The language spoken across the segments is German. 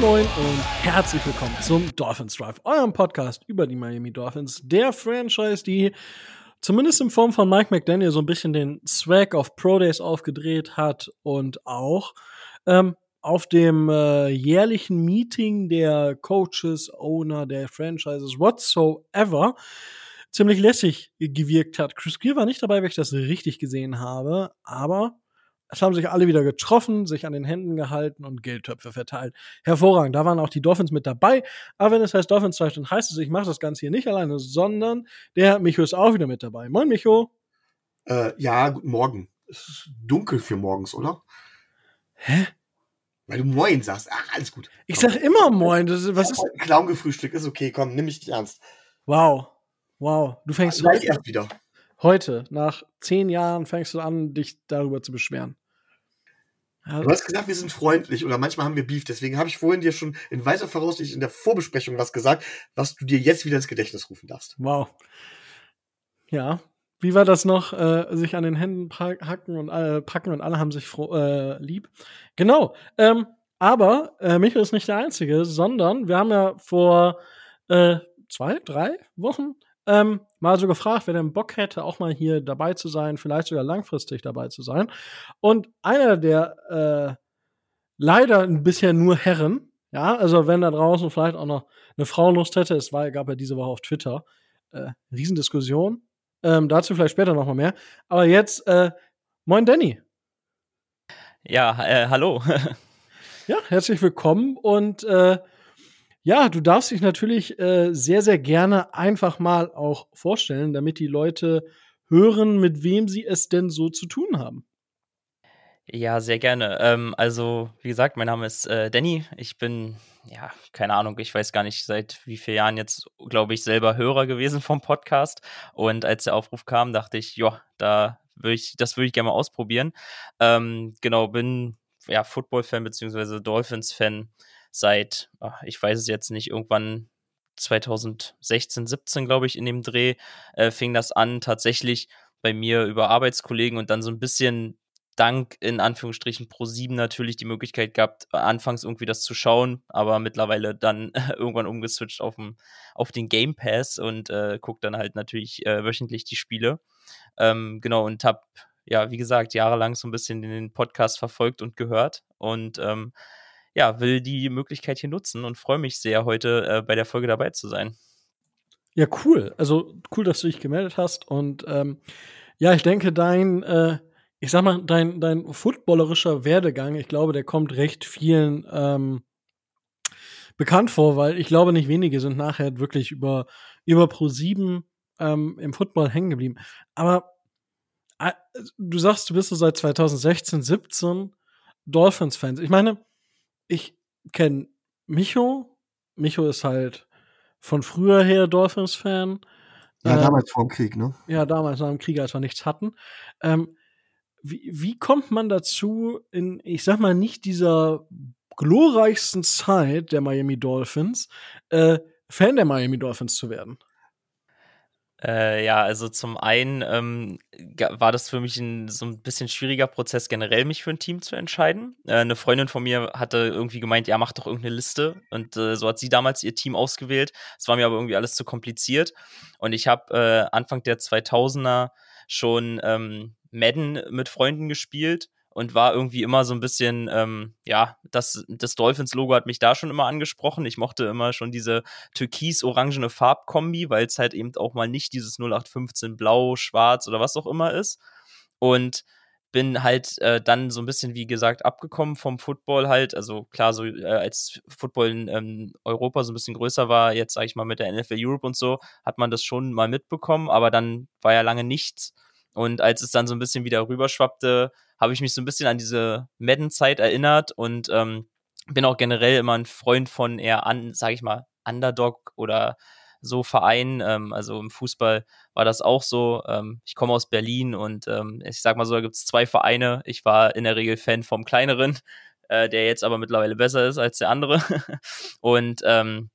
Moin Moin und herzlich willkommen zum Dolphins Drive, eurem Podcast über die Miami Dolphins, der Franchise, die zumindest in Form von Mike McDaniel so ein bisschen den Swag auf Pro Days aufgedreht hat und auch ähm, auf dem äh, jährlichen Meeting der Coaches, Owner der Franchises, whatsoever, ziemlich lässig gewirkt hat. Chris Greer war nicht dabei, wenn ich das richtig gesehen habe, aber es haben sich alle wieder getroffen, sich an den Händen gehalten und Geldtöpfe verteilt. Hervorragend. Da waren auch die Dolphins mit dabei. Aber wenn es heißt Dolphins dann heißt es, ich mache das Ganze hier nicht alleine, sondern der Micho ist auch wieder mit dabei. Moin, Micho. Äh, ja, guten Morgen. Es ist dunkel für morgens, oder? Hä? Weil du Moin sagst. Ach, alles gut. Ich sag immer Moin. Das ist, was ist? Ein Clown gefrühstückt. Ist okay, komm, nimm mich nicht ernst. Wow. Wow. Du fängst Gleich erst wieder. Heute, nach zehn Jahren, fängst du an, dich darüber zu beschweren. Ja, Du hast gesagt, wir sind freundlich oder manchmal haben wir Beef. Deswegen habe ich vorhin dir schon in weiser Voraussicht in der Vorbesprechung was gesagt, was du dir jetzt wieder ins Gedächtnis rufen darfst. Wow. Ja. Wie war das noch? Äh, sich an den Händen hacken und alle, packen und alle haben sich froh, äh, lieb. Genau. Ähm, aber äh, Michael ist nicht der Einzige, sondern wir haben ja vor äh, zwei, drei Wochen ähm, mal so gefragt, wer denn Bock hätte, auch mal hier dabei zu sein, vielleicht sogar langfristig dabei zu sein. Und einer der äh, leider bisher nur Herren, ja, also wenn da draußen vielleicht auch noch eine Frau Lust hätte, es war, gab ja diese Woche auf Twitter äh, Riesendiskussion. Ähm, dazu vielleicht später noch mal mehr. Aber jetzt, äh, moin Danny. Ja, äh, hallo. Ja, herzlich willkommen und äh, ja, du darfst dich natürlich äh, sehr, sehr gerne einfach mal auch vorstellen, damit die Leute hören, mit wem sie es denn so zu tun haben. ja, sehr gerne. Ähm, also, wie gesagt, mein Name ist äh, Danny. Ich bin, ja, keine Ahnung, ich weiß gar nicht, seit wie vielen Jahren jetzt, glaube ich, selber Hörer gewesen vom Podcast. Und als der Aufruf kam, dachte ich, ja, da würde ich, das würde ich gerne mal ausprobieren. Ähm, genau, bin ja Football-Fan beziehungsweise Dolphins-Fan seit, ach, ich weiß es jetzt nicht, irgendwann 2016, 17, glaube ich, in dem Dreh äh, fing das an, tatsächlich bei mir über Arbeitskollegen und dann so ein bisschen dank in Anführungsstrichen Pro7 natürlich die Möglichkeit gehabt, anfangs irgendwie das zu schauen, aber mittlerweile dann irgendwann umgeswitcht auf, den- auf den Game Pass und äh, guckt dann halt natürlich äh, wöchentlich die Spiele. Ähm, genau, und hab, ja, wie gesagt, jahrelang so ein bisschen den Podcast verfolgt und gehört und ähm, ja, will die Möglichkeit hier nutzen und freue mich sehr, heute äh, bei der Folge dabei zu sein. Ja, cool. Also cool, dass du dich gemeldet hast. Und ähm, ja, ich denke, dein, äh, ich sag mal, dein, dein footballerischer Werdegang, ich glaube, der kommt recht vielen ähm, bekannt vor, weil ich glaube, nicht wenige sind nachher wirklich über, über Pro7 ähm, im Football hängen geblieben. Aber äh, du sagst, du bist so seit 2016, 17 Dolphins-Fans. Ich meine, ich kenne Micho. Micho ist halt von früher her Dolphins-Fan. Ja, Ähm, damals vor dem Krieg, ne? ja, damals nach dem Krieg, als wir nichts hatten. Ähm, wie, wie kommt man dazu, in, ich sag mal, nicht dieser glorreichsten Zeit der Miami Dolphins, äh, Fan der Miami Dolphins zu werden? Äh, ja, also zum einen ähm, war das für mich ein, so ein bisschen schwieriger Prozess, generell mich für ein Team zu entscheiden. Äh, eine Freundin von mir hatte irgendwie gemeint, ja, mach doch irgendeine Liste. Und äh, so hat sie damals ihr Team ausgewählt. Es war mir aber irgendwie alles zu kompliziert. Und ich habe äh, Anfang der 2000er schon ähm, Madden mit Freunden gespielt und war irgendwie immer so ein bisschen, ähm, ja, das, das Dolphins-Logo hat mich da schon immer angesprochen. Ich mochte immer schon diese türkis-orangene Farbkombi, weil es halt eben auch mal nicht dieses 0815 Blau, Schwarz oder was auch immer ist. Und bin halt äh, dann so ein bisschen, wie gesagt, abgekommen vom Football halt. Also klar, so äh, als Football in ähm, Europa so ein bisschen größer war, jetzt sage ich mal mit der NFL Europe und so, hat man das schon mal mitbekommen, aber dann war ja lange nichts. Und als es dann so ein bisschen wieder rüberschwappte, habe ich mich so ein bisschen an diese Madden-Zeit erinnert und ähm, bin auch generell immer ein Freund von eher an, sage ich mal, Underdog oder so Vereinen. Ähm, also im Fußball war das auch so. Ähm, ich komme aus Berlin und ähm, ich sag mal so, da gibt es zwei Vereine. Ich war in der Regel Fan vom kleineren, äh, der jetzt aber mittlerweile besser ist als der andere. und ähm,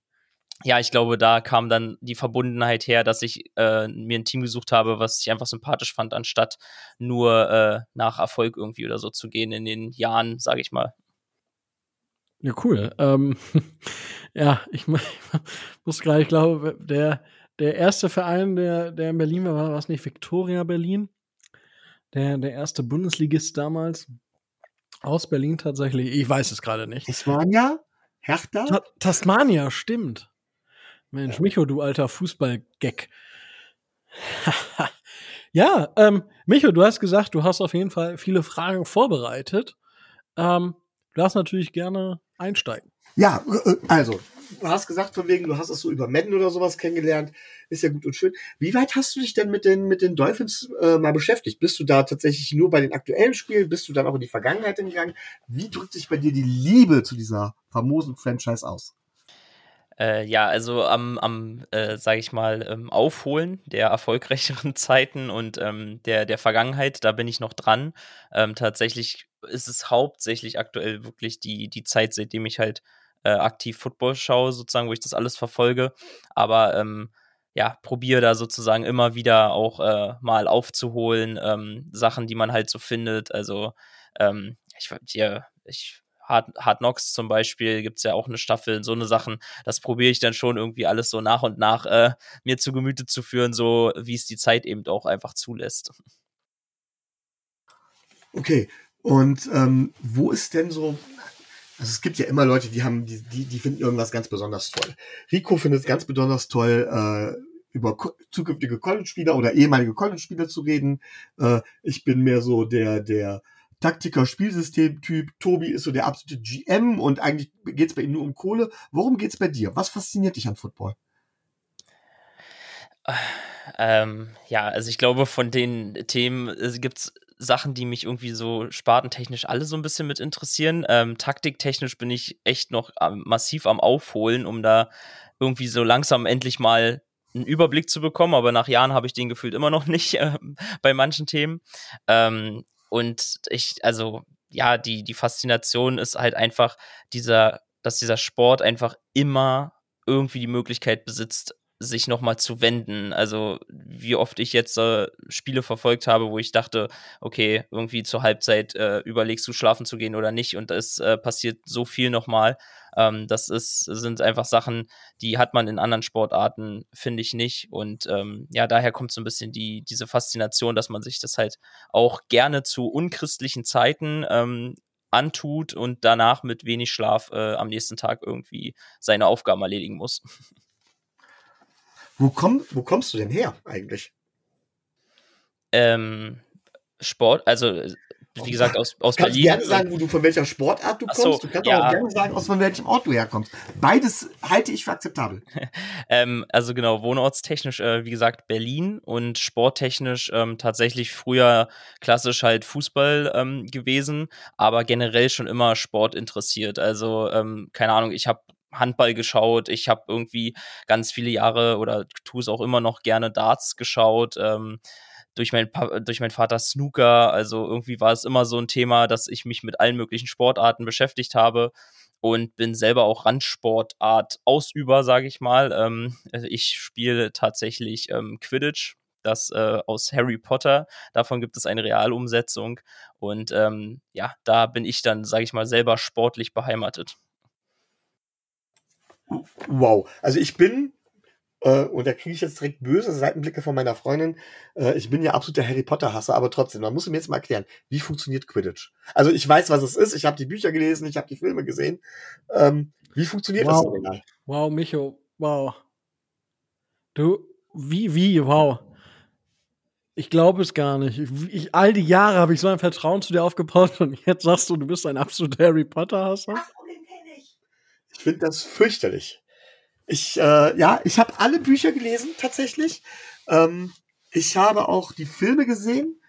ja, ich glaube, da kam dann die Verbundenheit her, dass ich äh, mir ein Team gesucht habe, was ich einfach sympathisch fand, anstatt nur äh, nach Erfolg irgendwie oder so zu gehen in den Jahren, sage ich mal. Ja, cool. Ähm, ja, ich, ich muss gerade, ich glaube, der, der erste Verein, der, der in Berlin war, war es nicht Victoria Berlin? Der, der erste Bundesligist damals. Aus Berlin tatsächlich. Ich weiß es gerade nicht. Tasmania? Hertha? Ta Tasmania, stimmt. Mensch, Micho, du alter Fußball-Gag. ja, ähm, Micho, du hast gesagt, du hast auf jeden Fall viele Fragen vorbereitet. Ähm, du darfst natürlich gerne einsteigen. Ja, äh, äh, also, du hast gesagt, von wegen, du hast es so über Madden oder sowas kennengelernt. Ist ja gut und schön. Wie weit hast du dich denn mit den, mit den Dolphins äh, mal beschäftigt? Bist du da tatsächlich nur bei den aktuellen Spielen? Bist du dann auch in die Vergangenheit gegangen? Wie drückt sich bei dir die Liebe zu dieser famosen Franchise aus? Äh, ja, also am, am äh, sage ich mal, ähm, Aufholen der erfolgreicheren Zeiten und ähm, der, der Vergangenheit, da bin ich noch dran. Ähm, tatsächlich ist es hauptsächlich aktuell wirklich die, die Zeit, seitdem ich halt äh, aktiv Football schaue, sozusagen, wo ich das alles verfolge. Aber ähm, ja, probiere da sozusagen immer wieder auch äh, mal aufzuholen, ähm, Sachen, die man halt so findet. Also ähm, ich, hier, ich Hard, Hard Knocks zum Beispiel gibt es ja auch eine Staffel, so eine Sachen. Das probiere ich dann schon irgendwie alles so nach und nach äh, mir zu Gemüte zu führen, so wie es die Zeit eben auch einfach zulässt. Okay, und ähm, wo ist denn so also es gibt ja immer Leute, die haben, die, die, die finden irgendwas ganz besonders toll. Rico findet es ganz besonders toll, äh, über zukünftige College-Spieler oder ehemalige College-Spieler zu reden. Äh, ich bin mehr so der, der Taktiker, Spielsystem-Typ. Tobi ist so der absolute GM und eigentlich geht es bei ihm nur um Kohle. Worum geht es bei dir? Was fasziniert dich an Football? Ähm, ja, also ich glaube, von den Themen äh, gibt es Sachen, die mich irgendwie so spartentechnisch alle so ein bisschen mit interessieren. Ähm, taktiktechnisch bin ich echt noch massiv am Aufholen, um da irgendwie so langsam endlich mal einen Überblick zu bekommen, aber nach Jahren habe ich den gefühlt immer noch nicht äh, bei manchen Themen. Ähm, und ich, also ja, die, die Faszination ist halt einfach dieser, dass dieser Sport einfach immer irgendwie die Möglichkeit besitzt, sich nochmal zu wenden. Also wie oft ich jetzt äh, Spiele verfolgt habe, wo ich dachte, okay, irgendwie zur Halbzeit äh, überlegst du schlafen zu gehen oder nicht und es äh, passiert so viel nochmal. Ähm, das ist, sind einfach Sachen, die hat man in anderen Sportarten, finde ich nicht. Und ähm, ja, daher kommt so ein bisschen die, diese Faszination, dass man sich das halt auch gerne zu unchristlichen Zeiten ähm, antut und danach mit wenig Schlaf äh, am nächsten Tag irgendwie seine Aufgaben erledigen muss. Wo, komm, wo kommst du denn her eigentlich? Ähm, Sport, also wie gesagt, aus, aus kannst Berlin. Du gerne sagen, wo du von welcher Sportart du kommst. So, du kannst ja. auch gerne sagen, aus von welchem Ort du herkommst. Beides halte ich für akzeptabel. ähm, also genau, wohnortstechnisch, äh, wie gesagt, Berlin und sporttechnisch ähm, tatsächlich früher klassisch halt Fußball ähm, gewesen, aber generell schon immer Sport interessiert. Also, ähm, keine Ahnung, ich habe Handball geschaut, ich habe irgendwie ganz viele Jahre oder tue es auch immer noch gerne Darts geschaut. Ähm, durch, mein, durch meinen Vater Snooker. Also irgendwie war es immer so ein Thema, dass ich mich mit allen möglichen Sportarten beschäftigt habe und bin selber auch Randsportart Ausüber, sage ich mal. Ähm, ich spiele tatsächlich ähm, Quidditch, das äh, aus Harry Potter. Davon gibt es eine Realumsetzung und ähm, ja, da bin ich dann, sage ich mal, selber sportlich beheimatet. Wow, also ich bin äh, und da kriege ich jetzt direkt böse Seitenblicke von meiner Freundin. Äh, ich bin ja absoluter Harry Potter-Hasser, aber trotzdem, man muss mir jetzt mal erklären, wie funktioniert Quidditch? Also ich weiß, was es ist, ich habe die Bücher gelesen, ich habe die Filme gesehen. Ähm, wie funktioniert wow. das denn? Wow, Micho, wow. Du, wie, wie, wow. Ich glaube es gar nicht. Ich, all die Jahre habe ich so ein Vertrauen zu dir aufgebaut und jetzt sagst du, du bist ein absoluter Harry Potter-Hasser? Ach, den kenne ich. Ich finde das fürchterlich. Ich, äh, ja, ich habe alle Bücher gelesen, tatsächlich. Ähm, ich habe auch die Filme gesehen,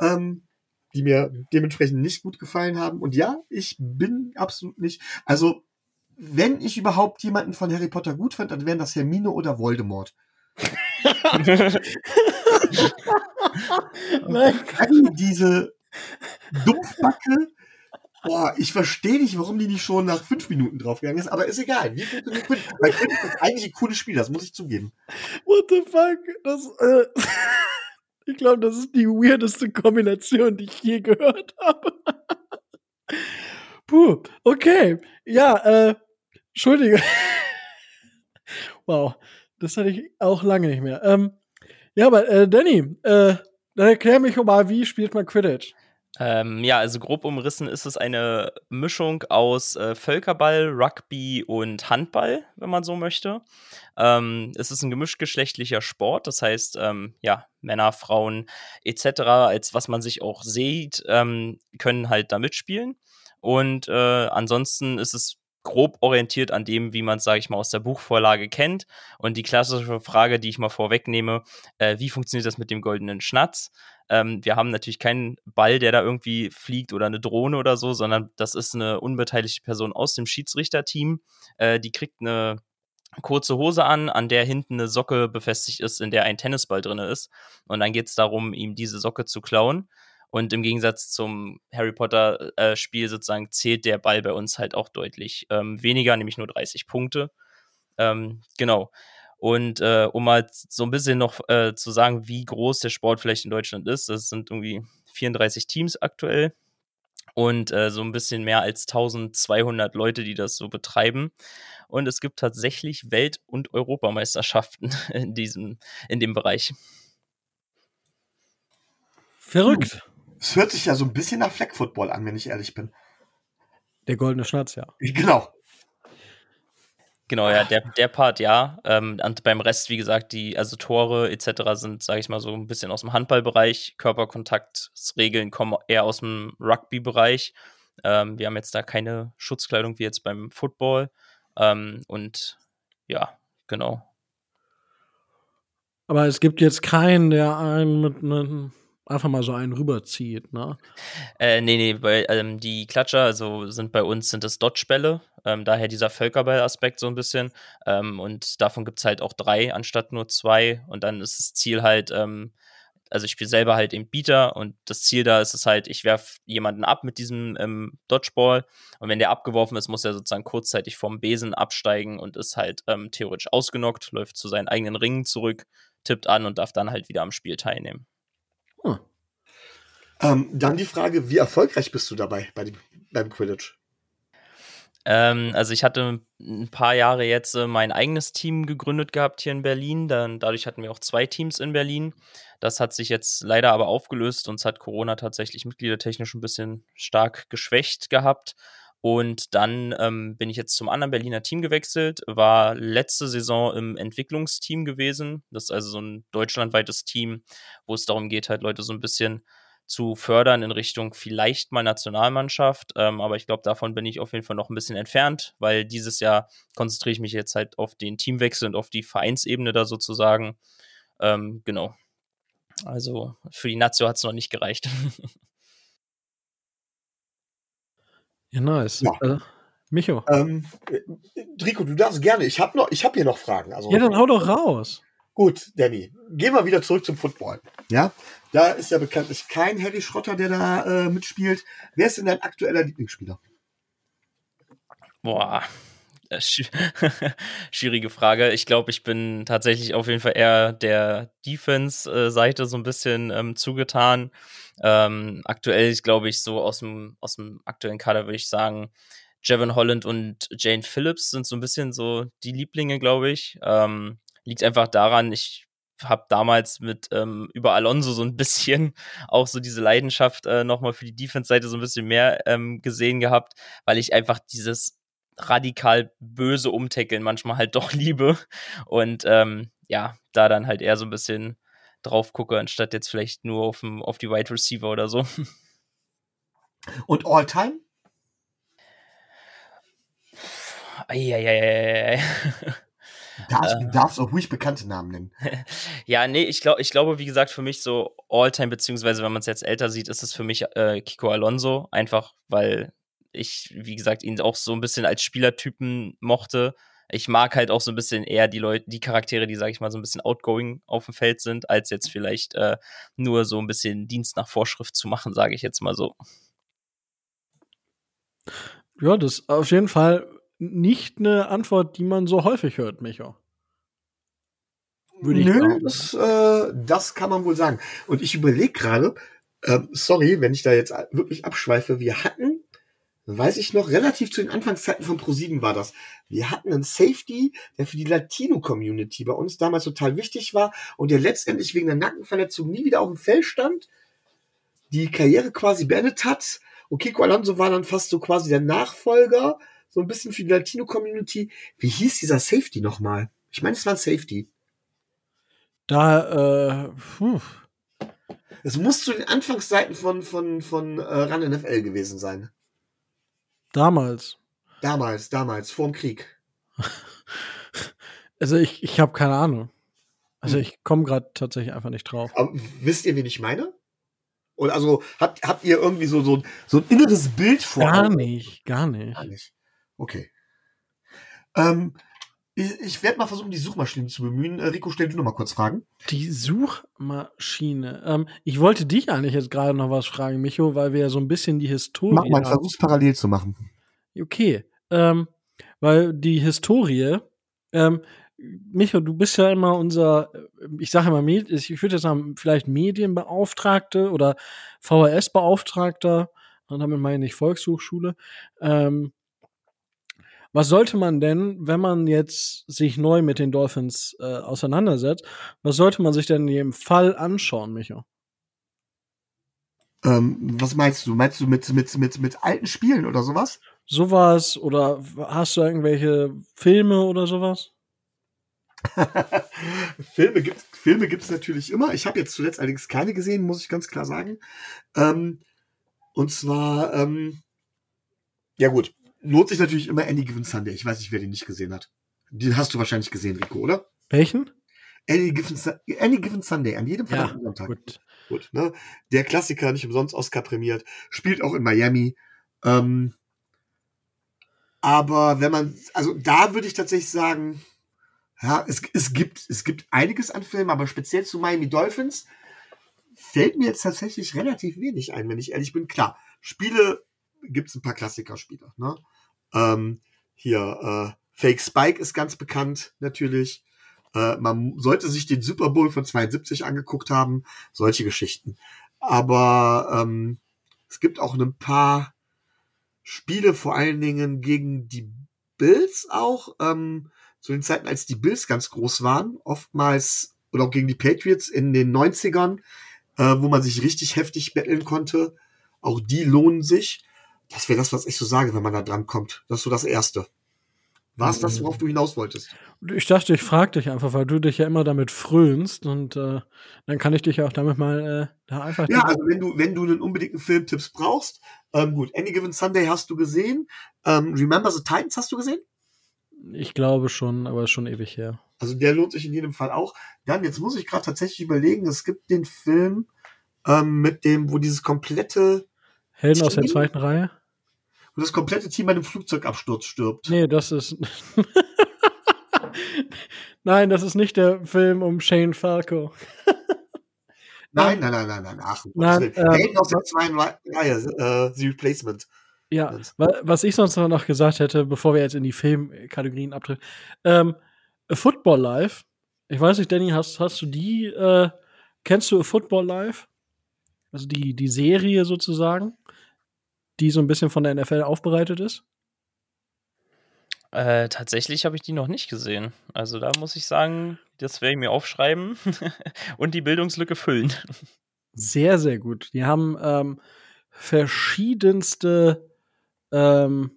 ähm, die mir dementsprechend nicht gut gefallen haben. Und ja, ich bin absolut nicht. Also, wenn ich überhaupt jemanden von Harry Potter gut fand, dann wären das Hermine oder Voldemort. Nein, diese Dumpfbacke, Boah, ich verstehe nicht, warum die nicht schon nach fünf Minuten draufgegangen ist, aber ist egal. Wie funktioniert Quinn? Weil Quinn ist eigentlich ein cooles Spiel, das muss ich zugeben. What the fuck? Das, äh, ich glaube, das ist die weirdeste Kombination, die ich je gehört habe. Puh, okay. Ja, äh, Entschuldige. wow, das hatte ich auch lange nicht mehr. Ähm, ja, aber äh, Danny, äh, dann erklär mich mal, wie spielt man Quidditch? Ähm, ja, also grob umrissen ist es eine Mischung aus äh, Völkerball, Rugby und Handball, wenn man so möchte. Ähm, es ist ein gemischtgeschlechtlicher Sport, das heißt, ähm, ja, Männer, Frauen etc., als was man sich auch sieht, ähm, können halt da mitspielen. Und äh, ansonsten ist es grob orientiert an dem, wie man es, sage ich mal, aus der Buchvorlage kennt. Und die klassische Frage, die ich mal vorwegnehme, äh, wie funktioniert das mit dem goldenen Schnatz? Ähm, wir haben natürlich keinen Ball, der da irgendwie fliegt oder eine Drohne oder so, sondern das ist eine unbeteiligte Person aus dem Schiedsrichterteam. Äh, die kriegt eine kurze Hose an, an der hinten eine Socke befestigt ist, in der ein Tennisball drin ist. Und dann geht es darum, ihm diese Socke zu klauen. Und im Gegensatz zum Harry Potter-Spiel äh, sozusagen zählt der Ball bei uns halt auch deutlich ähm, weniger, nämlich nur 30 Punkte. Ähm, genau. Und äh, um mal so ein bisschen noch äh, zu sagen, wie groß der Sport vielleicht in Deutschland ist, das sind irgendwie 34 Teams aktuell und äh, so ein bisschen mehr als 1200 Leute, die das so betreiben. Und es gibt tatsächlich Welt- und Europameisterschaften in diesem, in dem Bereich. Verrückt. Es hört sich ja so ein bisschen nach Flag Football an, wenn ich ehrlich bin. Der goldene Schnatz, ja. Genau. Genau, ja, der, der Part ja. Ähm, und beim Rest, wie gesagt, die, also Tore etc. sind, sage ich mal, so ein bisschen aus dem Handballbereich. Körperkontaktregeln kommen eher aus dem Rugby-Bereich. Ähm, wir haben jetzt da keine Schutzkleidung wie jetzt beim Football. Ähm, und ja, genau. Aber es gibt jetzt keinen, der einen mit einem einfach mal so einen rüberzieht, ne? Äh, nee, nee, bei, ähm, die Klatscher, also sind bei uns, sind es Dodgebälle, ähm, daher dieser Völkerball-Aspekt so ein bisschen. Ähm, und davon gibt es halt auch drei anstatt nur zwei. Und dann ist das Ziel halt, ähm, also ich spiele selber halt im Beater und das Ziel da ist es halt, ich werfe jemanden ab mit diesem ähm, Dodgeball und wenn der abgeworfen ist, muss er sozusagen kurzzeitig vom Besen absteigen und ist halt ähm, theoretisch ausgenockt, läuft zu seinen eigenen Ringen zurück, tippt an und darf dann halt wieder am Spiel teilnehmen. Hm. Ähm, dann die Frage, wie erfolgreich bist du dabei bei dem, beim Quidditch? Ähm, also ich hatte ein paar Jahre jetzt äh, mein eigenes Team gegründet gehabt hier in Berlin. Dann, dadurch hatten wir auch zwei Teams in Berlin. Das hat sich jetzt leider aber aufgelöst. Uns hat Corona tatsächlich mitgliedertechnisch ein bisschen stark geschwächt gehabt. Und dann ähm, bin ich jetzt zum anderen Berliner Team gewechselt, war letzte Saison im Entwicklungsteam gewesen. Das ist also so ein deutschlandweites Team, wo es darum geht, halt Leute so ein bisschen zu fördern in Richtung vielleicht mal Nationalmannschaft. Ähm, aber ich glaube, davon bin ich auf jeden Fall noch ein bisschen entfernt, weil dieses Jahr konzentriere ich mich jetzt halt auf den Teamwechsel und auf die Vereinsebene da sozusagen. Ähm, genau. Also für die Nazio hat es noch nicht gereicht. Ja, nice. Ja. Äh, Micho. Ähm, Drico, du darfst gerne. Ich habe noch, ich habe hier noch Fragen. Also, ja, dann hau doch raus. Gut, Danny. Gehen wir wieder zurück zum Football. Ja, da ist ja bekanntlich kein Harry Schrotter, der da äh, mitspielt. Wer ist denn dein aktueller Lieblingsspieler? Boah, schwierige Frage. Ich glaube, ich bin tatsächlich auf jeden Fall eher der Defense-Seite so ein bisschen ähm, zugetan. Ähm, aktuell, glaube ich, so aus dem, aus dem aktuellen Kader würde ich sagen, Jevon Holland und Jane Phillips sind so ein bisschen so die Lieblinge, glaube ich. Ähm, liegt einfach daran, ich habe damals mit ähm, über Alonso so ein bisschen auch so diese Leidenschaft äh, nochmal für die Defense-Seite so ein bisschen mehr ähm, gesehen gehabt, weil ich einfach dieses radikal böse Umtackeln manchmal halt doch liebe und ähm, ja, da dann halt eher so ein bisschen drauf gucke, anstatt jetzt vielleicht nur auf, auf die Wide Receiver oder so. Und All-Time? Eieieiei. Darfst, du darfst auch ruhig bekannte Namen nennen. ja, nee, ich, glaub, ich glaube, wie gesagt, für mich so All-Time, beziehungsweise wenn man es jetzt älter sieht, ist es für mich äh, Kiko Alonso, einfach weil ich, wie gesagt, ihn auch so ein bisschen als Spielertypen mochte. Ich mag halt auch so ein bisschen eher die Leute, die Charaktere, die, sag ich mal, so ein bisschen outgoing auf dem Feld sind, als jetzt vielleicht äh, nur so ein bisschen Dienst nach Vorschrift zu machen, sage ich jetzt mal so. Ja, das ist auf jeden Fall nicht eine Antwort, die man so häufig hört, Micho. Würde ich Nö, das, äh, das kann man wohl sagen. Und ich überlege gerade, äh, sorry, wenn ich da jetzt wirklich abschweife, wir hatten weiß ich noch, relativ zu den Anfangszeiten von Pro7 war das. Wir hatten einen Safety, der für die Latino-Community bei uns damals total wichtig war und der letztendlich wegen der Nackenverletzung nie wieder auf dem Feld stand, die Karriere quasi beendet hat. Und Kiko Alonso war dann fast so quasi der Nachfolger, so ein bisschen für die Latino-Community. Wie hieß dieser Safety nochmal? Ich meine, es war ein Safety. Da, äh, puh. Es muss zu den Anfangszeiten von, von, von äh, Run NFL gewesen sein. Damals. Damals, damals, vorm Krieg. Also ich, ich habe keine Ahnung. Also Hm. ich komme gerade tatsächlich einfach nicht drauf. Aber wisst ihr, wen ich meine? Und also habt, habt ihr irgendwie so, so, so ein inneres Bild vor? Gar nicht, gar nicht. Gar nicht. Okay. Ähm, ich ich werde mal versuchen, die Suchmaschine zu bemühen. Äh, Rico, stell du noch mal kurz Fragen. Die Suchmaschine. Ähm, ich wollte dich eigentlich jetzt gerade noch was fragen, Micho, weil wir ja so ein bisschen die Historie. Mach mal, versuch's parallel zu machen. Okay. Ähm, weil die Historie, ähm, Micho, du bist ja immer unser, äh, ich sage immer, ich würde jetzt sagen, vielleicht Medienbeauftragte oder VHS-Beauftragter, und damit meine ich Volkshochschule. Ähm, was sollte man denn, wenn man jetzt sich neu mit den Dolphins äh, auseinandersetzt, was sollte man sich denn in jedem Fall anschauen, Micho? Ähm, was meinst du? Meinst du mit, mit, mit, mit alten Spielen oder sowas? Sowas oder hast du irgendwelche Filme oder sowas? Filme gibt Filme gibt's natürlich immer. Ich habe jetzt zuletzt allerdings keine gesehen, muss ich ganz klar sagen. Ähm, und zwar, ähm, ja gut, lohnt sich natürlich immer Any Given Sunday. Ich weiß nicht, wer den nicht gesehen hat. Den hast du wahrscheinlich gesehen, Rico, oder? Welchen? Any Given, Any Given Sunday, an jedem Ja, verdammten Sonntag. gut. Gut, ne? Der Klassiker, nicht umsonst Oscar prämiert, spielt auch in Miami. Ähm, aber wenn man, also da würde ich tatsächlich sagen, ja, es, es gibt, es gibt einiges an Filmen, aber speziell zu Miami Dolphins fällt mir jetzt tatsächlich relativ wenig ein, wenn ich ehrlich bin. Klar, Spiele gibt's ein paar Klassikerspiele, ne? Ähm, hier, äh, Fake Spike ist ganz bekannt, natürlich. Äh, man sollte sich den Super Bowl von 72 angeguckt haben, solche Geschichten. Aber ähm, es gibt auch ein paar Spiele, vor allen Dingen gegen die Bills auch, ähm, zu den Zeiten, als die Bills ganz groß waren, oftmals, oder auch gegen die Patriots in den 90ern, äh, wo man sich richtig heftig betteln konnte. Auch die lohnen sich. Das wäre das, was ich so sage, wenn man da dran kommt. Das ist so das Erste. War es das, worauf du hinaus wolltest? Ich dachte, ich frage dich einfach, weil du dich ja immer damit frönst und äh, dann kann ich dich auch damit mal äh, da einfach. Ja, also wenn du, wenn du einen unbedingten Filmtipps brauchst, ähm, gut, Any Given Sunday hast du gesehen. Ähm, Remember the Titans hast du gesehen? ich glaube schon, aber ist schon ewig her. Also der lohnt sich in jedem Fall auch. Dann, jetzt muss ich gerade tatsächlich überlegen, es gibt den Film ähm, mit dem, wo dieses komplette, Helden aus der zweiten Reihe? Wo das komplette Team bei einem Flugzeugabsturz stirbt. Nee, das ist. Nein, das ist nicht der Film um Shane Falco. Nein, nein, nein, nein, nein, ach, Nein, ähm, Helden aus der zweiten Reihe, äh, The Replacement. Ja, was ich sonst noch gesagt hätte, bevor wir jetzt in die Filmkategorien abtreten. Ähm, A Football Life. Ich weiß nicht, Danny, hast, hast du die, äh, kennst du A Football Life? Also die, die Serie sozusagen, die so ein bisschen von der NFL aufbereitet ist? Äh, tatsächlich habe ich die noch nicht gesehen. Also da muss ich sagen, das werde ich mir aufschreiben und die Bildungslücke füllen. Sehr, sehr gut. Die haben ähm, verschiedenste ähm,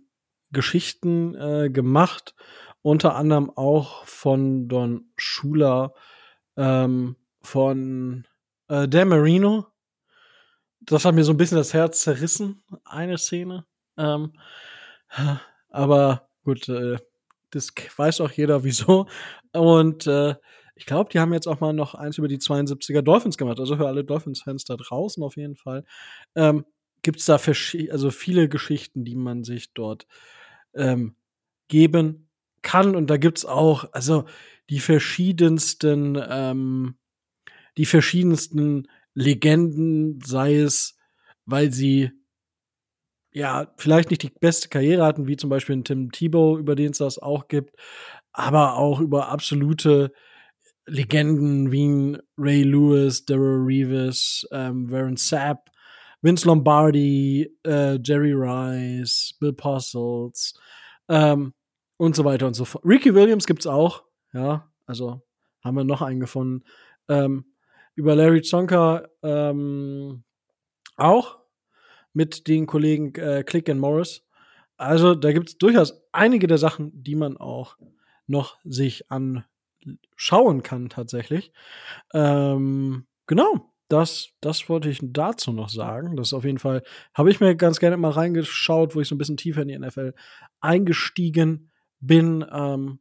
Geschichten äh, gemacht, unter anderem auch von Don Schuler, ähm, von äh, Dan Marino. Das hat mir so ein bisschen das Herz zerrissen, eine Szene. Ähm, aber gut, äh, das weiß auch jeder wieso. Und äh, ich glaube, die haben jetzt auch mal noch eins über die 72er Dolphins gemacht. Also für alle Dolphins-Fans da draußen auf jeden Fall. Ähm, Gibt es da also viele Geschichten, die man sich dort ähm, geben kann. Und da gibt's auch, also die verschiedensten, ähm, die verschiedensten Legenden, sei es, weil sie ja, vielleicht nicht die beste Karriere hatten, wie zum Beispiel ein Tim Tebow, über den es das auch gibt, aber auch über absolute Legenden wie Ray Lewis, Daryl Reeves, ähm, Warren Sapp, Vince Lombardi, äh, Jerry Rice, Bill Postles ähm, und so weiter und so fort. Ricky Williams gibt's auch, ja, also haben wir noch einen gefunden. Ähm, über Larry Zonka ähm, auch mit den Kollegen äh, Click and Morris. Also da gibt es durchaus einige der Sachen, die man auch noch sich anschauen kann tatsächlich. Ähm, genau, das, das wollte ich dazu noch sagen. Das ist auf jeden Fall, habe ich mir ganz gerne mal reingeschaut, wo ich so ein bisschen tiefer in die NFL eingestiegen bin. Ähm,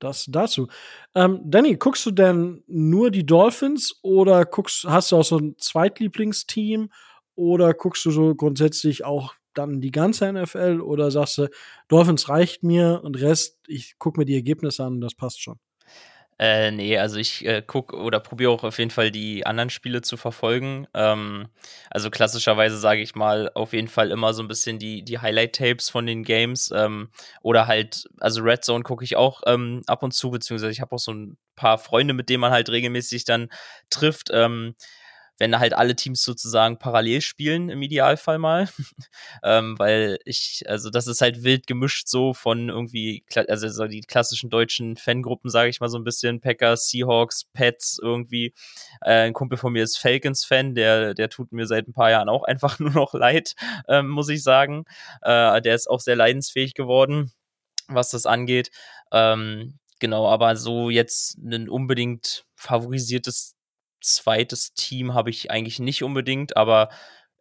das dazu. Ähm, Danny, guckst du denn nur die Dolphins oder guckst, hast du auch so ein Zweitlieblingsteam oder guckst du so grundsätzlich auch dann die ganze NFL oder sagst du, Dolphins reicht mir und Rest, ich gucke mir die Ergebnisse an, das passt schon? Äh, nee, also ich äh, gucke oder probiere auch auf jeden Fall die anderen Spiele zu verfolgen. Ähm, also klassischerweise sage ich mal auf jeden Fall immer so ein bisschen die, die Highlight-Tapes von den Games. Ähm, oder halt, also Red Zone gucke ich auch ähm, ab und zu, beziehungsweise ich habe auch so ein paar Freunde, mit denen man halt regelmäßig dann trifft. Wenn halt alle Teams sozusagen parallel spielen, im Idealfall mal. ähm, weil ich, also das ist halt wild gemischt so von irgendwie, also so die klassischen deutschen Fangruppen, sage ich mal so ein bisschen, Packers, Seahawks, Pets irgendwie. Äh, ein Kumpel von mir ist Falcons-Fan, der, der tut mir seit ein paar Jahren auch einfach nur noch leid, ähm, muss ich sagen. Äh, der ist auch sehr leidensfähig geworden, was das angeht. Ähm, genau, aber so jetzt ein unbedingt favorisiertes zweites Team habe ich eigentlich nicht unbedingt, aber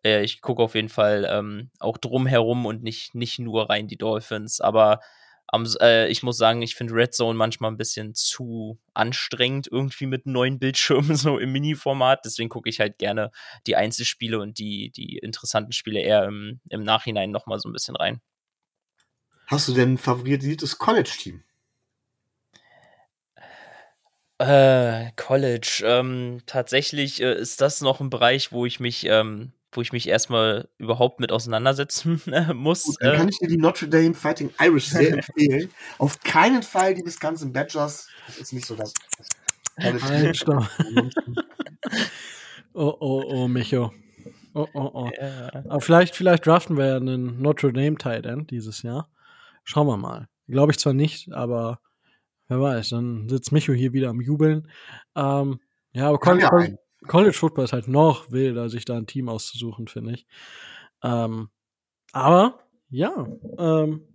äh, ich gucke auf jeden Fall ähm, auch drumherum und nicht, nicht nur rein die Dolphins. Aber am, äh, ich muss sagen, ich finde Red Zone manchmal ein bisschen zu anstrengend, irgendwie mit neuen Bildschirmen so im Mini-Format. Deswegen gucke ich halt gerne die Einzelspiele und die, die interessanten Spiele eher im, im Nachhinein nochmal so ein bisschen rein. Hast du denn ein favorisiertes College-Team? Äh, College. Ähm, tatsächlich äh, ist das noch ein Bereich, wo ich mich, ähm, wo ich mich erstmal überhaupt mit auseinandersetzen äh, muss. Gut, dann kann ich dir die Notre Dame Fighting Irish sehr empfehlen. Auf keinen Fall die Wisconsin Badgers. Das ist nicht so das. das oh, oh, oh, Micho. Oh, oh, oh. Ja. Aber vielleicht, vielleicht draften wir ja einen Notre Dame Tight End dieses Jahr. Schauen wir mal. Glaube ich zwar nicht, aber Wer weiß, dann sitzt Micho hier wieder am Jubeln. Ähm, ja, aber College, ja College, Football ist halt noch wilder, sich da ein Team auszusuchen, finde ich. Ähm, aber ja, ähm,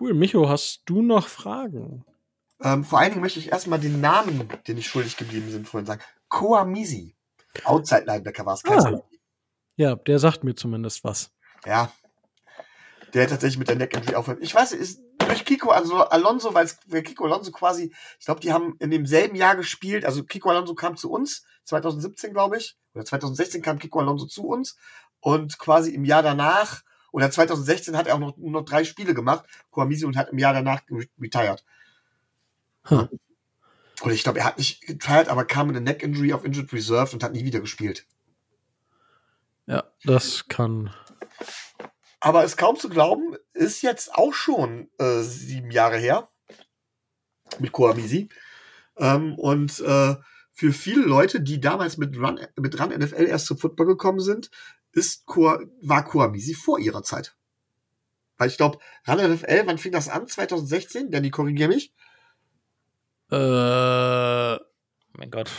cool. Micho, hast du noch Fragen? Ähm, vor allen Dingen möchte ich erstmal den Namen, den ich schuldig geblieben bin, vorhin sagen. Koamisi. Outside Linebacker war es. Ah. Ja, der sagt mir zumindest was. Ja. Der tatsächlich mit der Neck Injury aufhört. Ich weiß, ist durch Kiko also Alonso, weil Kiko Alonso quasi, ich glaube, die haben in demselben Jahr gespielt. Also Kiko Alonso kam zu uns, 2017, glaube ich, oder 2016 kam Kiko Alonso zu uns und quasi im Jahr danach, oder 2016 hat er auch noch, nur noch drei Spiele gemacht, Koamisi, und hat im Jahr danach retired. Hm. Oder ich glaube, er hat nicht retired, aber kam mit einer Neck Injury auf Injured Reserve und hat nie wieder gespielt. Ja, das kann aber es kaum zu glauben, ist jetzt auch schon äh, sieben Jahre her mit Koamisi. Ähm, und äh, für viele Leute, die damals mit Run, mit Run NFL erst zum Football gekommen sind, ist Koa, war Koamisi vor ihrer Zeit. Weil ich glaube, Run NFL, wann fing das an? 2016? Danny, korrigier mich. Äh, mein Gott.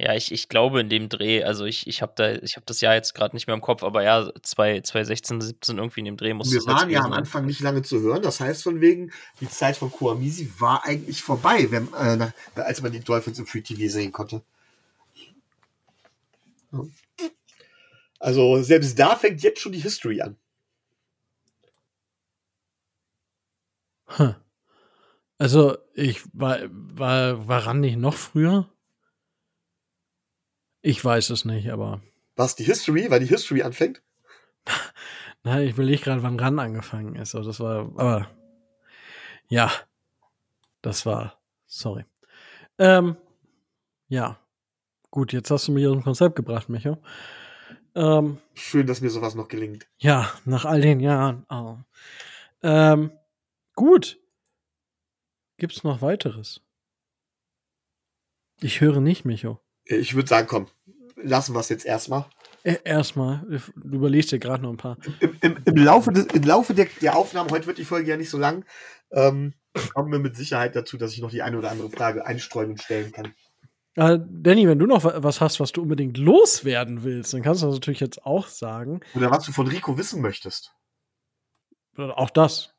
Ja, ich, ich glaube in dem Dreh, also ich, ich habe da, ich habe das Jahr jetzt gerade nicht mehr im Kopf, aber ja, 2016, 17 irgendwie in dem Dreh muss Wir waren ja am Anfang nicht lange zu hören, das heißt von wegen, die Zeit von Kuamisi war eigentlich vorbei, wenn, äh, nach, als man die Dolphins im Free TV sehen konnte. Also selbst da fängt jetzt schon die History an. Hm. Also ich war, war, war Randy noch früher? Ich weiß es nicht, aber. Was, die History? Weil die History anfängt? Nein, ich überlege gerade, wann RAN angefangen ist. Also das war, aber ja, das war, sorry. Ähm, ja, gut, jetzt hast du mir ein Konzept gebracht, Micho. Ähm, Schön, dass mir sowas noch gelingt. Ja, nach all den Jahren. Oh. Ähm, gut. Gibt's noch weiteres? Ich höre nicht, Micho ich würde sagen, komm, lassen wir es jetzt erstmal. Erstmal, du überlegst dir gerade noch ein paar. Im, im, im Laufe, des, im Laufe der, der Aufnahme, heute wird die Folge ja nicht so lang, ähm, kommen wir mit Sicherheit dazu, dass ich noch die eine oder andere Frage einstreuen und stellen kann. Äh, Danny, wenn du noch was hast, was du unbedingt loswerden willst, dann kannst du das natürlich jetzt auch sagen. Oder was du von Rico wissen möchtest. Auch das.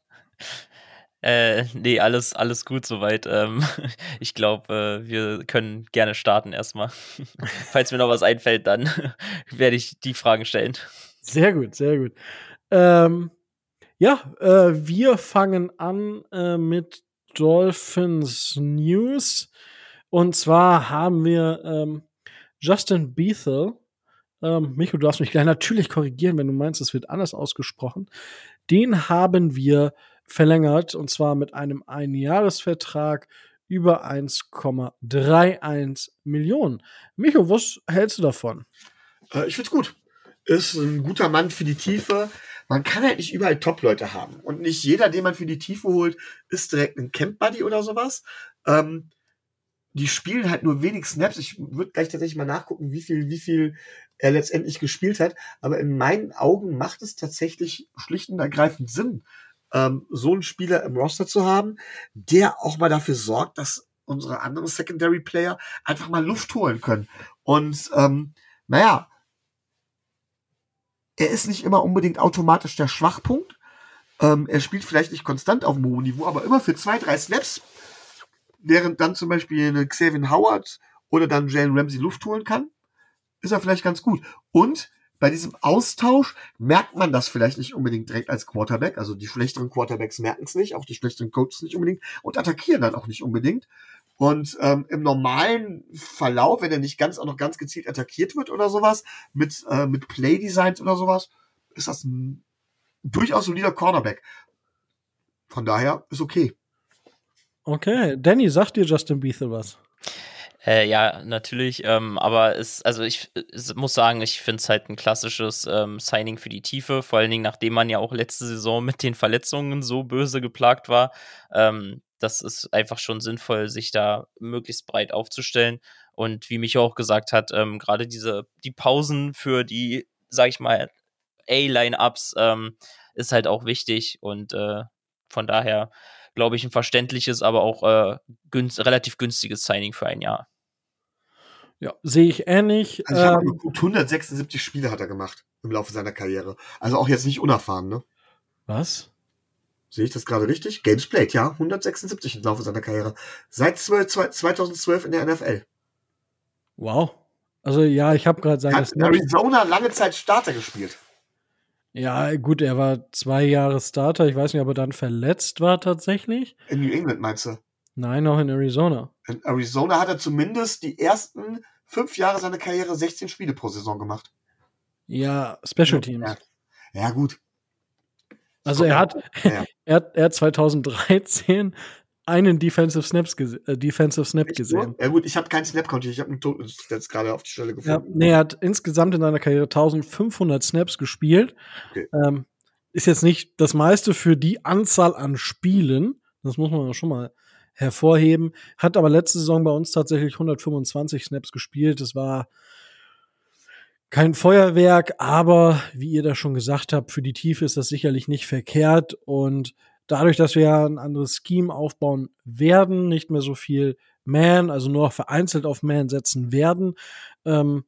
Äh, nee, alles, alles gut soweit. Ähm, ich glaube, äh, wir können gerne starten erstmal. Falls mir noch was einfällt, dann werde ich die Fragen stellen. Sehr gut, sehr gut. Ähm, ja, äh, wir fangen an äh, mit Dolphins News. Und zwar haben wir ähm, Justin Bethel. Ähm, Micho, du darfst mich gleich natürlich korrigieren, wenn du meinst, es wird anders ausgesprochen. Den haben wir verlängert und zwar mit einem Einjahresvertrag über 1,31 Millionen. Micho, was hältst du davon? Äh, ich find's gut. Ist ein guter Mann für die Tiefe. Man kann halt nicht überall Top-Leute haben. Und nicht jeder, den man für die Tiefe holt, ist direkt ein Camp-Buddy oder sowas. Ähm, die spielen halt nur wenig Snaps. Ich würde gleich tatsächlich mal nachgucken, wie viel, wie viel er letztendlich gespielt hat. Aber in meinen Augen macht es tatsächlich schlicht und ergreifend Sinn, ähm, so einen Spieler im Roster zu haben, der auch mal dafür sorgt, dass unsere anderen Secondary Player einfach mal Luft holen können. Und ähm, naja, er ist nicht immer unbedingt automatisch der Schwachpunkt. Ähm, er spielt vielleicht nicht konstant auf dem hohen Niveau, aber immer für zwei, drei Snaps, während dann zum Beispiel eine Xavier Howard oder dann Jalen Ramsey Luft holen kann, ist er vielleicht ganz gut. Und bei diesem Austausch merkt man das vielleicht nicht unbedingt direkt als Quarterback. Also die schlechteren Quarterbacks merken es nicht, auch die schlechteren Coaches nicht unbedingt und attackieren dann auch nicht unbedingt. Und ähm, im normalen Verlauf, wenn er nicht ganz auch noch ganz gezielt attackiert wird oder sowas, mit, äh, mit Playdesigns oder sowas, ist das ein durchaus solider Cornerback. Von daher ist okay. Okay, Danny, sagt dir Justin Bethel was? Äh, ja, natürlich. Ähm, aber es, also ich es muss sagen, ich finde es halt ein klassisches ähm, Signing für die Tiefe, vor allen Dingen, nachdem man ja auch letzte Saison mit den Verletzungen so böse geplagt war. Ähm, das ist einfach schon sinnvoll, sich da möglichst breit aufzustellen. Und wie mich auch gesagt hat, ähm, gerade diese, die Pausen für die, sag ich mal, A-Line-Ups ähm, ist halt auch wichtig. Und äh, von daher glaube ich, ein verständliches, aber auch äh, günst, relativ günstiges Signing für ein Jahr. Ja, sehe ich ähnlich. Also ich ähm, gut 176 Spiele hat er gemacht im Laufe seiner Karriere. Also auch jetzt nicht unerfahren, ne? Was? Sehe ich das gerade richtig? Games played, ja. 176 im Laufe seiner Karriere. Seit 12, 2012 in der NFL. Wow. Also ja, ich habe gerade seine Hat in Arizona lange Zeit Starter gespielt. Ja, gut, er war zwei Jahre Starter. Ich weiß nicht, ob er dann verletzt war tatsächlich. In New England meinst du? Nein, auch in Arizona. In Arizona hat er zumindest die ersten fünf Jahre seiner Karriere 16 Spiele pro Saison gemacht. Ja, Special Teams. Ja, ja gut. Also er hat, ja. er, er hat 2013 einen Defensive, Snaps äh, Defensive Snap gesehen. Ja gut, ich habe keinen Snap Count, ich habe einen Toten jetzt gerade auf die Stelle gefunden. Ja, nee, er hat insgesamt in seiner Karriere 1500 Snaps gespielt. Okay. Ähm, ist jetzt nicht das meiste für die Anzahl an Spielen, das muss man schon mal hervorheben. Hat aber letzte Saison bei uns tatsächlich 125 Snaps gespielt. Das war kein Feuerwerk, aber wie ihr da schon gesagt habt, für die Tiefe ist das sicherlich nicht verkehrt und dadurch, dass wir ja ein anderes Scheme aufbauen werden, nicht mehr so viel Man, also nur vereinzelt auf Man setzen werden, ähm,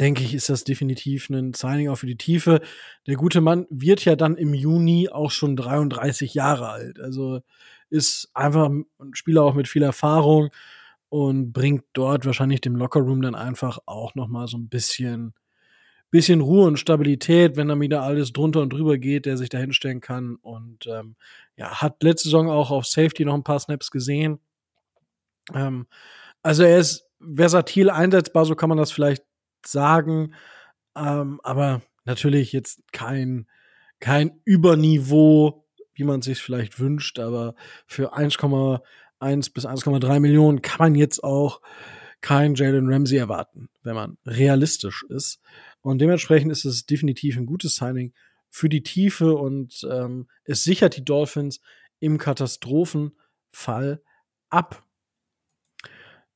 denke ich, ist das definitiv ein Signing auch für die Tiefe. Der gute Mann wird ja dann im Juni auch schon 33 Jahre alt. Also ist einfach ein Spieler auch mit viel Erfahrung und bringt dort wahrscheinlich dem Lockerroom dann einfach auch noch mal so ein bisschen bisschen Ruhe und Stabilität, wenn dann wieder alles drunter und drüber geht, der sich da hinstellen kann. Und ähm, ja, hat letzte Saison auch auf Safety noch ein paar Snaps gesehen. Ähm, also er ist versatil einsetzbar, so kann man das vielleicht sagen. Ähm, aber natürlich jetzt kein, kein Überniveau, wie man sich vielleicht wünscht, aber für 1,1 bis 1,3 Millionen kann man jetzt auch kein Jalen Ramsey erwarten, wenn man realistisch ist. Und dementsprechend ist es definitiv ein gutes Signing für die Tiefe und ähm, es sichert die Dolphins im Katastrophenfall ab.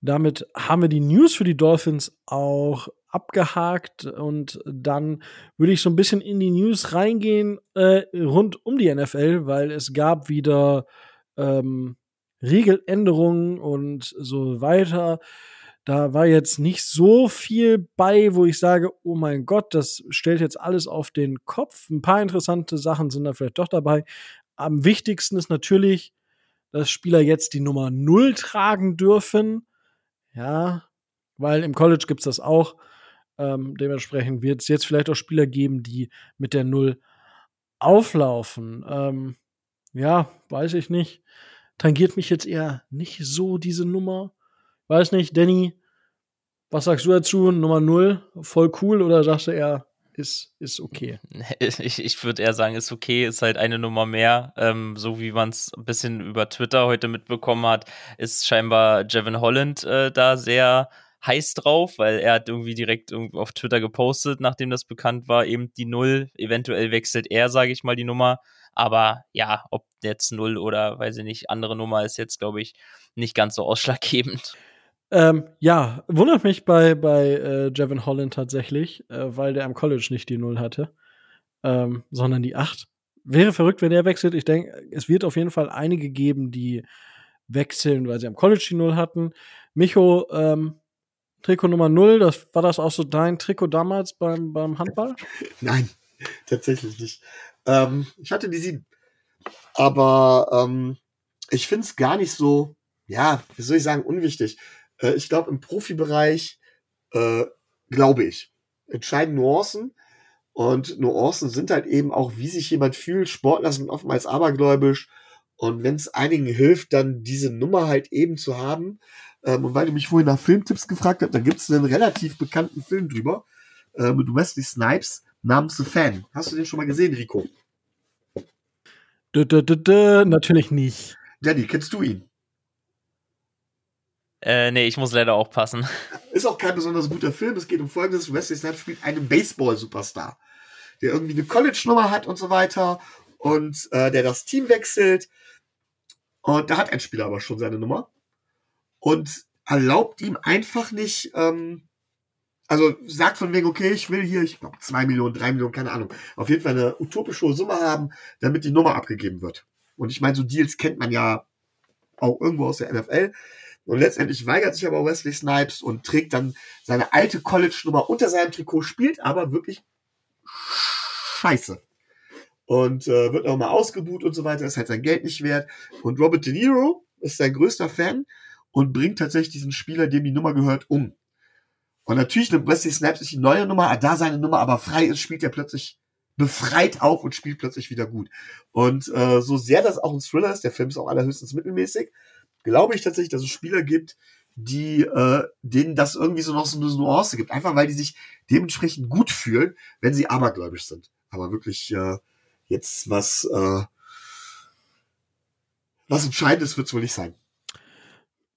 Damit haben wir die News für die Dolphins auch abgehakt und dann würde ich so ein bisschen in die News reingehen äh, rund um die NFL, weil es gab wieder ähm, Regeländerungen und so weiter. Da war jetzt nicht so viel bei, wo ich sage, oh mein Gott, das stellt jetzt alles auf den Kopf. Ein paar interessante Sachen sind da vielleicht doch dabei. Am wichtigsten ist natürlich, dass Spieler jetzt die Nummer 0 tragen dürfen. Ja, weil im College gibt's das auch. Ähm, dementsprechend wird es jetzt vielleicht auch Spieler geben, die mit der 0 auflaufen. Ähm, ja, weiß ich nicht. Tangiert mich jetzt eher nicht so diese Nummer. Weiß nicht, Danny, was sagst du dazu? Nummer 0, voll cool oder sagst du eher, ist, ist okay? Ich, ich würde eher sagen, ist okay, ist halt eine Nummer mehr. Ähm, so wie man es ein bisschen über Twitter heute mitbekommen hat, ist scheinbar Jevin Holland äh, da sehr heiß drauf, weil er hat irgendwie direkt auf Twitter gepostet, nachdem das bekannt war, eben die Null. Eventuell wechselt er, sage ich mal, die Nummer. Aber ja, ob jetzt Null oder, weiß ich nicht, andere Nummer ist jetzt, glaube ich, nicht ganz so ausschlaggebend. Ähm, ja, wundert mich bei, bei äh, Jevin Holland tatsächlich, äh, weil der am College nicht die Null hatte, ähm, sondern die 8. Wäre verrückt, wenn der wechselt. Ich denke, es wird auf jeden Fall einige geben, die wechseln, weil sie am College die Null hatten. Micho, ähm, Trikot Nummer 0, das, war das auch so dein Trikot damals beim, beim Handball? Nein, tatsächlich nicht. Ähm, ich hatte die 7. Aber ähm, ich finde es gar nicht so, ja, wie soll ich sagen, unwichtig. Äh, ich glaube, im Profibereich, äh, glaube ich, entscheiden Nuancen. Und Nuancen sind halt eben auch, wie sich jemand fühlt. Sportler sind oftmals abergläubisch. Und wenn es einigen hilft, dann diese Nummer halt eben zu haben. Ähm, und weil du mich vorhin nach Filmtipps gefragt hast, da gibt es einen relativ bekannten Film drüber äh, mit Wesley Snipes namens The Fan. Hast du den schon mal gesehen, Rico? Dö, dö, dö, natürlich nicht. Danny, kennst du ihn? Äh, nee, ich muss leider auch passen. Ist auch kein besonders guter Film. Es geht um folgendes: Wesley Snipes spielt einen Baseball-Superstar, der irgendwie eine College-Nummer hat und so weiter und äh, der das Team wechselt. Und da hat ein Spieler aber schon seine Nummer und erlaubt ihm einfach nicht, ähm, also sagt von wegen, okay, ich will hier, ich glaube, zwei Millionen, drei Millionen, keine Ahnung, auf jeden Fall eine utopische Summe haben, damit die Nummer abgegeben wird. Und ich meine, so Deals kennt man ja auch irgendwo aus der NFL. Und letztendlich weigert sich aber Wesley Snipes und trägt dann seine alte College-Nummer unter seinem Trikot, spielt aber wirklich scheiße. Und äh, wird auch mal ausgebuht und so weiter, ist halt sein Geld nicht wert. Und Robert De Niro ist sein größter Fan und bringt tatsächlich diesen Spieler, dem die Nummer gehört, um. Und natürlich nimmt Wesley Snipes sich die neue Nummer, da seine Nummer aber frei ist, spielt er plötzlich befreit auf und spielt plötzlich wieder gut. Und äh, so sehr das auch ein Thriller ist, der Film ist auch allerhöchstens mittelmäßig, glaube ich tatsächlich, dass es Spieler gibt, die äh, denen das irgendwie so noch so eine Nuance gibt. Einfach weil die sich dementsprechend gut fühlen, wenn sie abergläubisch sind. Aber wirklich äh, jetzt was, äh, was Entscheidendes wird es wohl nicht sein.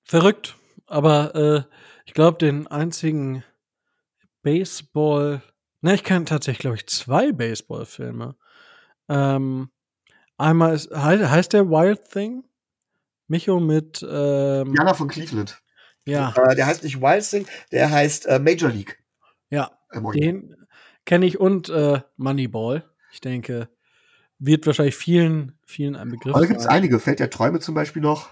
Verrückt. Aber äh, ich glaube, den einzigen Baseball. Ne, ich kenne tatsächlich, glaube ich, zwei Baseball-Filme. Ähm, einmal ist, heißt der Wild Thing? Micho mit ähm, Jana von Cleveland. Ja. Äh, der heißt nicht Wild Thing, der heißt äh, Major League. Ja. Den kenne ich und äh, Moneyball. Ich denke, wird wahrscheinlich vielen, vielen ein Begriff. Aber da gibt es einige. Fällt der Träume zum Beispiel noch.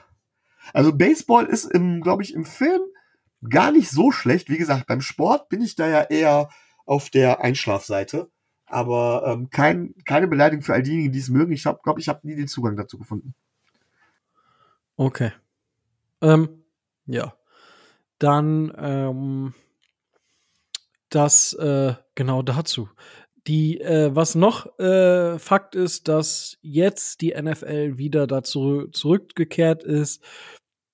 Also Baseball ist im, glaube ich, im Film gar nicht so schlecht. Wie gesagt, beim Sport bin ich da ja eher auf der Einschlafseite. Aber ähm, kein, keine Beleidigung für all diejenigen, die es mögen. Ich glaube, glaub, ich habe nie den Zugang dazu gefunden. Okay. Ähm, ja. Dann ähm, das äh, genau dazu. Die, äh, was noch äh, Fakt ist, dass jetzt die NFL wieder dazu zurückgekehrt ist,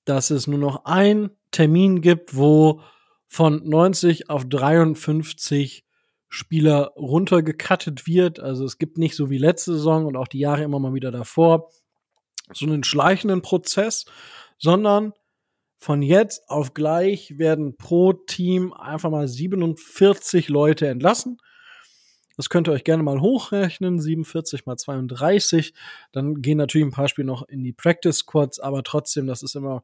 dass es nur noch ein Termin gibt, wo von 90 auf 53 Spieler runtergekattet wird. Also es gibt nicht so wie letzte Saison und auch die Jahre immer mal wieder davor so einen schleichenden Prozess, sondern von jetzt auf gleich werden pro Team einfach mal 47 Leute entlassen. Das könnt ihr euch gerne mal hochrechnen, 47 mal 32. Dann gehen natürlich ein paar Spiele noch in die Practice Squads, aber trotzdem, das ist immer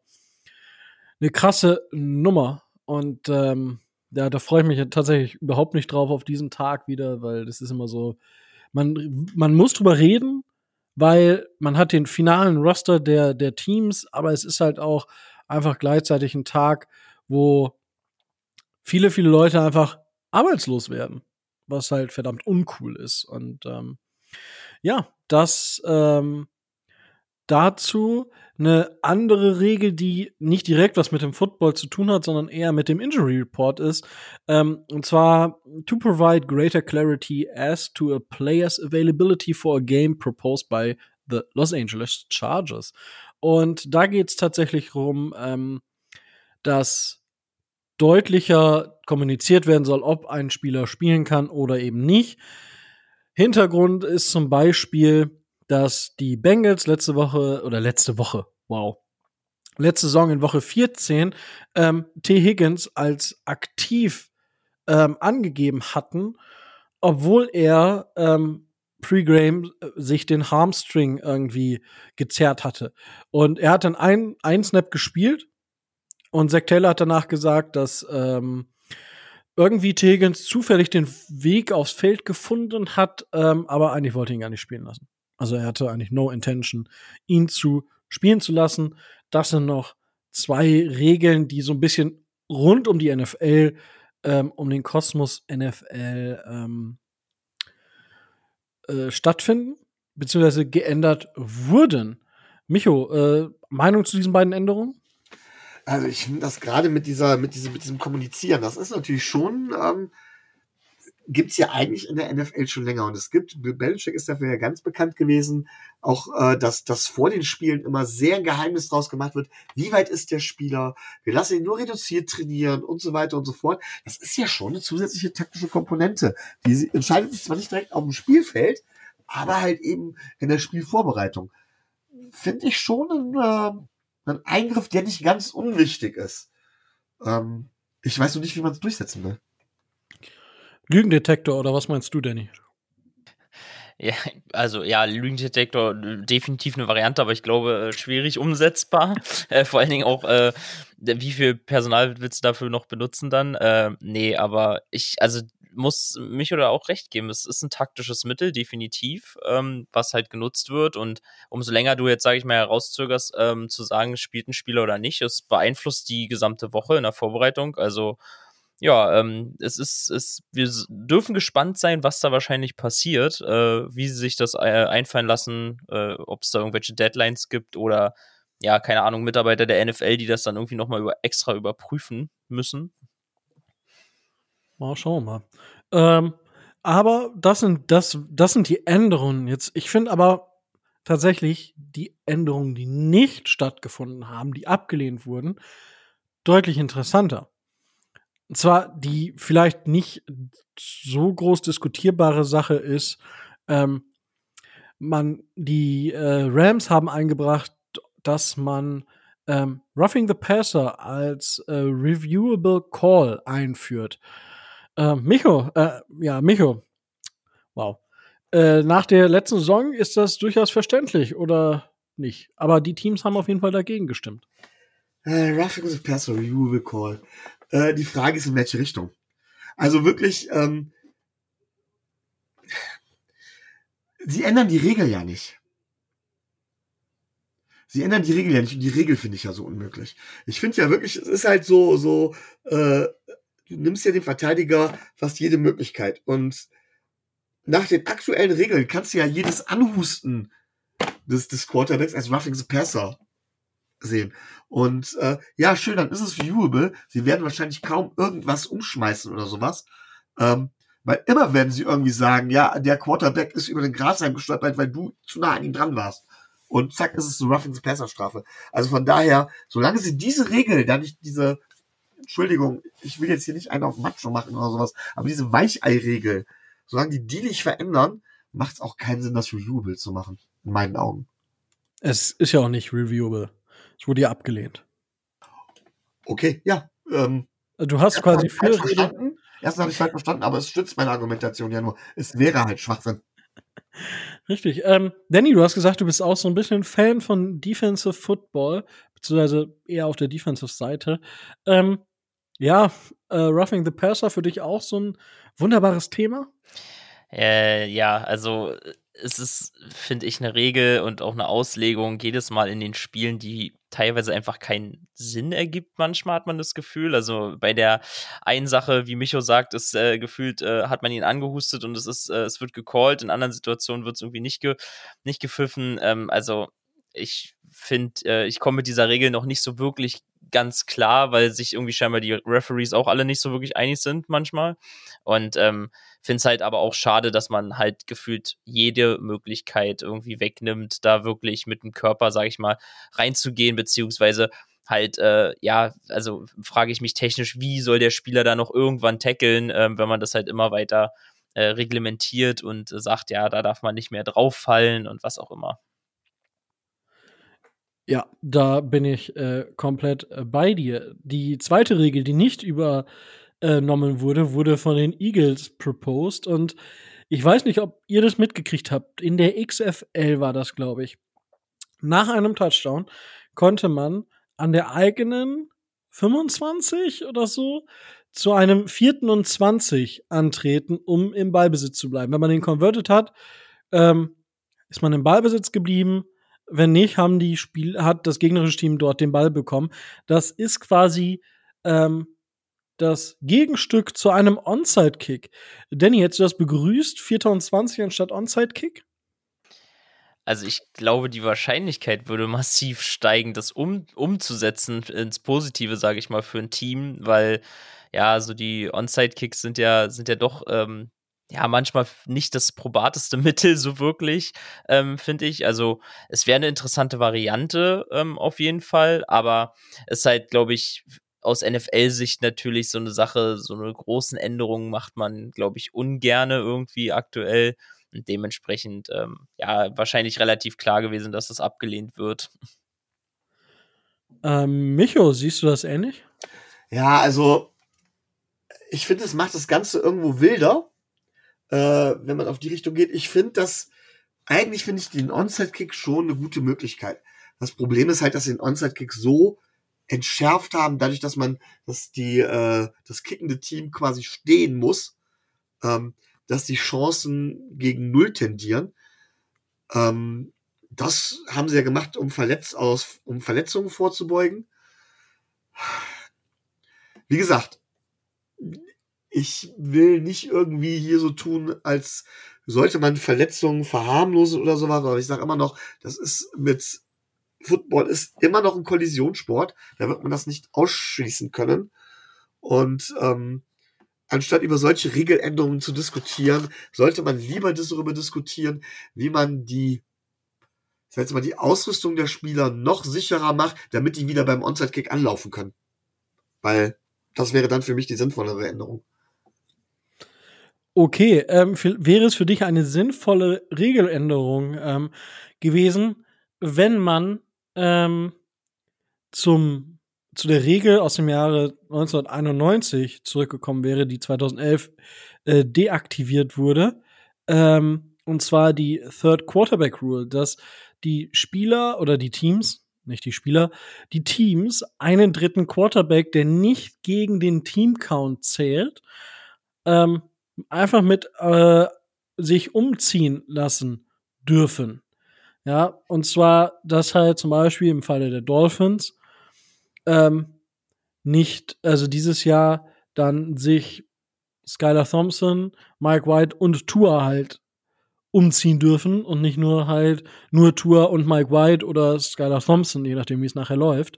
eine krasse Nummer. Und ähm, da, da freue ich mich tatsächlich überhaupt nicht drauf auf diesen Tag wieder, weil das ist immer so, man, man muss drüber reden, weil man hat den finalen Roster der, der Teams, aber es ist halt auch einfach gleichzeitig ein Tag, wo viele, viele Leute einfach arbeitslos werden, was halt verdammt uncool ist. Und ähm, ja, das ähm, dazu eine andere Regel, die nicht direkt was mit dem Football zu tun hat, sondern eher mit dem Injury Report ist. Ähm, und zwar to provide greater clarity as to a player's availability for a game proposed by the Los Angeles Chargers. Und da geht es tatsächlich darum, ähm, dass deutlicher kommuniziert werden soll, ob ein Spieler spielen kann oder eben nicht. Hintergrund ist zum Beispiel, dass die Bengals letzte Woche oder letzte Woche, wow, letzte Saison in Woche 14 ähm, T. Higgins als aktiv ähm, angegeben hatten, obwohl er ähm, Pre-Game äh, sich den Harmstring irgendwie gezerrt hatte. Und er hat dann ein, ein Snap gespielt und Zach Taylor hat danach gesagt, dass ähm, irgendwie Tegens zufällig den Weg aufs Feld gefunden hat, ähm, aber eigentlich wollte ihn gar nicht spielen lassen. Also er hatte eigentlich no intention, ihn zu spielen zu lassen. Das sind noch zwei Regeln, die so ein bisschen rund um die NFL, ähm, um den Kosmos NFL ähm, äh, stattfinden, beziehungsweise geändert wurden. Micho, äh, Meinung zu diesen beiden Änderungen? Also ich finde das gerade mit dieser, mit diesem, mit diesem Kommunizieren, das ist natürlich schon, ähm, gibt es ja eigentlich in der NFL schon länger. Und es gibt, Bill Belichick ist dafür ja ganz bekannt gewesen, auch äh, dass, dass vor den Spielen immer sehr ein Geheimnis draus gemacht wird, wie weit ist der Spieler, wir lassen ihn nur reduziert trainieren und so weiter und so fort. Das ist ja schon eine zusätzliche taktische Komponente. Die entscheidet sich zwar nicht direkt auf dem Spielfeld, aber halt eben in der Spielvorbereitung. Finde ich schon ein, äh, ein Eingriff, der nicht ganz unwichtig ist. Ähm, ich weiß nur nicht, wie man es durchsetzen will. Lügendetektor oder was meinst du, Danny? Ja, also ja, Lügendetektor definitiv eine Variante, aber ich glaube äh, schwierig umsetzbar. Äh, vor allen Dingen auch, äh, wie viel Personal willst du dafür noch benutzen dann? Äh, nee, aber ich, also muss mich oder auch recht geben. Es ist ein taktisches Mittel, definitiv, ähm, was halt genutzt wird. Und umso länger du jetzt, sage ich mal, herauszögerst, ähm, zu sagen, spielt ein Spieler oder nicht, es beeinflusst die gesamte Woche in der Vorbereitung. Also ja, ähm, es ist, es, wir dürfen gespannt sein, was da wahrscheinlich passiert, äh, wie sie sich das äh, einfallen lassen, äh, ob es da irgendwelche Deadlines gibt oder ja, keine Ahnung, Mitarbeiter der NFL, die das dann irgendwie nochmal über, extra überprüfen müssen. Mal schauen mal. Ähm, aber das sind, das, das sind die Änderungen jetzt. Ich finde aber tatsächlich die Änderungen, die nicht stattgefunden haben, die abgelehnt wurden, deutlich interessanter. Und zwar die vielleicht nicht so groß diskutierbare Sache ist, ähm, man, die äh, Rams haben eingebracht, dass man ähm, Roughing the Passer als äh, reviewable Call einführt. Äh, Micho, ja, Micho. Wow. Äh, nach der letzten Saison ist das durchaus verständlich, oder nicht? Aber die Teams haben auf jeden Fall dagegen gestimmt. Äh, roughing the Passer, reviewable Call. Äh, die Frage ist, in welche Richtung. Also wirklich, ähm, sie ändern die Regel ja nicht. Sie ändern die Regel ja nicht und die Regel finde ich ja so unmöglich. Ich finde ja wirklich, es ist halt so, so, äh, du nimmst ja dem Verteidiger fast jede Möglichkeit und nach den aktuellen Regeln kannst du ja jedes Anhusten des, des Quarterbacks als Roughing the Passer sehen. Und äh, ja, schön, dann ist es viewable. Sie werden wahrscheinlich kaum irgendwas umschmeißen oder sowas. Ähm, weil immer werden sie irgendwie sagen, ja, der Quarterback ist über den Grashalm gestolpert, weil du zu nah an ihm dran warst. Und zack, ist es eine Roughing the Strafe. Also von daher, solange sie diese Regel, dann nicht diese, Entschuldigung, ich will jetzt hier nicht einen auf Macho machen oder sowas, aber diese Weichei-Regel, solange die die nicht verändern, macht es auch keinen Sinn, das reviewable zu machen. In meinen Augen. Es ist ja auch nicht reviewable. Es wurde ja abgelehnt. Okay, ja. Ähm, du hast quasi verstanden. Erstens habe ich falsch verstanden, aber es stützt meine Argumentation ja nur. Es wäre halt Schwachsinn. Richtig. Ähm, Danny, du hast gesagt, du bist auch so ein bisschen Fan von Defensive Football, beziehungsweise eher auf der Defensive-Seite. Ähm, ja, äh, Roughing the Passer für dich auch so ein wunderbares Thema? Äh, ja, also es ist, finde ich, eine Regel und auch eine Auslegung jedes Mal in den Spielen, die teilweise einfach keinen Sinn ergibt. Manchmal hat man das Gefühl. Also bei der einen Sache, wie Micho sagt, ist äh, gefühlt, äh, hat man ihn angehustet und es ist, äh, es wird gecallt. In anderen Situationen wird es irgendwie nicht, ge nicht gepfiffen. Ähm, also ich finde, äh, ich komme mit dieser Regel noch nicht so wirklich ganz klar, weil sich irgendwie scheinbar die Referees auch alle nicht so wirklich einig sind manchmal. Und ähm, finde es halt aber auch schade, dass man halt gefühlt jede Möglichkeit irgendwie wegnimmt, da wirklich mit dem Körper, sage ich mal, reinzugehen, beziehungsweise halt, äh, ja, also frage ich mich technisch, wie soll der Spieler da noch irgendwann tackeln, äh, wenn man das halt immer weiter äh, reglementiert und äh, sagt, ja, da darf man nicht mehr drauffallen und was auch immer. Ja, da bin ich äh, komplett äh, bei dir. Die zweite Regel, die nicht übernommen wurde, wurde von den Eagles proposed und ich weiß nicht, ob ihr das mitgekriegt habt. In der XFL war das, glaube ich. Nach einem Touchdown konnte man an der eigenen 25 oder so zu einem vierten und 20 antreten, um im Ballbesitz zu bleiben. Wenn man den converted hat, ähm, ist man im Ballbesitz geblieben wenn nicht, haben die Spiel, hat das gegnerische Team dort den Ball bekommen. Das ist quasi ähm, das Gegenstück zu einem Onside-Kick. Danny, hättest du das begrüßt? 2020 anstatt Onside-Kick? Also ich glaube, die Wahrscheinlichkeit würde massiv steigen, das um, umzusetzen ins Positive, sage ich mal, für ein Team, weil ja, so die Onside-Kicks sind ja, sind ja doch ähm, ja, manchmal nicht das probateste Mittel, so wirklich, ähm, finde ich. Also, es wäre eine interessante Variante ähm, auf jeden Fall, aber es ist halt, glaube ich, aus NFL-Sicht natürlich so eine Sache, so eine großen Änderungen macht man, glaube ich, ungerne irgendwie aktuell. Und dementsprechend, ähm, ja, wahrscheinlich relativ klar gewesen, dass das abgelehnt wird. Ähm, Micho, siehst du das ähnlich? Ja, also ich finde, es macht das Ganze irgendwo wilder, äh, wenn man auf die Richtung geht. Ich finde das, eigentlich finde ich den Onside-Kick schon eine gute Möglichkeit. Das Problem ist halt, dass den Onside-Kick so entschärft haben, dadurch, dass man, dass die, äh, das kickende Team quasi stehen muss, ähm, dass die Chancen gegen Null tendieren. Ähm, das haben sie ja gemacht, um, Verletz aus, um Verletzungen vorzubeugen. Wie gesagt, ich will nicht irgendwie hier so tun, als sollte man Verletzungen verharmlosen oder sowas, aber ich sage immer noch, das ist mit Football ist immer noch ein Kollisionssport, da wird man das nicht ausschließen können. Und ähm, anstatt über solche Regeländerungen zu diskutieren, sollte man lieber darüber diskutieren, wie man die, das heißt mal, die Ausrüstung der Spieler noch sicherer macht, damit die wieder beim Onside-Kick anlaufen können. Weil das wäre dann für mich die sinnvollere Änderung. Okay, ähm, für, wäre es für dich eine sinnvolle Regeländerung ähm, gewesen, wenn man ähm, zum, zu der Regel aus dem Jahre 1991 zurückgekommen wäre, die 2011 äh, deaktiviert wurde, ähm, und zwar die Third Quarterback Rule, dass die Spieler oder die Teams, nicht die Spieler, die Teams einen dritten Quarterback, der nicht gegen den Team-Count zählt, ähm, einfach mit äh, sich umziehen lassen dürfen. Ja, und zwar, dass halt zum Beispiel im Falle der Dolphins ähm, nicht, also dieses Jahr dann sich Skylar Thompson, Mike White und Tour halt umziehen dürfen und nicht nur halt nur Tour und Mike White oder Skylar Thompson, je nachdem, wie es nachher läuft.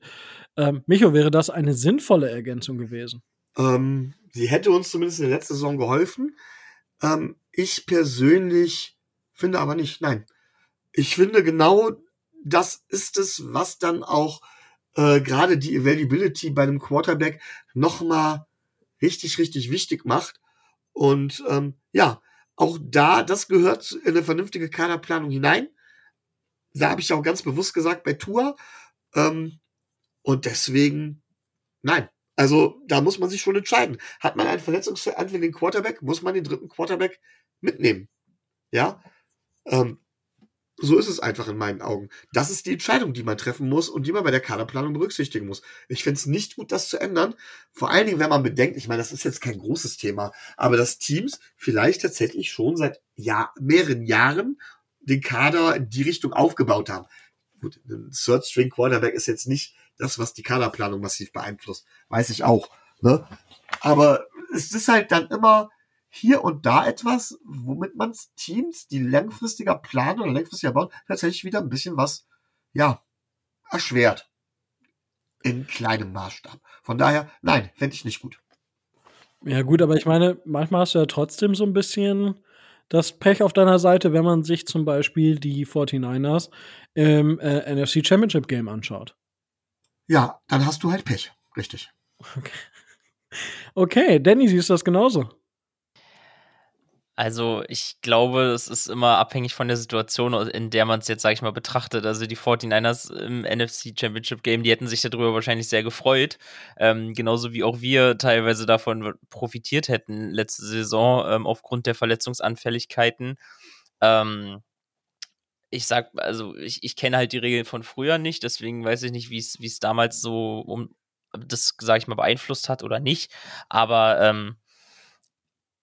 Ähm, Micho, wäre das eine sinnvolle Ergänzung gewesen? Ähm, sie hätte uns zumindest in der letzten Saison geholfen. Ähm, ich persönlich finde aber nicht, nein. Ich finde genau, das ist es, was dann auch äh, gerade die Availability bei einem Quarterback nochmal richtig, richtig wichtig macht. Und ähm, ja, auch da, das gehört in eine vernünftige Kaderplanung hinein. Da habe ich auch ganz bewusst gesagt bei Tour. Ähm, und deswegen, nein, also da muss man sich schon entscheiden. Hat man einen verletzungsanfälligen Quarterback, muss man den dritten Quarterback mitnehmen. Ja. Ähm, So ist es einfach in meinen Augen. Das ist die Entscheidung, die man treffen muss und die man bei der Kaderplanung berücksichtigen muss. Ich finde es nicht gut, das zu ändern. Vor allen Dingen, wenn man bedenkt, ich meine, das ist jetzt kein großes Thema, aber dass Teams vielleicht tatsächlich schon seit Jahr, mehreren Jahren den Kader in die Richtung aufgebaut haben. Gut, ein Third String Quarterback ist jetzt nicht das, was die Kaderplanung massiv beeinflusst. Weiß ich auch. Ne? Aber es ist halt dann immer, hier und da etwas, womit man Teams, die langfristiger planen oder langfristiger bauen, tatsächlich wieder ein bisschen was, ja, erschwert. In kleinem Maßstab. Von daher, nein, fände ich nicht gut. Ja, gut, aber ich meine, manchmal hast du ja trotzdem so ein bisschen das Pech auf deiner Seite, wenn man sich zum Beispiel die 49ers im äh, NFC Championship Game anschaut. Ja, dann hast du halt Pech. Richtig. Okay. Okay, Danny, siehst du das genauso? Also ich glaube, es ist immer abhängig von der Situation, in der man es jetzt, sage ich mal, betrachtet. Also die 49ers im NFC Championship Game, die hätten sich darüber wahrscheinlich sehr gefreut. Ähm, genauso wie auch wir teilweise davon profitiert hätten letzte Saison ähm, aufgrund der Verletzungsanfälligkeiten. Ähm, ich sag, also ich, ich kenne halt die Regeln von früher nicht, deswegen weiß ich nicht, wie es damals so um das, sage ich mal, beeinflusst hat oder nicht. Aber ähm,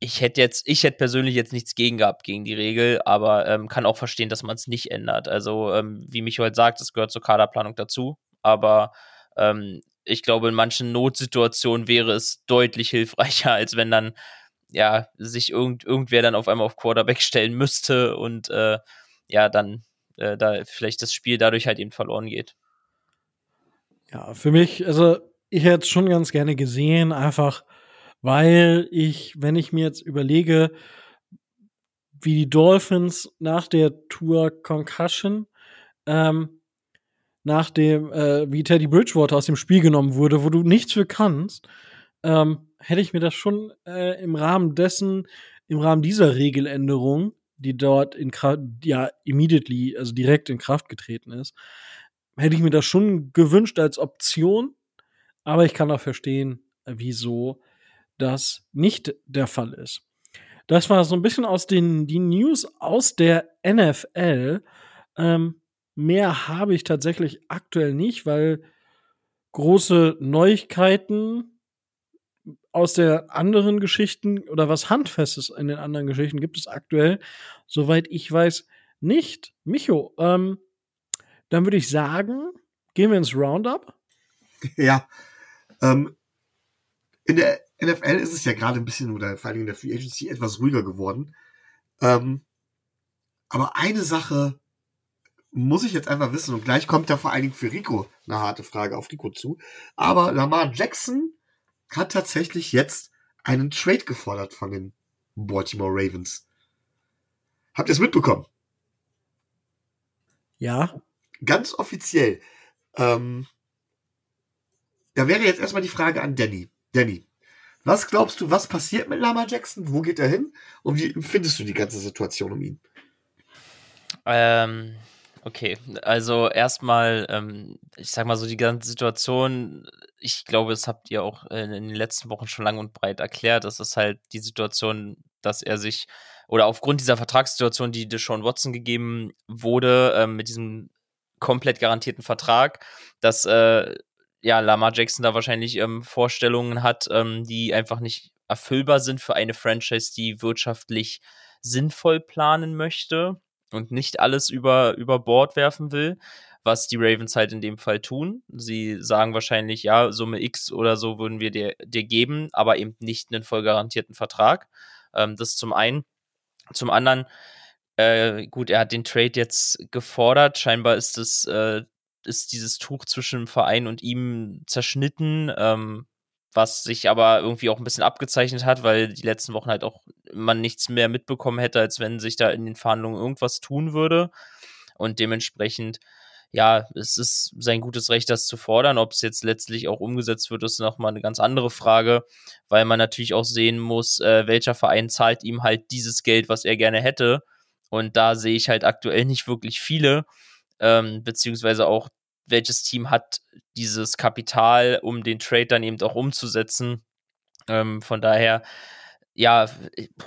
ich hätte jetzt, ich hätte persönlich jetzt nichts gegen gehabt gegen die Regel, aber ähm, kann auch verstehen, dass man es nicht ändert. Also, ähm, wie Michael sagt, es gehört zur Kaderplanung dazu, aber ähm, ich glaube, in manchen Notsituationen wäre es deutlich hilfreicher, als wenn dann ja sich irgend, irgendwer dann auf einmal auf Quarterback stellen müsste und äh, ja, dann äh, da vielleicht das Spiel dadurch halt eben verloren geht. Ja, für mich, also ich hätte es schon ganz gerne gesehen, einfach weil ich, wenn ich mir jetzt überlege, wie die Dolphins nach der Tour Concussion, ähm, nach dem, äh, wie Teddy Bridgewater aus dem Spiel genommen wurde, wo du nichts für kannst, ähm, hätte ich mir das schon äh, im Rahmen dessen, im Rahmen dieser Regeländerung, die dort in Kraft, ja, immediately, also direkt in Kraft getreten ist, hätte ich mir das schon gewünscht als Option. Aber ich kann auch verstehen, wieso das nicht der Fall ist. Das war so ein bisschen aus den die News aus der NFL. Ähm, mehr habe ich tatsächlich aktuell nicht, weil große Neuigkeiten aus der anderen Geschichten oder was Handfestes in den anderen Geschichten gibt es aktuell, soweit ich weiß, nicht. Micho, ähm, dann würde ich sagen, gehen wir ins Roundup. Ja. Ähm, in der NFL ist es ja gerade ein bisschen, oder vor allem in der Free Agency, etwas ruhiger geworden. Ähm, aber eine Sache muss ich jetzt einfach wissen, und gleich kommt da vor allen Dingen für Rico eine harte Frage auf Rico zu. Aber Lamar Jackson hat tatsächlich jetzt einen Trade gefordert von den Baltimore Ravens. Habt ihr es mitbekommen? Ja. Ganz offiziell. Ähm, da wäre jetzt erstmal die Frage an Danny. Danny, was glaubst du, was passiert mit Lama Jackson? Wo geht er hin? Und wie empfindest du die ganze Situation um ihn? Ähm, okay, also erstmal, ähm, ich sag mal so, die ganze Situation, ich glaube, das habt ihr auch in den letzten Wochen schon lang und breit erklärt. Das ist halt die Situation, dass er sich, oder aufgrund dieser Vertragssituation, die Deshaun Watson gegeben wurde, ähm, mit diesem komplett garantierten Vertrag, dass äh, ja, Lamar Jackson da wahrscheinlich ähm, Vorstellungen hat, ähm, die einfach nicht erfüllbar sind für eine Franchise, die wirtschaftlich sinnvoll planen möchte und nicht alles über, über Bord werfen will, was die Ravens halt in dem Fall tun. Sie sagen wahrscheinlich, ja, Summe X oder so würden wir dir, dir geben, aber eben nicht einen voll garantierten Vertrag. Ähm, das zum einen. Zum anderen, äh, gut, er hat den Trade jetzt gefordert. Scheinbar ist es äh, ist dieses Tuch zwischen dem Verein und ihm zerschnitten, ähm, was sich aber irgendwie auch ein bisschen abgezeichnet hat, weil die letzten Wochen halt auch man nichts mehr mitbekommen hätte, als wenn sich da in den Verhandlungen irgendwas tun würde. Und dementsprechend, ja, es ist sein gutes Recht, das zu fordern. Ob es jetzt letztlich auch umgesetzt wird, ist nochmal eine ganz andere Frage, weil man natürlich auch sehen muss, äh, welcher Verein zahlt ihm halt dieses Geld, was er gerne hätte. Und da sehe ich halt aktuell nicht wirklich viele ähm, beziehungsweise auch welches Team hat dieses Kapital, um den Trade dann eben auch umzusetzen. Ähm, von daher ja,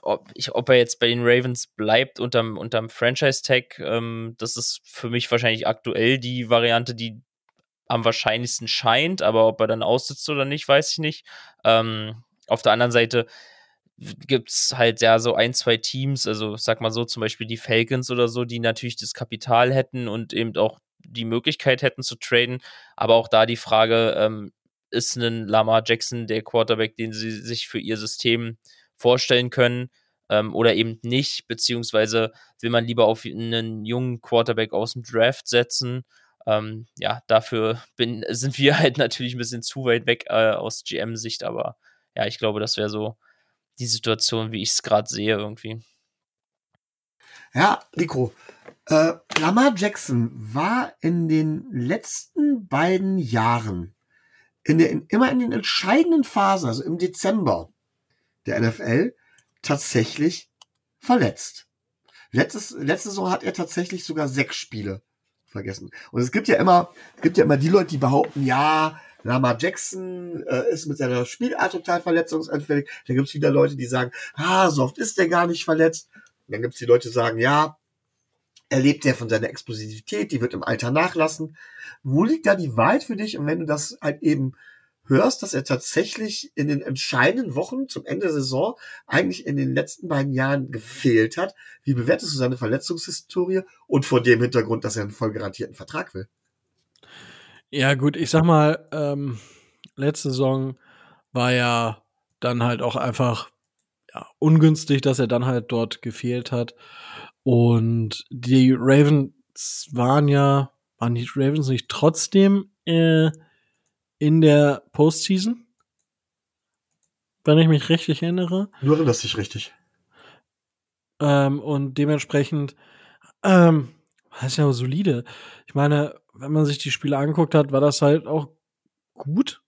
ob, ich, ob er jetzt bei den Ravens bleibt unterm, unterm Franchise-Tag, ähm, das ist für mich wahrscheinlich aktuell die Variante, die am wahrscheinlichsten scheint, aber ob er dann aussitzt oder nicht, weiß ich nicht. Ähm, auf der anderen Seite gibt es halt ja so ein, zwei Teams, also sag mal so, zum Beispiel die Falcons oder so, die natürlich das Kapital hätten und eben auch die Möglichkeit hätten zu traden. Aber auch da die Frage, ähm, ist ein Lamar Jackson der Quarterback, den sie sich für ihr System vorstellen können ähm, oder eben nicht, beziehungsweise will man lieber auf einen jungen Quarterback aus dem Draft setzen. Ähm, ja, dafür bin, sind wir halt natürlich ein bisschen zu weit weg äh, aus GM-Sicht, aber ja, ich glaube, das wäre so die Situation, wie ich es gerade sehe, irgendwie. Ja, Nico. Äh, Lamar Jackson war in den letzten beiden Jahren in der, in, immer in den entscheidenden Phasen, also im Dezember der NFL, tatsächlich verletzt. Letztes, letzte Saison hat er tatsächlich sogar sechs Spiele vergessen. Und es gibt ja immer, es gibt ja immer die Leute, die behaupten, ja, Lama Jackson äh, ist mit seiner Spielart total verletzungsanfällig. Da gibt es wieder Leute, die sagen, ah, so oft ist der gar nicht verletzt. Und dann gibt es die Leute, die sagen, ja, er lebt ja von seiner Explosivität, die wird im Alter nachlassen. Wo liegt da die Wahrheit für dich? Und wenn du das halt eben hörst, dass er tatsächlich in den entscheidenden Wochen zum Ende der Saison eigentlich in den letzten beiden Jahren gefehlt hat, wie bewertest du seine Verletzungshistorie und vor dem Hintergrund, dass er einen voll garantierten Vertrag will? Ja, gut, ich sag mal, ähm, letzte Saison war ja dann halt auch einfach ja, ungünstig, dass er dann halt dort gefehlt hat. Und die Ravens waren ja, waren die Ravens nicht trotzdem äh, in der Postseason? Wenn ich mich richtig erinnere. Du erinnerst dich richtig. Ähm, und dementsprechend, ähm, das ist ja solide. Ich meine, wenn man sich die Spiele angeguckt hat, war das halt auch gut.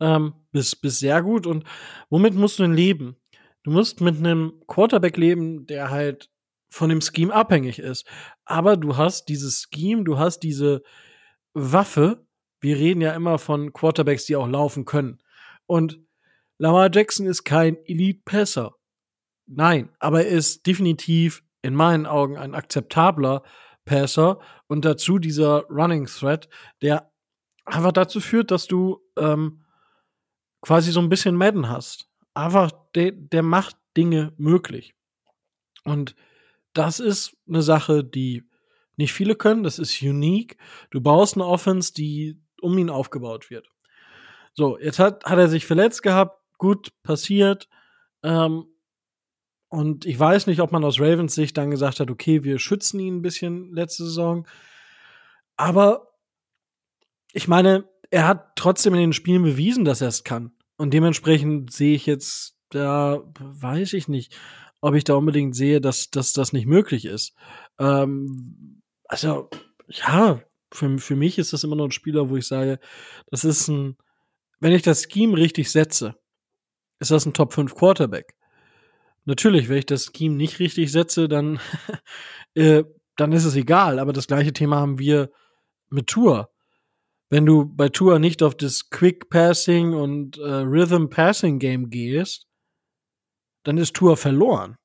Ähm, bis, bis sehr gut. Und womit musst du denn leben? Du musst mit einem Quarterback leben, der halt von dem Scheme abhängig ist. Aber du hast dieses Scheme, du hast diese Waffe. Wir reden ja immer von Quarterbacks, die auch laufen können. Und Lamar Jackson ist kein Elite-Passer. Nein, aber er ist definitiv in meinen Augen ein akzeptabler Passer und dazu dieser Running Threat, der einfach dazu führt, dass du ähm, quasi so ein bisschen Madden hast. Einfach, der, der macht Dinge möglich. Und das ist eine Sache, die nicht viele können. Das ist unique. Du baust eine Offense, die um ihn aufgebaut wird. So, jetzt hat, hat er sich verletzt gehabt. Gut, passiert. Ähm, und ich weiß nicht, ob man aus Ravens Sicht dann gesagt hat, okay, wir schützen ihn ein bisschen letzte Saison. Aber ich meine, er hat trotzdem in den Spielen bewiesen, dass er es kann. Und dementsprechend sehe ich jetzt, da weiß ich nicht, ob ich da unbedingt sehe, dass, dass das nicht möglich ist. Ähm, also, ja, für, für mich ist das immer noch ein Spieler, wo ich sage, das ist ein, wenn ich das Scheme richtig setze, ist das ein Top 5 Quarterback. Natürlich, wenn ich das Scheme nicht richtig setze, dann, äh, dann ist es egal. Aber das gleiche Thema haben wir mit Tour. Wenn du bei Tour nicht auf das Quick Passing und äh, Rhythm Passing Game gehst, dann ist Tour verloren.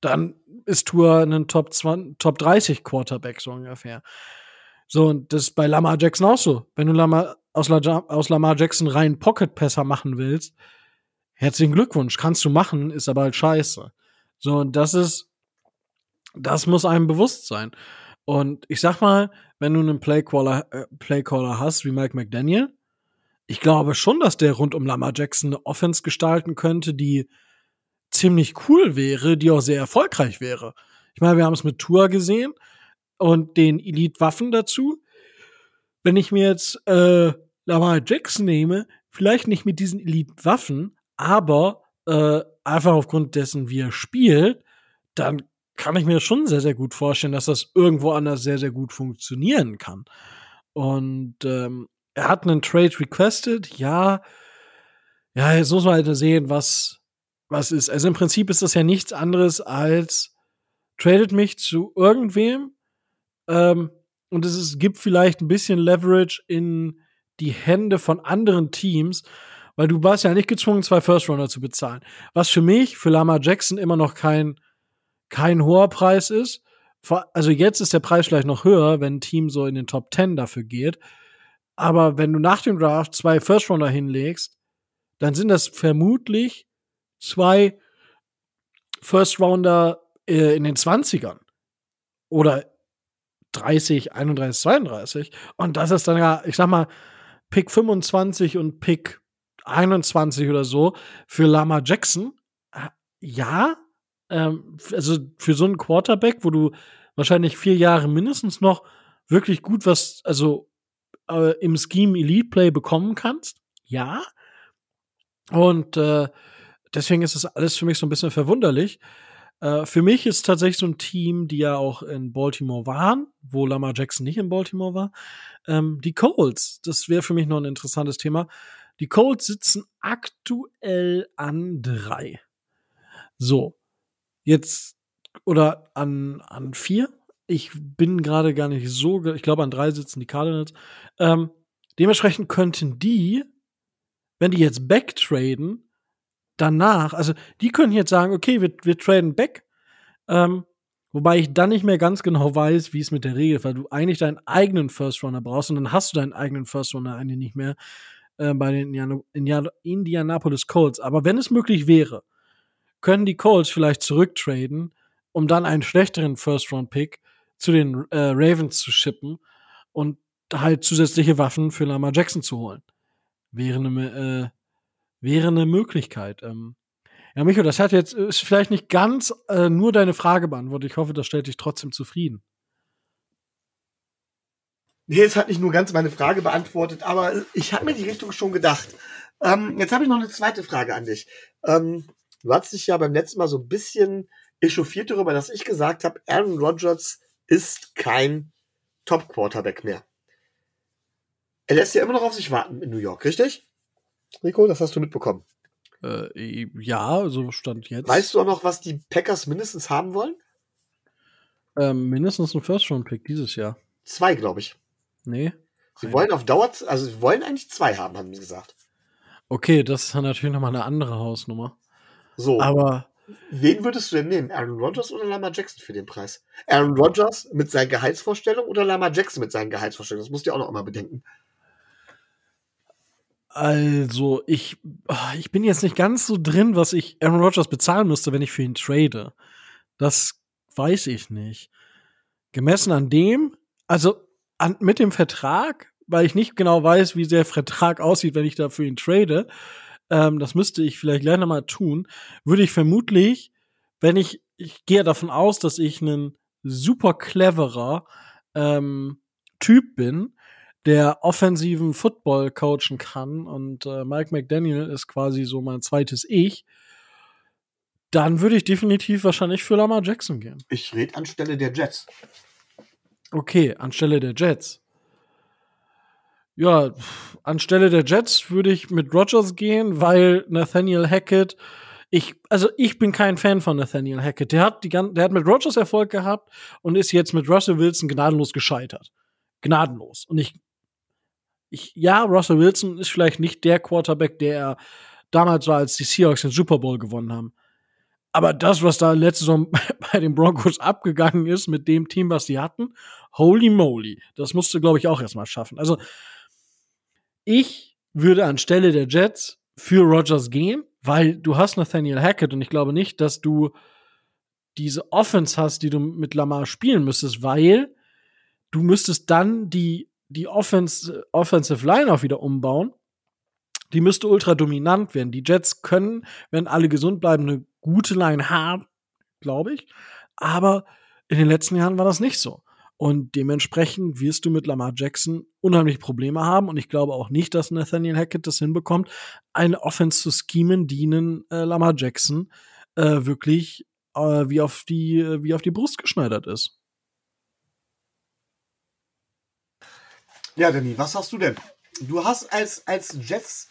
Dann ist Tour ein Top 20, Top 30 Quarterback so ungefähr. So, und das ist bei Lamar Jackson auch so. Wenn du Lamar, aus, La, aus Lamar Jackson rein Pocket Passer machen willst, herzlichen Glückwunsch, kannst du machen, ist aber halt scheiße. So, und das ist, das muss einem bewusst sein. Und ich sag mal, wenn du einen Playcaller, äh, Playcaller hast wie Mike McDaniel, ich glaube schon, dass der rund um Lamar Jackson eine Offense gestalten könnte, die ziemlich cool wäre, die auch sehr erfolgreich wäre. Ich meine, wir haben es mit Tour gesehen und den Elite-Waffen dazu. Wenn ich mir jetzt äh, Lamar Jackson nehme, vielleicht nicht mit diesen Elite-Waffen, aber äh, einfach aufgrund dessen, wie er spielt, dann kann ich mir schon sehr, sehr gut vorstellen, dass das irgendwo anders sehr, sehr gut funktionieren kann. Und ähm, er hat einen Trade requested, ja. Ja, jetzt muss man halt sehen, was, was ist. Also im Prinzip ist das ja nichts anderes als tradet mich zu irgendwem ähm, und es ist, gibt vielleicht ein bisschen Leverage in die Hände von anderen Teams, Weil du warst ja nicht gezwungen, zwei First Runner zu bezahlen. Was für mich, für Lama Jackson immer noch kein, kein hoher Preis ist. Also jetzt ist der Preis vielleicht noch höher, wenn ein Team so in den Top 10 dafür geht. Aber wenn du nach dem Draft zwei First Runner hinlegst, dann sind das vermutlich zwei First Rounder äh, in den 20ern. Oder 30, 31, 32. Und das ist dann ja, ich sag mal, Pick 25 und Pick 21 oder so für Lama Jackson. Äh, ja, ähm, also für so einen Quarterback, wo du wahrscheinlich vier Jahre mindestens noch wirklich gut was, also äh, im Scheme Elite Play bekommen kannst. Ja. Und äh, deswegen ist das alles für mich so ein bisschen verwunderlich. Äh, für mich ist tatsächlich so ein Team, die ja auch in Baltimore waren, wo Lamar Jackson nicht in Baltimore war. Ähm, die Colts, das wäre für mich noch ein interessantes Thema. Die Colts sitzen aktuell an drei. So, jetzt oder an, an vier. Ich bin gerade gar nicht so, ich glaube, an drei sitzen die Cardinals. Ähm, dementsprechend könnten die, wenn die jetzt backtraden, danach, also die können jetzt sagen, okay, wir, wir traden back. Ähm, wobei ich dann nicht mehr ganz genau weiß, wie es mit der Regel ist, weil du eigentlich deinen eigenen First Runner brauchst und dann hast du deinen eigenen First Runner eigentlich nicht mehr äh, bei den Indian Indianapolis Colts. Aber wenn es möglich wäre, können die Colts vielleicht zurücktraden, um dann einen schlechteren First Round Pick zu den äh, Ravens zu shippen und halt zusätzliche Waffen für Lamar Jackson zu holen. Wäre eine, äh, wäre eine Möglichkeit. Ähm, ja, Micho, das hat jetzt ist vielleicht nicht ganz äh, nur deine Frage beantwortet. Ich hoffe, das stellt dich trotzdem zufrieden. Nee, es hat nicht nur ganz meine Frage beantwortet, aber ich habe mir die Richtung schon gedacht. Ähm, jetzt habe ich noch eine zweite Frage an dich. Ähm, du hast dich ja beim letzten Mal so ein bisschen echauffiert darüber, dass ich gesagt habe, Aaron Rodgers ist kein Top-Quarterback mehr. Er lässt ja immer noch auf sich warten in New York, richtig? Rico, das hast du mitbekommen. Äh, ja, so stand jetzt. Weißt du auch noch, was die Packers mindestens haben wollen? Ähm, mindestens ein First-Round-Pick dieses Jahr. Zwei, glaube ich. Nee. Sie Nein. wollen auf Dauer, also sie wollen eigentlich zwei haben, haben sie gesagt. Okay, das ist dann natürlich nochmal eine andere Hausnummer. So. Aber. Wen würdest du denn nehmen? Aaron Rodgers oder Lama Jackson für den Preis? Aaron Rodgers mit seinen Gehaltsvorstellungen oder Lama Jackson mit seinen Gehaltsvorstellungen? Das musst du ja auch noch einmal bedenken. Also, ich, ah, ich bin jetzt nicht ganz so drin, was ich Aaron Rodgers bezahlen müsste, wenn ich für ihn trade. Das weiß ich nicht. Gemessen an dem, also an, mit dem Vertrag, weil ich nicht genau weiß, wie der Vertrag aussieht, wenn ich da für ihn trade, ähm, das müsste ich vielleicht gleich nochmal tun, würde ich vermutlich, wenn ich, ich gehe davon aus, dass ich ein super cleverer ähm, Typ bin, der offensiven Football coachen kann und äh, Mike McDaniel ist quasi so mein zweites Ich, dann würde ich definitiv wahrscheinlich für Lamar Jackson gehen. Ich rede anstelle der Jets. Okay, anstelle der Jets. Ja, anstelle der Jets würde ich mit Rogers gehen, weil Nathaniel Hackett ich, also ich bin kein Fan von Nathaniel Hackett. Der hat, die, der hat mit Rogers Erfolg gehabt und ist jetzt mit Russell Wilson gnadenlos gescheitert. Gnadenlos. Und ich ich, ja, Russell Wilson ist vielleicht nicht der Quarterback, der er damals war, als die Seahawks den Super Bowl gewonnen haben. Aber das, was da letzte Saison bei den Broncos abgegangen ist mit dem Team, was sie hatten, holy moly, das musst du, glaube ich, auch erstmal schaffen. Also, ich würde anstelle der Jets für Rodgers gehen, weil du hast Nathaniel Hackett und ich glaube nicht, dass du diese Offense hast, die du mit Lamar spielen müsstest, weil du müsstest dann die die Offense, Offensive Line auch wieder umbauen. Die müsste ultra dominant werden. Die Jets können, wenn alle gesund bleiben, eine gute Line haben, glaube ich. Aber in den letzten Jahren war das nicht so. Und dementsprechend wirst du mit Lamar Jackson unheimlich Probleme haben. Und ich glaube auch nicht, dass Nathaniel Hackett das hinbekommt, eine Offense zu schemen, die ihnen äh, Lamar Jackson äh, wirklich äh, wie, auf die, wie auf die Brust geschneidert ist. Ja, Danny, was hast du denn? Du hast als, als Jets,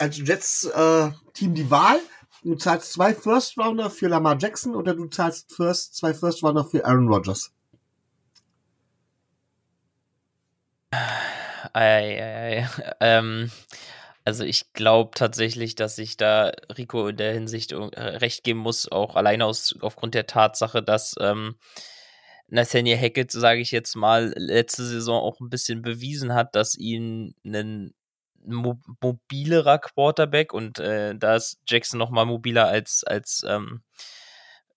als Jets äh, Team die Wahl. Du zahlst zwei First Rounder für Lamar Jackson oder du zahlst first, zwei First Rounder für Aaron Rodgers. Ei, ei, ei. Ähm, Also ich glaube tatsächlich, dass ich da Rico in der Hinsicht äh, recht geben muss, auch alleine aus, aufgrund der Tatsache, dass ähm, Nathaniel Hackett, sage ich jetzt mal, letzte Saison auch ein bisschen bewiesen hat, dass ihn ein mo mobilerer Quarterback und äh, da ist Jackson noch mal mobiler als als ähm,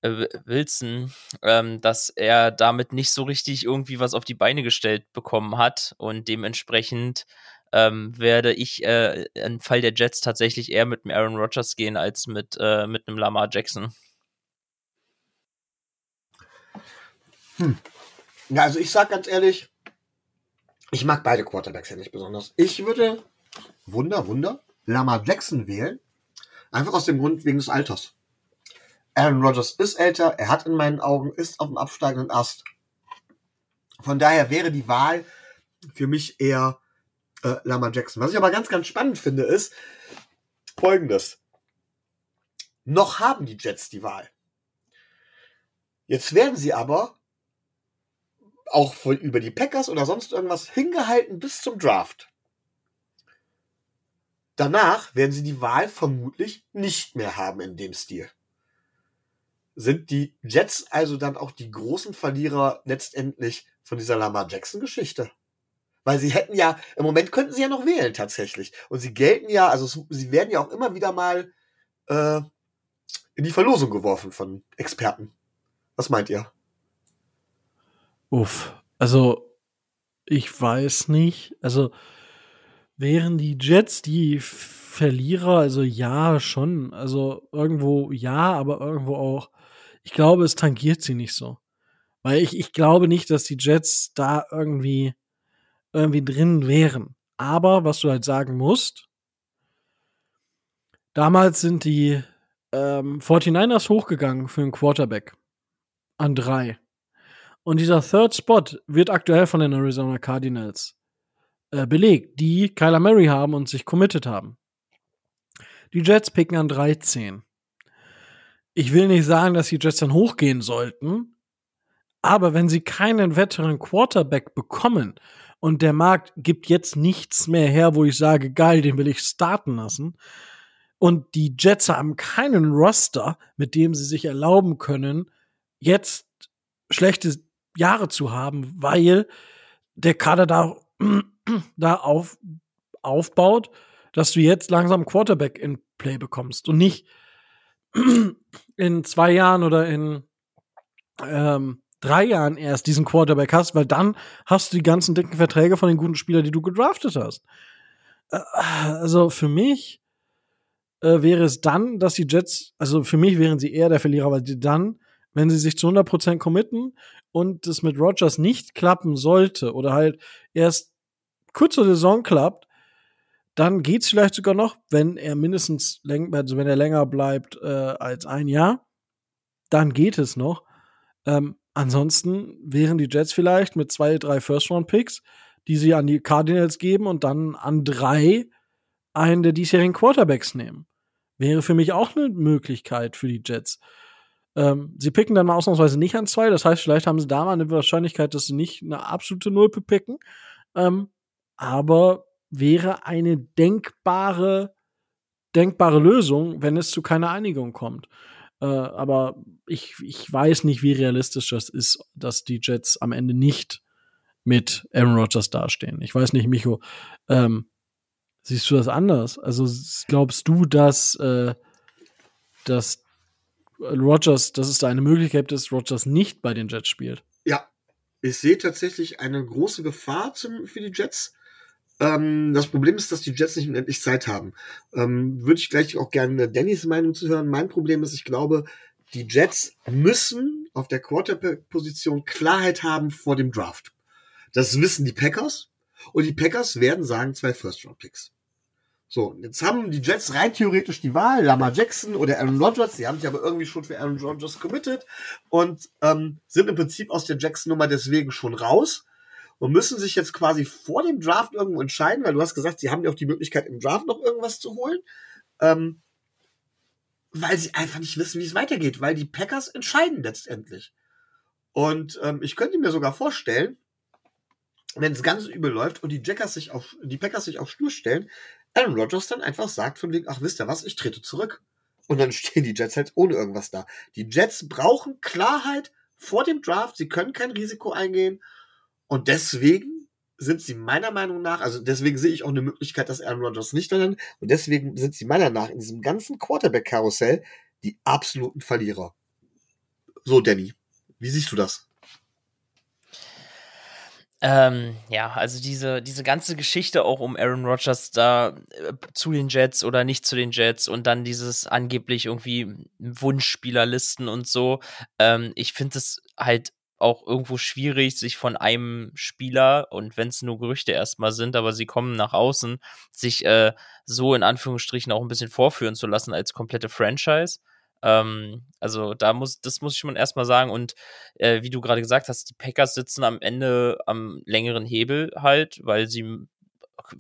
äh, Wilson, ähm, dass er damit nicht so richtig irgendwie was auf die Beine gestellt bekommen hat und dementsprechend ähm, werde ich äh, im Fall der Jets tatsächlich eher mit einem Aaron Rodgers gehen als mit, äh, mit einem Lamar Jackson. Hm. Ja, also ich sag ganz ehrlich, ich mag beide Quarterbacks ja nicht besonders. Ich würde, Wunder, Wunder, Lamar Jackson wählen. Einfach aus dem Grund wegen des Alters. Aaron Rodgers ist älter, er hat in meinen Augen, ist auf dem absteigenden Ast. Von daher wäre die Wahl für mich eher äh, Lama Jackson. Was ich aber ganz, ganz spannend finde, ist folgendes. Noch haben die Jets die Wahl. Jetzt werden sie aber auch über die Packers oder sonst irgendwas hingehalten bis zum Draft. Danach werden sie die Wahl vermutlich nicht mehr haben in dem Stil. Sind die Jets also dann auch die großen Verlierer letztendlich von dieser Lamar Jackson Geschichte? Weil sie hätten ja, im Moment könnten sie ja noch wählen tatsächlich. Und sie gelten ja, also sie werden ja auch immer wieder mal äh, in die Verlosung geworfen von Experten. Was meint ihr? Uff, also ich weiß nicht. Also wären die Jets die Verlierer, also ja, schon. Also irgendwo ja, aber irgendwo auch. Ich glaube, es tangiert sie nicht so. Weil ich, ich glaube nicht, dass die Jets da irgendwie irgendwie drin wären. Aber was du halt sagen musst, damals sind die ähm, 49ers hochgegangen für einen Quarterback an drei. Und dieser Third Spot wird aktuell von den Arizona Cardinals äh, belegt, die Kyler Murray haben und sich committed haben. Die Jets picken an 13. Ich will nicht sagen, dass die Jets dann hochgehen sollten, aber wenn sie keinen weiteren Quarterback bekommen und der Markt gibt jetzt nichts mehr her, wo ich sage, geil, den will ich starten lassen. Und die Jets haben keinen Roster, mit dem sie sich erlauben können, jetzt schlechte Jahre zu haben, weil der Kader da, da auf, aufbaut, dass du jetzt langsam Quarterback in Play bekommst und nicht in zwei Jahren oder in ähm, drei Jahren erst diesen Quarterback hast, weil dann hast du die ganzen dicken Verträge von den guten Spielern, die du gedraftet hast. Äh, also für mich äh, wäre es dann, dass die Jets, also für mich wären sie eher der Verlierer, weil die dann, wenn sie sich zu 100% committen und es mit Rogers nicht klappen sollte oder halt erst kurz zur Saison klappt, dann geht's vielleicht sogar noch, wenn er mindestens, also wenn er länger bleibt äh, als ein Jahr, dann geht es noch. Ähm, Ansonsten wären die Jets vielleicht mit zwei, drei First-Round-Picks, die sie an die Cardinals geben und dann an drei einen der diesjährigen Quarterbacks nehmen. Wäre für mich auch eine Möglichkeit für die Jets. Ähm, sie picken dann mal ausnahmsweise nicht an zwei, das heißt, vielleicht haben sie da mal eine Wahrscheinlichkeit, dass sie nicht eine absolute Nulpe picken. Ähm, aber wäre eine denkbare, denkbare Lösung, wenn es zu keiner Einigung kommt. Äh, aber ich, ich weiß nicht, wie realistisch das ist, dass die Jets am Ende nicht mit Aaron Rodgers dastehen. Ich weiß nicht, Micho, ähm, siehst du das anders? Also glaubst du, dass, äh, dass Rodgers, dass es da eine Möglichkeit gibt, dass Rodgers nicht bei den Jets spielt? Ja, ich sehe tatsächlich eine große Gefahr zum, für die Jets. Ähm, das Problem ist, dass die Jets nicht unendlich Zeit haben. Ähm, Würde ich gleich auch gerne Dannys Meinung zu hören. Mein Problem ist, ich glaube, die Jets müssen auf der Quarterback-Position Klarheit haben vor dem Draft. Das wissen die Packers. Und die Packers werden sagen, zwei First-Round-Picks. So, jetzt haben die Jets rein theoretisch die Wahl, Lamar Jackson oder Aaron Rodgers. Die haben sich aber irgendwie schon für Aaron Rodgers committed und ähm, sind im Prinzip aus der Jackson-Nummer deswegen schon raus und müssen sich jetzt quasi vor dem Draft irgendwo entscheiden, weil du hast gesagt, sie haben ja auch die Möglichkeit, im Draft noch irgendwas zu holen. Ähm, weil sie einfach nicht wissen, wie es weitergeht, weil die Packers entscheiden letztendlich. Und ähm, ich könnte mir sogar vorstellen, wenn es ganz übel läuft und die Jackers sich auf, die Packers sich auf Stur stellen, Aaron Rodgers dann einfach sagt von wegen, ach wisst ihr was, ich trete zurück. Und dann stehen die Jets halt ohne irgendwas da. Die Jets brauchen Klarheit vor dem Draft. Sie können kein Risiko eingehen. Und deswegen sind sie meiner Meinung nach, also deswegen sehe ich auch eine Möglichkeit, dass Aaron Rodgers nicht dann, und deswegen sind sie meiner Meinung nach in diesem ganzen Quarterback-Karussell die absoluten Verlierer. So, Danny, wie siehst du das? Ähm, ja, also diese, diese ganze Geschichte auch um Aaron Rodgers da äh, zu den Jets oder nicht zu den Jets und dann dieses angeblich irgendwie Wunschspielerlisten und so. Ähm, ich finde es halt auch irgendwo schwierig, sich von einem Spieler, und wenn es nur Gerüchte erstmal sind, aber sie kommen nach außen, sich äh, so in Anführungsstrichen auch ein bisschen vorführen zu lassen als komplette Franchise. Ähm, also da muss, das muss ich schon erstmal sagen. Und äh, wie du gerade gesagt hast, die Packers sitzen am Ende am längeren Hebel halt, weil sie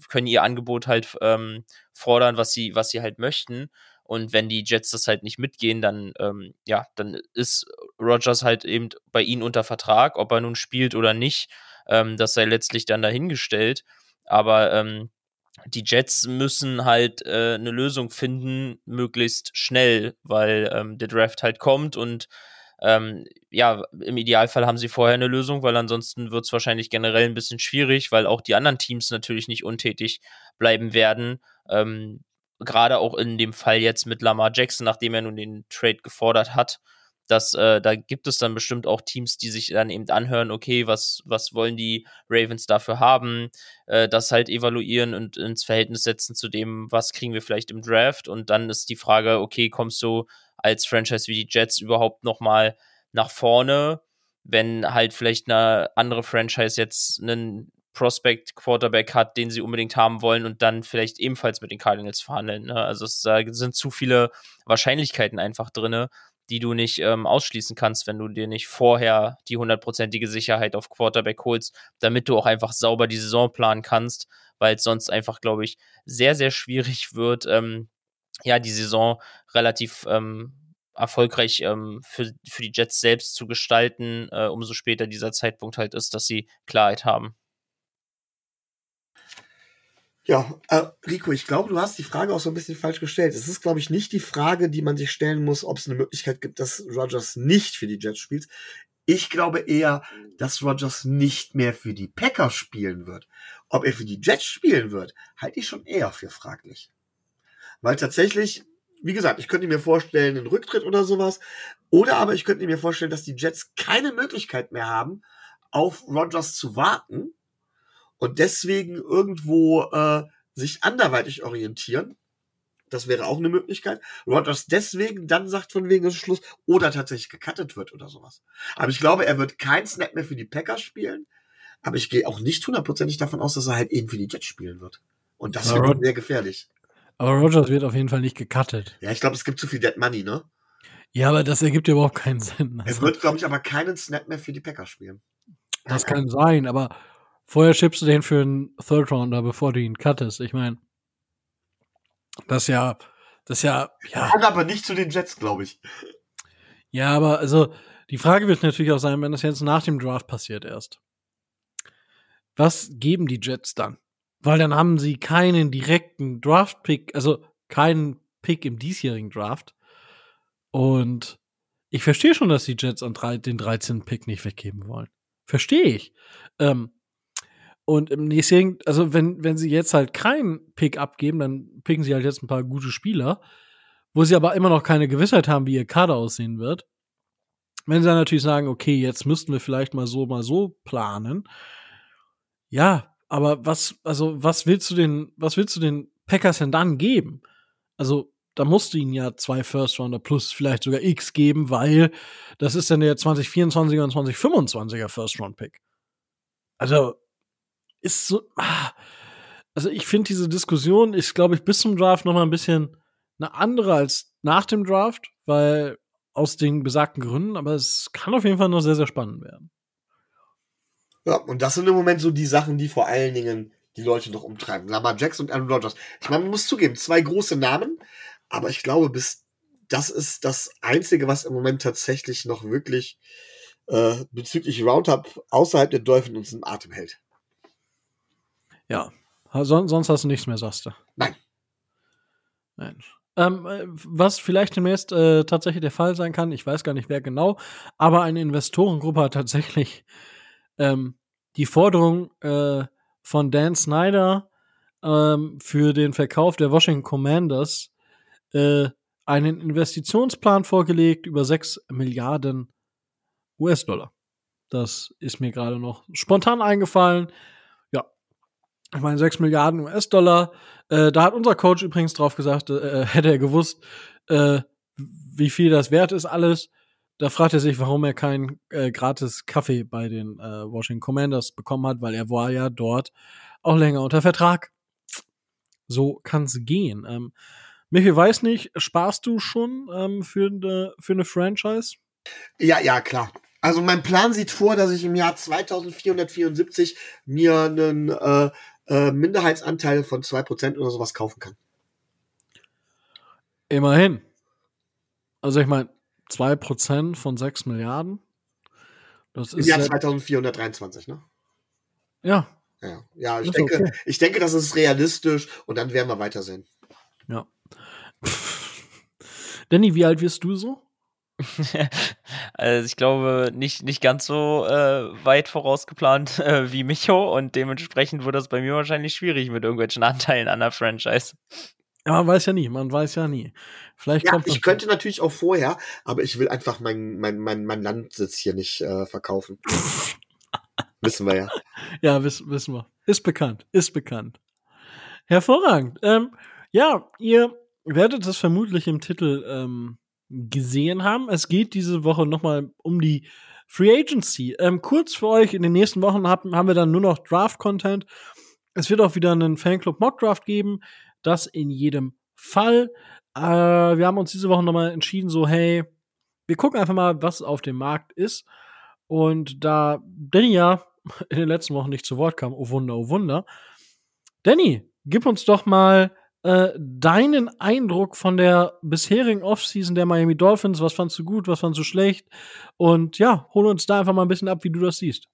können ihr Angebot halt ähm, fordern, was sie, was sie halt möchten. Und wenn die Jets das halt nicht mitgehen, dann, ähm, ja, dann ist Rogers halt eben bei ihnen unter Vertrag, ob er nun spielt oder nicht. Ähm, das sei letztlich dann dahingestellt. Aber ähm, die Jets müssen halt äh, eine Lösung finden, möglichst schnell, weil ähm, der Draft halt kommt und ähm, ja, im Idealfall haben sie vorher eine Lösung, weil ansonsten wird es wahrscheinlich generell ein bisschen schwierig, weil auch die anderen Teams natürlich nicht untätig bleiben werden. Ähm, Gerade auch in dem Fall jetzt mit Lamar Jackson, nachdem er nun den Trade gefordert hat dass äh, da gibt es dann bestimmt auch Teams, die sich dann eben anhören, okay, was, was wollen die Ravens dafür haben, äh, das halt evaluieren und ins Verhältnis setzen zu dem, was kriegen wir vielleicht im Draft. Und dann ist die Frage, okay, kommst du als Franchise wie die Jets überhaupt nochmal nach vorne, wenn halt vielleicht eine andere Franchise jetzt einen Prospect Quarterback hat, den sie unbedingt haben wollen und dann vielleicht ebenfalls mit den Cardinals verhandeln. Ne? Also es da sind zu viele Wahrscheinlichkeiten einfach drin, die du nicht ähm, ausschließen kannst, wenn du dir nicht vorher die hundertprozentige Sicherheit auf Quarterback holst, damit du auch einfach sauber die Saison planen kannst, weil es sonst einfach, glaube ich, sehr, sehr schwierig wird, ähm, ja, die Saison relativ ähm, erfolgreich ähm, für, für die Jets selbst zu gestalten, äh, umso später dieser Zeitpunkt halt ist, dass sie Klarheit haben. Ja, äh, Rico, ich glaube, du hast die Frage auch so ein bisschen falsch gestellt. Es ist, glaube ich, nicht die Frage, die man sich stellen muss, ob es eine Möglichkeit gibt, dass Rogers nicht für die Jets spielt. Ich glaube eher, dass Rogers nicht mehr für die Packers spielen wird. Ob er für die Jets spielen wird, halte ich schon eher für fraglich. Weil tatsächlich, wie gesagt, ich könnte mir vorstellen, einen Rücktritt oder sowas. Oder aber ich könnte mir vorstellen, dass die Jets keine Möglichkeit mehr haben, auf Rogers zu warten und deswegen irgendwo äh, sich anderweitig orientieren. Das wäre auch eine Möglichkeit. Rogers deswegen dann sagt von wegen ist Schluss oder tatsächlich gecuttet wird oder sowas. Aber ich glaube, er wird kein Snap mehr für die Packers spielen. Aber ich gehe auch nicht hundertprozentig davon aus, dass er halt eben für die Jets spielen wird. Und das wird sehr gefährlich. Aber Rogers wird auf jeden Fall nicht gecuttet. Ja, ich glaube, es gibt zu viel Dead Money, ne? Ja, aber das ergibt ja überhaupt keinen Sinn. Also, er wird, glaube ich, aber keinen Snap mehr für die Packers spielen. Das kann sein, aber Vorher schippst du den für einen Third Rounder, bevor du ihn cuttest. Ich meine, das ist ja, das ist ja, ja. Kann aber nicht zu den Jets, glaube ich. Ja, aber also die Frage wird natürlich auch sein, wenn das jetzt nach dem Draft passiert erst. Was geben die Jets dann? Weil dann haben sie keinen direkten Draft-Pick, also keinen Pick im diesjährigen Draft. Und ich verstehe schon, dass die Jets an drei, den 13. Pick nicht weggeben wollen. Verstehe ich. Ähm, und im nächsten, also wenn, wenn sie jetzt halt keinen Pick abgeben, dann picken sie halt jetzt ein paar gute Spieler, wo sie aber immer noch keine Gewissheit haben, wie ihr Kader aussehen wird. Wenn sie dann natürlich sagen, okay, jetzt müssten wir vielleicht mal so, mal so planen. Ja, aber was, also, was willst du den, was willst du den Packers denn dann geben? Also, da musst du ihnen ja zwei First Rounder plus vielleicht sogar X geben, weil das ist dann der 2024er und 2025er First Round Pick. Also, ist so. Ah, also ich finde diese Diskussion ist, glaube ich, bis zum Draft noch mal ein bisschen eine andere als nach dem Draft, weil aus den besagten Gründen, aber es kann auf jeden Fall noch sehr, sehr spannend werden. Ja, und das sind im Moment so die Sachen, die vor allen Dingen die Leute noch umtreiben. Lamar Jackson und Aaron Rodgers. Ich meine, man muss zugeben, zwei große Namen, aber ich glaube, bis das ist das Einzige, was im Moment tatsächlich noch wirklich äh, bezüglich Roundup außerhalb der Dolphins uns im Atem hält. Ja. Son sonst hast du nichts mehr, sagst du. Nein, Nein. Ähm, äh, was vielleicht demnächst äh, tatsächlich der Fall sein kann, ich weiß gar nicht wer genau, aber eine Investorengruppe hat tatsächlich ähm, die Forderung äh, von Dan Snyder ähm, für den Verkauf der Washington Commanders äh, einen Investitionsplan vorgelegt über 6 Milliarden US-Dollar. Das ist mir gerade noch spontan eingefallen. Ich meine 6 Milliarden US-Dollar. Äh, da hat unser Coach übrigens drauf gesagt, äh, hätte er gewusst, äh, wie viel das wert ist alles. Da fragt er sich, warum er keinen äh, gratis Kaffee bei den äh, Washington Commanders bekommen hat, weil er war ja dort auch länger unter Vertrag. So kann's gehen. Ähm, Michael weiß nicht, sparst du schon ähm, für, eine, für eine Franchise? Ja, ja, klar. Also mein Plan sieht vor, dass ich im Jahr 2474 mir einen äh, äh, Minderheitsanteil von 2% oder sowas kaufen kann. Immerhin. Also ich meine, 2% von 6 Milliarden. Das ist Im Jahr 2423, ne? Ja. Ja, ja ich, denke, okay. ich denke, das ist realistisch und dann werden wir weitersehen. Ja. Danny, wie alt wirst du so? also ich glaube, nicht, nicht ganz so äh, weit vorausgeplant äh, wie Micho und dementsprechend wird das bei mir wahrscheinlich schwierig mit irgendwelchen Anteilen an der Franchise. Ja, man weiß ja nie, man weiß ja nie. Vielleicht ja, kommt ich könnte natürlich auch vorher, aber ich will einfach mein, mein, mein, mein Landsitz hier nicht äh, verkaufen. wissen wir ja. Ja, wiss, wissen wir. Ist bekannt, ist bekannt. Hervorragend. Ähm, ja, ihr werdet es vermutlich im Titel ähm, gesehen haben. Es geht diese Woche nochmal um die Free Agency. Ähm, kurz für euch, in den nächsten Wochen haben, haben wir dann nur noch Draft-Content. Es wird auch wieder einen Fanclub Mock Draft geben. Das in jedem Fall. Äh, wir haben uns diese Woche nochmal entschieden, so, hey, wir gucken einfach mal, was auf dem Markt ist. Und da Danny ja in den letzten Wochen nicht zu Wort kam, oh Wunder, oh Wunder. Danny, gib uns doch mal äh, deinen Eindruck von der bisherigen Offseason der Miami Dolphins. Was fandst du gut, was fandst du schlecht? Und ja, hol uns da einfach mal ein bisschen ab, wie du das siehst.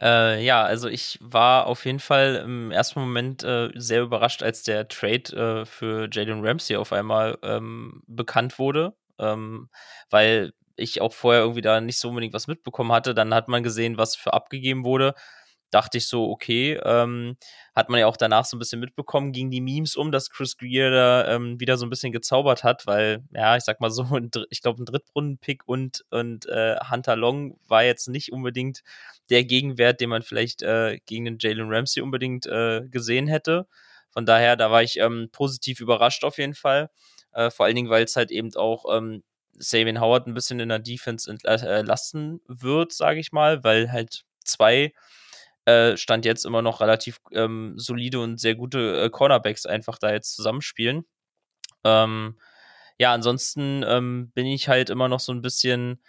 Äh, ja, also ich war auf jeden Fall im ersten Moment äh, sehr überrascht, als der Trade äh, für Jalen Ramsey auf einmal ähm, bekannt wurde, ähm, weil ich auch vorher irgendwie da nicht so unbedingt was mitbekommen hatte. Dann hat man gesehen, was für abgegeben wurde dachte ich so, okay, ähm, hat man ja auch danach so ein bisschen mitbekommen, ging die Memes um, dass Chris Greer da ähm, wieder so ein bisschen gezaubert hat, weil, ja, ich sag mal so, ich glaube, ein Drittrunden-Pick und, und äh, Hunter Long war jetzt nicht unbedingt der Gegenwert, den man vielleicht äh, gegen den Jalen Ramsey unbedingt äh, gesehen hätte. Von daher, da war ich ähm, positiv überrascht auf jeden Fall. Äh, vor allen Dingen, weil es halt eben auch ähm, Sabian Howard ein bisschen in der Defense entlasten wird, sage ich mal, weil halt zwei äh, Stand jetzt immer noch relativ ähm, solide und sehr gute äh, Cornerbacks einfach da jetzt zusammenspielen. Ähm, ja, ansonsten ähm, bin ich halt immer noch so ein bisschen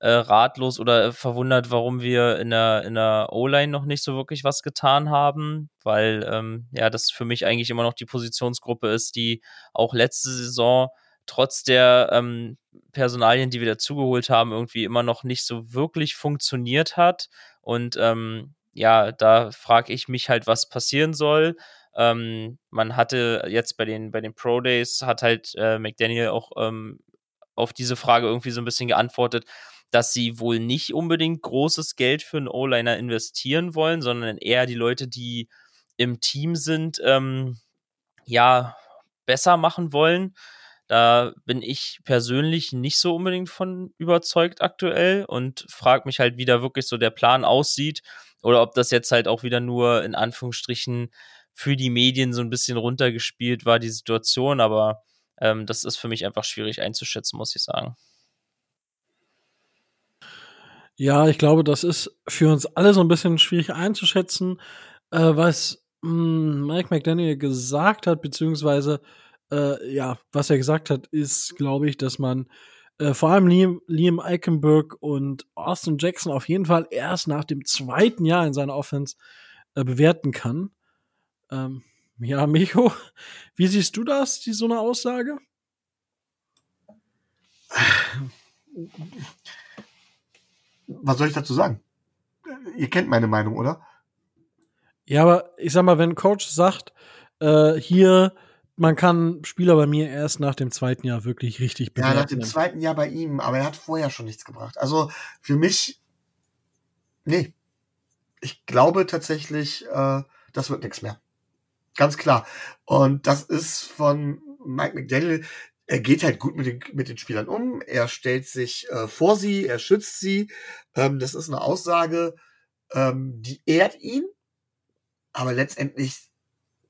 äh, ratlos oder verwundert, warum wir in der, in der O-Line noch nicht so wirklich was getan haben, weil ähm, ja, das für mich eigentlich immer noch die Positionsgruppe ist, die auch letzte Saison trotz der ähm, Personalien, die wir dazugeholt haben, irgendwie immer noch nicht so wirklich funktioniert hat. Und ähm, ja, da frage ich mich halt, was passieren soll. Ähm, man hatte jetzt bei den, bei den Pro Days, hat halt äh, McDaniel auch ähm, auf diese Frage irgendwie so ein bisschen geantwortet, dass sie wohl nicht unbedingt großes Geld für einen O-Liner investieren wollen, sondern eher die Leute, die im Team sind, ähm, ja, besser machen wollen. Da bin ich persönlich nicht so unbedingt von überzeugt aktuell und frage mich halt, wie da wirklich so der Plan aussieht oder ob das jetzt halt auch wieder nur in Anführungsstrichen für die Medien so ein bisschen runtergespielt war, die Situation. Aber ähm, das ist für mich einfach schwierig einzuschätzen, muss ich sagen. Ja, ich glaube, das ist für uns alle so ein bisschen schwierig einzuschätzen, äh, was mh, hm, Mike McDaniel gesagt hat, beziehungsweise äh, ja, was er gesagt hat, ist, glaube ich, dass man äh, vor allem Liam, Liam Eikenberg und Austin Jackson auf jeden Fall erst nach dem zweiten Jahr in seiner Offense äh, bewerten kann. Ähm, ja, Micho, wie siehst du das, die so eine Aussage? Was soll ich dazu sagen? Ihr kennt meine Meinung, oder? Ja, aber ich sag mal, wenn ein Coach sagt, äh, hier man kann Spieler bei mir erst nach dem zweiten Jahr wirklich richtig bewerten. Ja, nach dem zweiten Jahr bei ihm, aber er hat vorher schon nichts gebracht. Also für mich, nee. Ich glaube tatsächlich, äh, das wird nichts mehr. Ganz klar. Und das ist von Mike McDaniel, er geht halt gut mit den, mit den Spielern um, er stellt sich äh, vor sie, er schützt sie. Ähm, das ist eine Aussage, ähm, die ehrt ihn, aber letztendlich,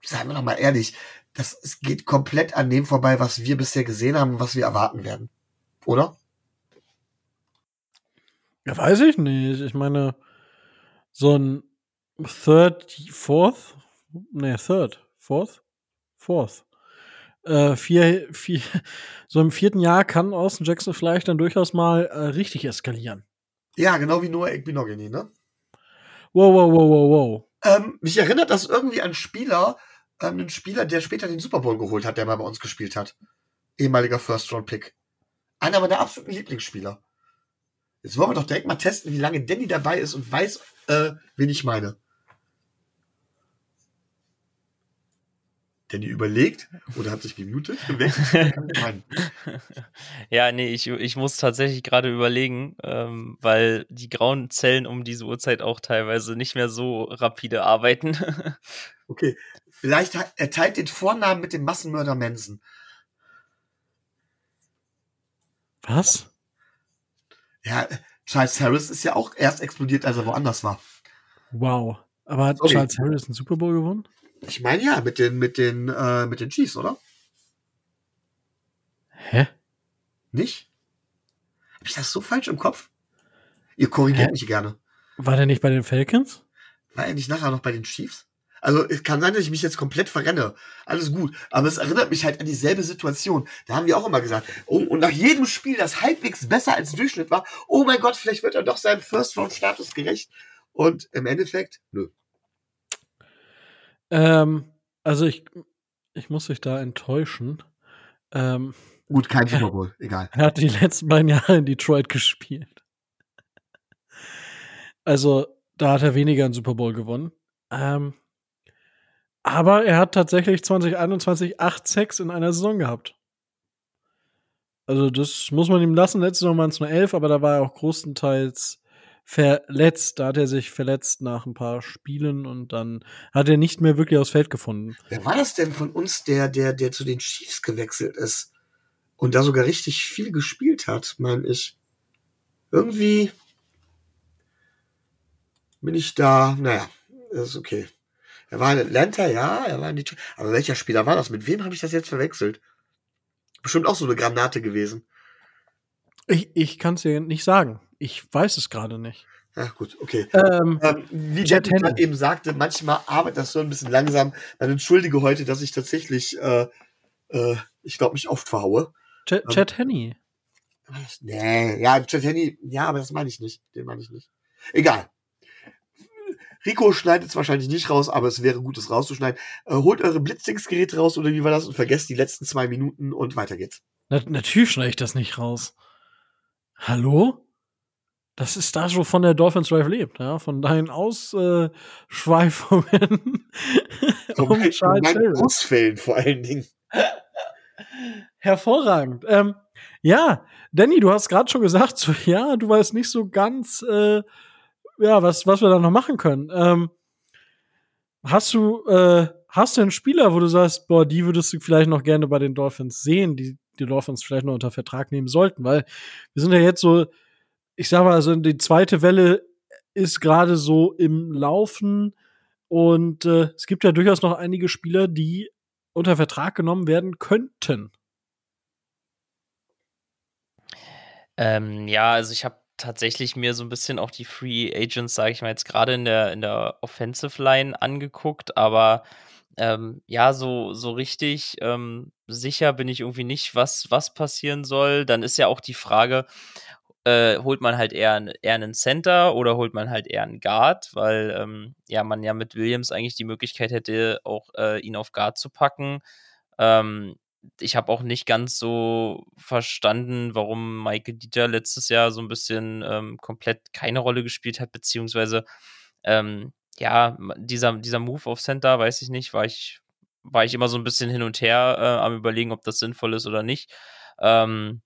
seien wir noch mal ehrlich, das es geht komplett an dem vorbei, was wir bisher gesehen haben was wir erwarten werden. Oder? Ja, weiß ich nicht. Ich meine, so ein Third, Fourth, nee, Third, Fourth, Fourth. Äh, vier, vier, so im vierten Jahr kann Austin Jackson vielleicht dann durchaus mal äh, richtig eskalieren. Ja, genau wie Noah Ekbinogini, ne? Wow, wow, wow, wow, wow. Ähm, mich erinnert das irgendwie an Spieler, an einen Spieler, der später den Super Bowl geholt hat, der mal bei uns gespielt hat. Ehemaliger First-Round-Pick. Einer meiner absoluten Lieblingsspieler. Jetzt wollen wir doch direkt mal testen, wie lange Danny dabei ist und weiß, äh, wen ich meine. Danny überlegt oder hat sich gemutet? ja, nee, ich, ich muss tatsächlich gerade überlegen, ähm, weil die grauen Zellen um diese Uhrzeit auch teilweise nicht mehr so rapide arbeiten. okay, vielleicht er teilt den Vornamen mit dem Massenmörder Manson. Was? Ja, Charles Harris ist ja auch erst explodiert, als er woanders war. Wow. Aber hat Sorry. Charles Harris einen Super Bowl gewonnen? Ich meine ja, mit den, mit den, äh, mit den Chiefs, oder? Hä? Nicht? Hab ich das so falsch im Kopf? Ihr korrigiert Hä? mich gerne. War der nicht bei den Falcons? War er nicht nachher noch bei den Chiefs? Also es kann sein, dass ich mich jetzt komplett verrenne. Alles gut. Aber es erinnert mich halt an dieselbe Situation. Da haben wir auch immer gesagt, oh, und nach jedem Spiel, das halbwegs besser als Durchschnitt war, oh mein Gott, vielleicht wird er doch seinem First-Round-Status gerecht. Und im Endeffekt, nö. Ähm, also ich, ich muss dich da enttäuschen. Ähm, Gut, kein Super Bowl, egal. Er hat die letzten beiden Jahre in Detroit gespielt. Also, da hat er weniger einen Super Bowl gewonnen. Ähm, aber er hat tatsächlich 2021 8 Sex in einer Saison gehabt. Also, das muss man ihm lassen. Letzte Saison waren es nur 11, aber da war er auch großenteils verletzt. Da hat er sich verletzt nach ein paar Spielen und dann hat er nicht mehr wirklich aufs Feld gefunden. Wer war das denn von uns, der, der, der zu den Chiefs gewechselt ist und da sogar richtig viel gespielt hat, meine ich? Irgendwie bin ich da, naja, ist okay. Er war in Atlanta, ja, er war in Detroit. Aber welcher Spieler war das? Mit wem habe ich das jetzt verwechselt? Bestimmt auch so eine Granate gewesen. Ich, ich kann es dir nicht sagen. Ich weiß es gerade nicht. Ja, gut, okay. Ähm, ähm, wie Jet gerade eben sagte, manchmal arbeitet das so ein bisschen langsam. Dann entschuldige heute, dass ich tatsächlich, äh, äh, ich glaube, mich oft verhaue. Jet, ähm, Jet Henny. Nee, ja, Jet Henny, ja, aber das meine ich nicht. Den meine ich nicht. Egal. Rico schneidet es wahrscheinlich nicht raus, aber es wäre gut, es rauszuschneiden. Äh, holt eure Blitzdingsgeräte raus oder wie war das und vergesst die letzten zwei Minuten und weiter geht's. Na, natürlich schneide ich das nicht raus. Hallo? Das ist das, wovon der Dolphins Drive lebt, ja, von deinen Ausschweifungen. um meinen Ausfällen vor allen Dingen. Hervorragend. Ähm, ja, Danny, du hast gerade schon gesagt, so, ja, du weißt nicht so ganz, äh, ja, was, was wir da noch machen können. Ähm, hast du, äh, hast du einen Spieler, wo du sagst, boah, die würdest du vielleicht noch gerne bei den Dolphins sehen, die die Dolphins vielleicht noch unter Vertrag nehmen sollten, weil wir sind ja jetzt so, ich sag mal, also die zweite Welle ist gerade so im Laufen und äh, es gibt ja durchaus noch einige Spieler, die unter Vertrag genommen werden könnten. Ähm, ja, also ich habe tatsächlich mir so ein bisschen auch die Free Agents, sage ich mal, jetzt gerade in der, in der Offensive Line angeguckt, aber ähm, ja, so, so richtig ähm, sicher bin ich irgendwie nicht, was, was passieren soll. Dann ist ja auch die Frage, äh, holt man halt eher, eher einen Center oder holt man halt eher einen Guard, weil ähm, ja man ja mit Williams eigentlich die Möglichkeit hätte, auch äh, ihn auf Guard zu packen. Ähm, ich habe auch nicht ganz so verstanden, warum Michael Dieter letztes Jahr so ein bisschen ähm, komplett keine Rolle gespielt hat, beziehungsweise ähm, ja, dieser, dieser Move auf Center, weiß ich nicht, war ich war ich immer so ein bisschen hin und her äh, am überlegen, ob das sinnvoll ist oder nicht. Ähm,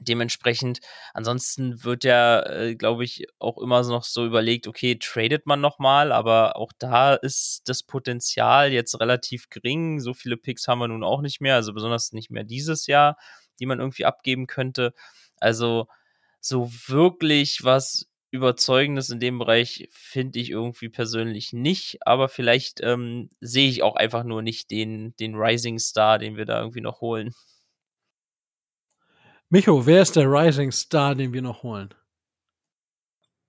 dementsprechend, ansonsten wird ja, äh, glaube ich, auch immer noch so überlegt, okay, tradet man nochmal, aber auch da ist das Potenzial jetzt relativ gering. So viele Picks haben wir nun auch nicht mehr, also besonders nicht mehr dieses Jahr, die man irgendwie abgeben könnte. Also so wirklich was Überzeugendes in dem Bereich finde ich irgendwie persönlich nicht, aber vielleicht ähm, sehe ich auch einfach nur nicht den, den Rising Star, den wir da irgendwie noch holen. Micho, wer ist der Rising Star, den wir noch holen?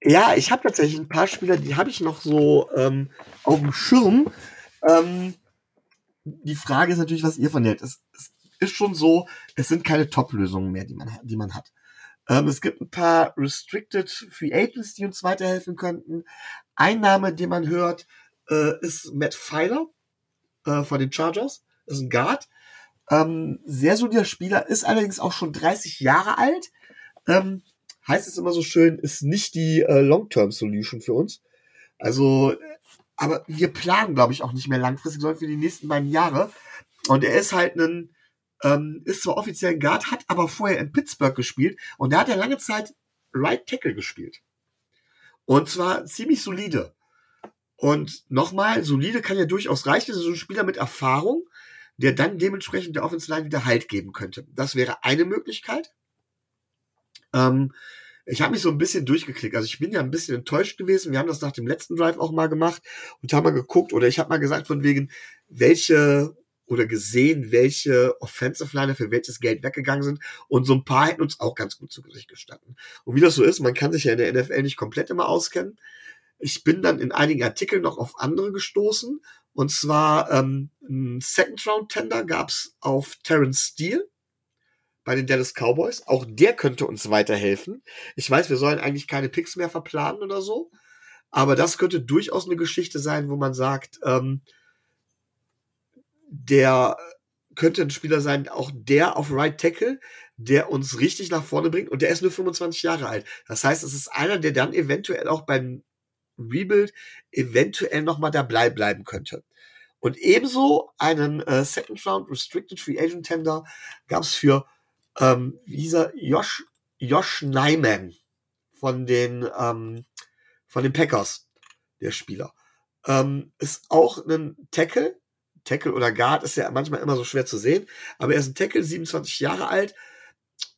Ja, ich habe tatsächlich ein paar Spieler, die habe ich noch so ähm, auf dem Schirm. Ähm, die Frage ist natürlich, was ihr von hält. Es, es ist schon so, es sind keine Top-Lösungen mehr, die man, die man hat. Ähm, es gibt ein paar Restricted Free Agents, die uns weiterhelfen könnten. Ein Name, den man hört, äh, ist Matt Filer äh, von den Chargers. Das ist ein Guard. Ähm, sehr solider Spieler, ist allerdings auch schon 30 Jahre alt. Ähm, heißt es immer so schön, ist nicht die äh, Long-Term-Solution für uns. Also, aber wir planen, glaube ich, auch nicht mehr langfristig, sondern für die nächsten beiden Jahre. Und er ist halt ein ähm, ist zwar offiziell ein Guard, hat aber vorher in Pittsburgh gespielt und da hat er lange Zeit Right Tackle gespielt. Und zwar ziemlich solide. Und nochmal, solide kann ja durchaus reichen. Das ist so ein Spieler mit Erfahrung, der dann dementsprechend der Offensive Line wieder Halt geben könnte. Das wäre eine Möglichkeit. Ähm, ich habe mich so ein bisschen durchgeklickt. Also ich bin ja ein bisschen enttäuscht gewesen. Wir haben das nach dem letzten Drive auch mal gemacht und haben mal geguckt oder ich habe mal gesagt von wegen, welche oder gesehen, welche Offensive Liner für welches Geld weggegangen sind. Und so ein paar hätten uns auch ganz gut zu Gesicht gestanden. Und wie das so ist, man kann sich ja in der NFL nicht komplett immer auskennen. Ich bin dann in einigen Artikeln noch auf andere gestoßen. Und zwar ähm, ein Second Round Tender gab's auf Terrence Steele bei den Dallas Cowboys. Auch der könnte uns weiterhelfen. Ich weiß, wir sollen eigentlich keine Picks mehr verplanen oder so. Aber das könnte durchaus eine Geschichte sein, wo man sagt, ähm, der könnte ein Spieler sein, auch der auf Right Tackle, der uns richtig nach vorne bringt und der ist nur 25 Jahre alt. Das heißt, es ist einer, der dann eventuell auch beim Rebuild eventuell nochmal dabei bleiben könnte. Und ebenso einen äh, Second Round Restricted Free Agent Tender gab es für ähm, dieser Josh, Josh Nyman von den ähm, von den Packers, der Spieler. Ähm, ist auch ein Tackle, Tackle oder Guard ist ja manchmal immer so schwer zu sehen, aber er ist ein Tackle, 27 Jahre alt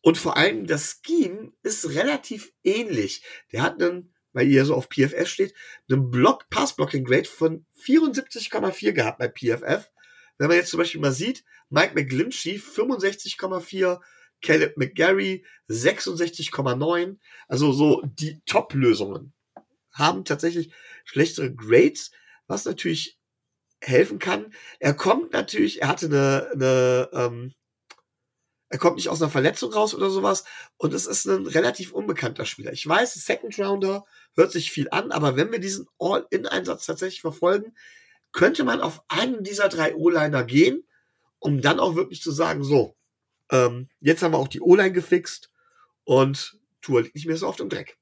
und vor allem das Scheme ist relativ ähnlich. Der hat einen, weil ihr so auf PFF steht, einen Block, Pass-Blocking Grade von 74,4 gehabt bei PFF. Wenn man jetzt zum Beispiel mal sieht, Mike McGlinchey 65,4, Caleb McGarry 66,9. Also so die Top-Lösungen haben tatsächlich schlechtere Grades, was natürlich helfen kann. Er kommt natürlich, er hatte eine, eine ähm, er kommt nicht aus einer Verletzung raus oder sowas und es ist ein relativ unbekannter Spieler. Ich weiß, Second Rounder hört sich viel an, aber wenn wir diesen All-In-Einsatz tatsächlich verfolgen, könnte man auf einen dieser drei O-Liner gehen, um dann auch wirklich zu sagen, so, ähm, jetzt haben wir auch die O-Line gefixt und Tour liegt nicht mehr so oft im Dreck.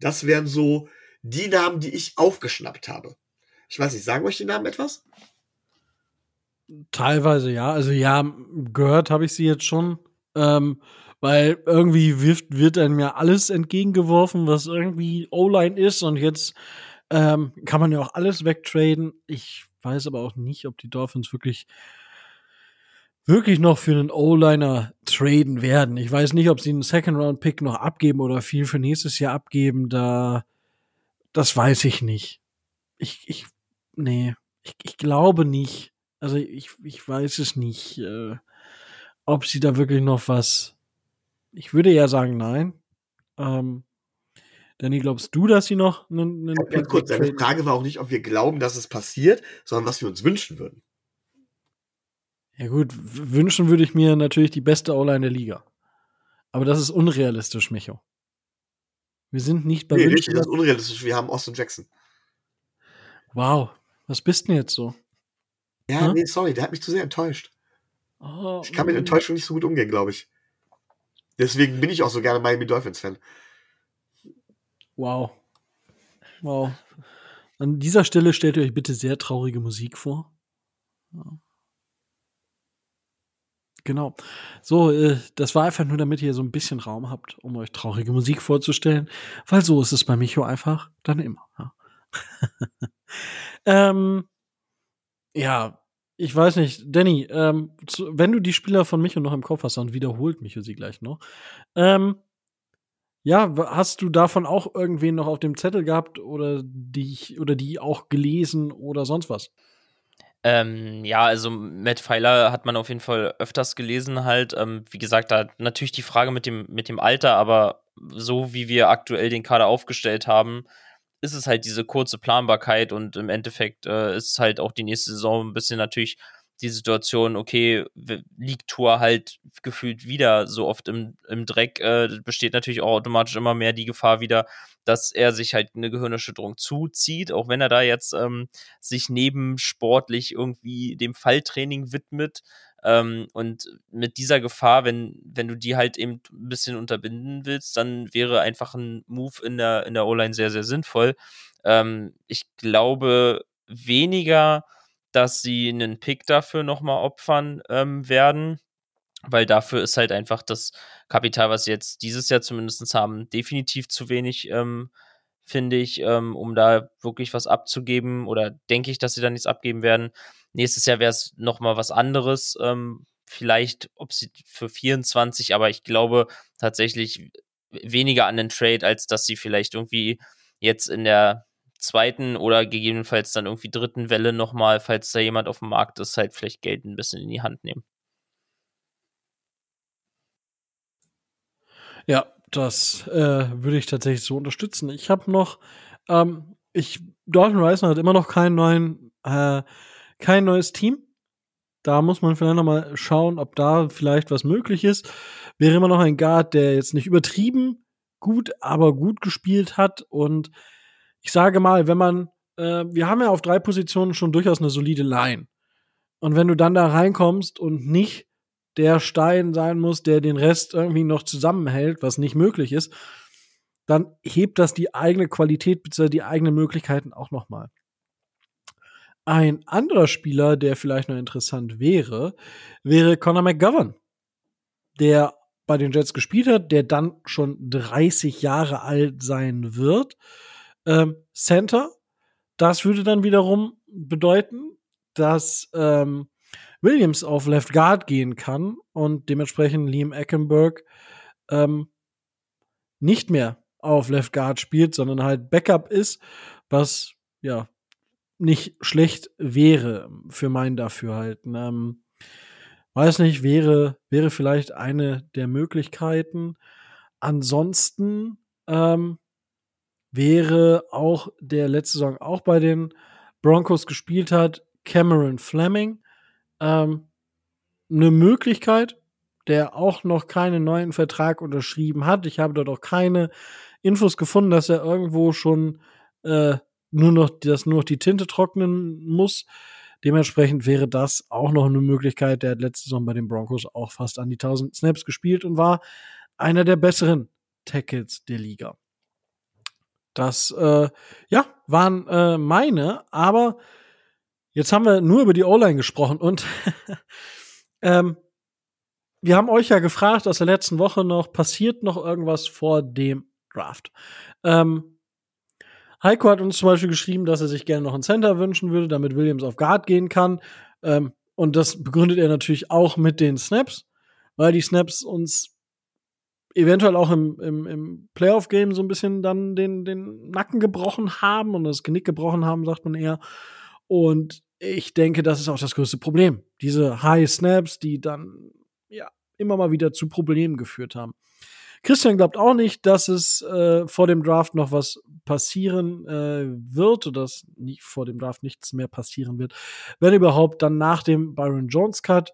Das wären so die Namen, die ich aufgeschnappt habe. Ich weiß nicht, sagen euch die Namen etwas? Teilweise ja. Also ja, gehört habe ich sie jetzt schon. Ähm, weil irgendwie wirft, wird einem ja alles entgegengeworfen, was irgendwie O-Line ist und jetzt ähm, kann man ja auch alles wegtraden. Ich weiß aber auch nicht, ob die Dolphins wirklich wirklich noch für einen O-Liner traden werden. Ich weiß nicht, ob sie einen Second-Round-Pick noch abgeben oder viel für nächstes Jahr abgeben. Da, das weiß ich nicht. Ich, ich nee, ich, ich glaube nicht. Also ich, ich weiß es nicht, äh, ob sie da wirklich noch was. Ich würde ja sagen, nein. Ähm, Danny, glaubst du, dass sie noch einen. einen ja, kurz, deine Frage war auch nicht, ob wir glauben, dass es passiert, sondern was wir uns wünschen würden. Ja, gut, wünschen würde ich mir natürlich die beste O-Line der Liga. Aber das ist unrealistisch, Micho. Wir sind nicht bei nee, Wünschen. Das ist unrealistisch. Wir haben Austin Jackson. Wow, was bist denn jetzt so? Ja, hm? nee, sorry, der hat mich zu sehr enttäuscht. Oh, ich kann mit mm. Enttäuschung nicht so gut umgehen, glaube ich. Deswegen bin ich auch so gerne Miami Dolphins-Fan. Wow. Wow. An dieser Stelle stellt ihr euch bitte sehr traurige Musik vor. Genau. So, äh, das war einfach nur, damit ihr so ein bisschen Raum habt, um euch traurige Musik vorzustellen, weil so ist es bei Micho einfach dann immer. Ja, ähm, ja ich weiß nicht, Danny, ähm, zu, wenn du die Spieler von Micho noch im Kopf hast, dann wiederholt Micho sie gleich noch. Ähm, ja, hast du davon auch irgendwen noch auf dem Zettel gehabt oder die, oder die auch gelesen oder sonst was? Ähm, ja, also Matt Pfeiler hat man auf jeden Fall öfters gelesen halt. Ähm, wie gesagt, da natürlich die Frage mit dem, mit dem Alter, aber so wie wir aktuell den Kader aufgestellt haben, ist es halt diese kurze Planbarkeit und im Endeffekt äh, ist halt auch die nächste Saison ein bisschen natürlich die Situation, okay, liegt Tour halt gefühlt wieder so oft im, im Dreck, äh, besteht natürlich auch automatisch immer mehr die Gefahr wieder, dass er sich halt eine Gehirnerschütterung zuzieht, auch wenn er da jetzt ähm, sich neben sportlich irgendwie dem Falltraining widmet. Ähm, und mit dieser Gefahr, wenn, wenn du die halt eben ein bisschen unterbinden willst, dann wäre einfach ein Move in der, in der O-Line sehr, sehr sinnvoll. Ähm, ich glaube weniger, dass sie einen Pick dafür nochmal opfern ähm, werden weil dafür ist halt einfach das Kapital, was sie jetzt dieses Jahr zumindest haben, definitiv zu wenig, ähm, finde ich, ähm, um da wirklich was abzugeben oder denke ich, dass sie da nichts abgeben werden. Nächstes Jahr wäre es nochmal was anderes, ähm, vielleicht, ob sie für 24, aber ich glaube tatsächlich weniger an den Trade, als dass sie vielleicht irgendwie jetzt in der zweiten oder gegebenenfalls dann irgendwie dritten Welle nochmal, falls da jemand auf dem Markt ist, halt vielleicht Geld ein bisschen in die Hand nehmen. Ja, das äh, würde ich tatsächlich so unterstützen. Ich habe noch, ähm, ich, Dalton Reisner hat immer noch keinen neuen, äh, kein neues Team. Da muss man vielleicht noch mal schauen, ob da vielleicht was möglich ist. Wäre immer noch ein Guard, der jetzt nicht übertrieben gut, aber gut gespielt hat und ich sage mal, wenn man, äh, wir haben ja auf drei Positionen schon durchaus eine solide Line. Und wenn du dann da reinkommst und nicht der Stein sein muss, der den Rest irgendwie noch zusammenhält, was nicht möglich ist, dann hebt das die eigene Qualität bzw. die eigenen Möglichkeiten auch noch mal. Ein anderer Spieler, der vielleicht noch interessant wäre, wäre Conor McGovern, der bei den Jets gespielt hat, der dann schon 30 Jahre alt sein wird ähm, Center. Das würde dann wiederum bedeuten, dass ähm, Williams auf Left Guard gehen kann und dementsprechend Liam Eckenberg ähm, nicht mehr auf Left Guard spielt, sondern halt Backup ist, was ja nicht schlecht wäre für mein Dafürhalten. Ähm, weiß nicht, wäre, wäre vielleicht eine der Möglichkeiten. Ansonsten ähm, wäre auch, der letzte Saison auch bei den Broncos gespielt hat, Cameron Fleming. Ähm, eine Möglichkeit, der auch noch keinen neuen Vertrag unterschrieben hat. Ich habe dort auch keine Infos gefunden, dass er irgendwo schon äh, nur noch, dass nur noch die Tinte trocknen muss. Dementsprechend wäre das auch noch eine Möglichkeit. Der hat letzte Saison bei den Broncos auch fast an die 1000 Snaps gespielt und war einer der besseren Tackles der Liga. Das, äh, ja, waren äh, meine, aber jetzt haben wir nur über die O-Line gesprochen und ähm, wir haben euch ja gefragt aus der letzten Woche noch, passiert noch irgendwas vor dem Draft? Ähm, Heiko hat uns zum Beispiel geschrieben, dass er sich gerne noch einen Center wünschen würde, damit Williams auf Guard gehen kann. Ähm, und das begründet er natürlich auch mit den Snaps, weil die Snaps uns eventuell auch im, im, im Playoff-Game so ein bisschen dann den, den Nacken gebrochen haben und das Genick gebrochen haben, sagt man eher. Und ich denke, das ist auch das größte Problem. Diese High Snaps, die dann ja immer mal wieder zu Problemen geführt haben. Christian glaubt auch nicht, dass es äh, vor dem Draft noch was passieren äh, wird oder dass nicht vor dem Draft nichts mehr passieren wird. Wenn überhaupt, dann nach dem Byron Jones Cut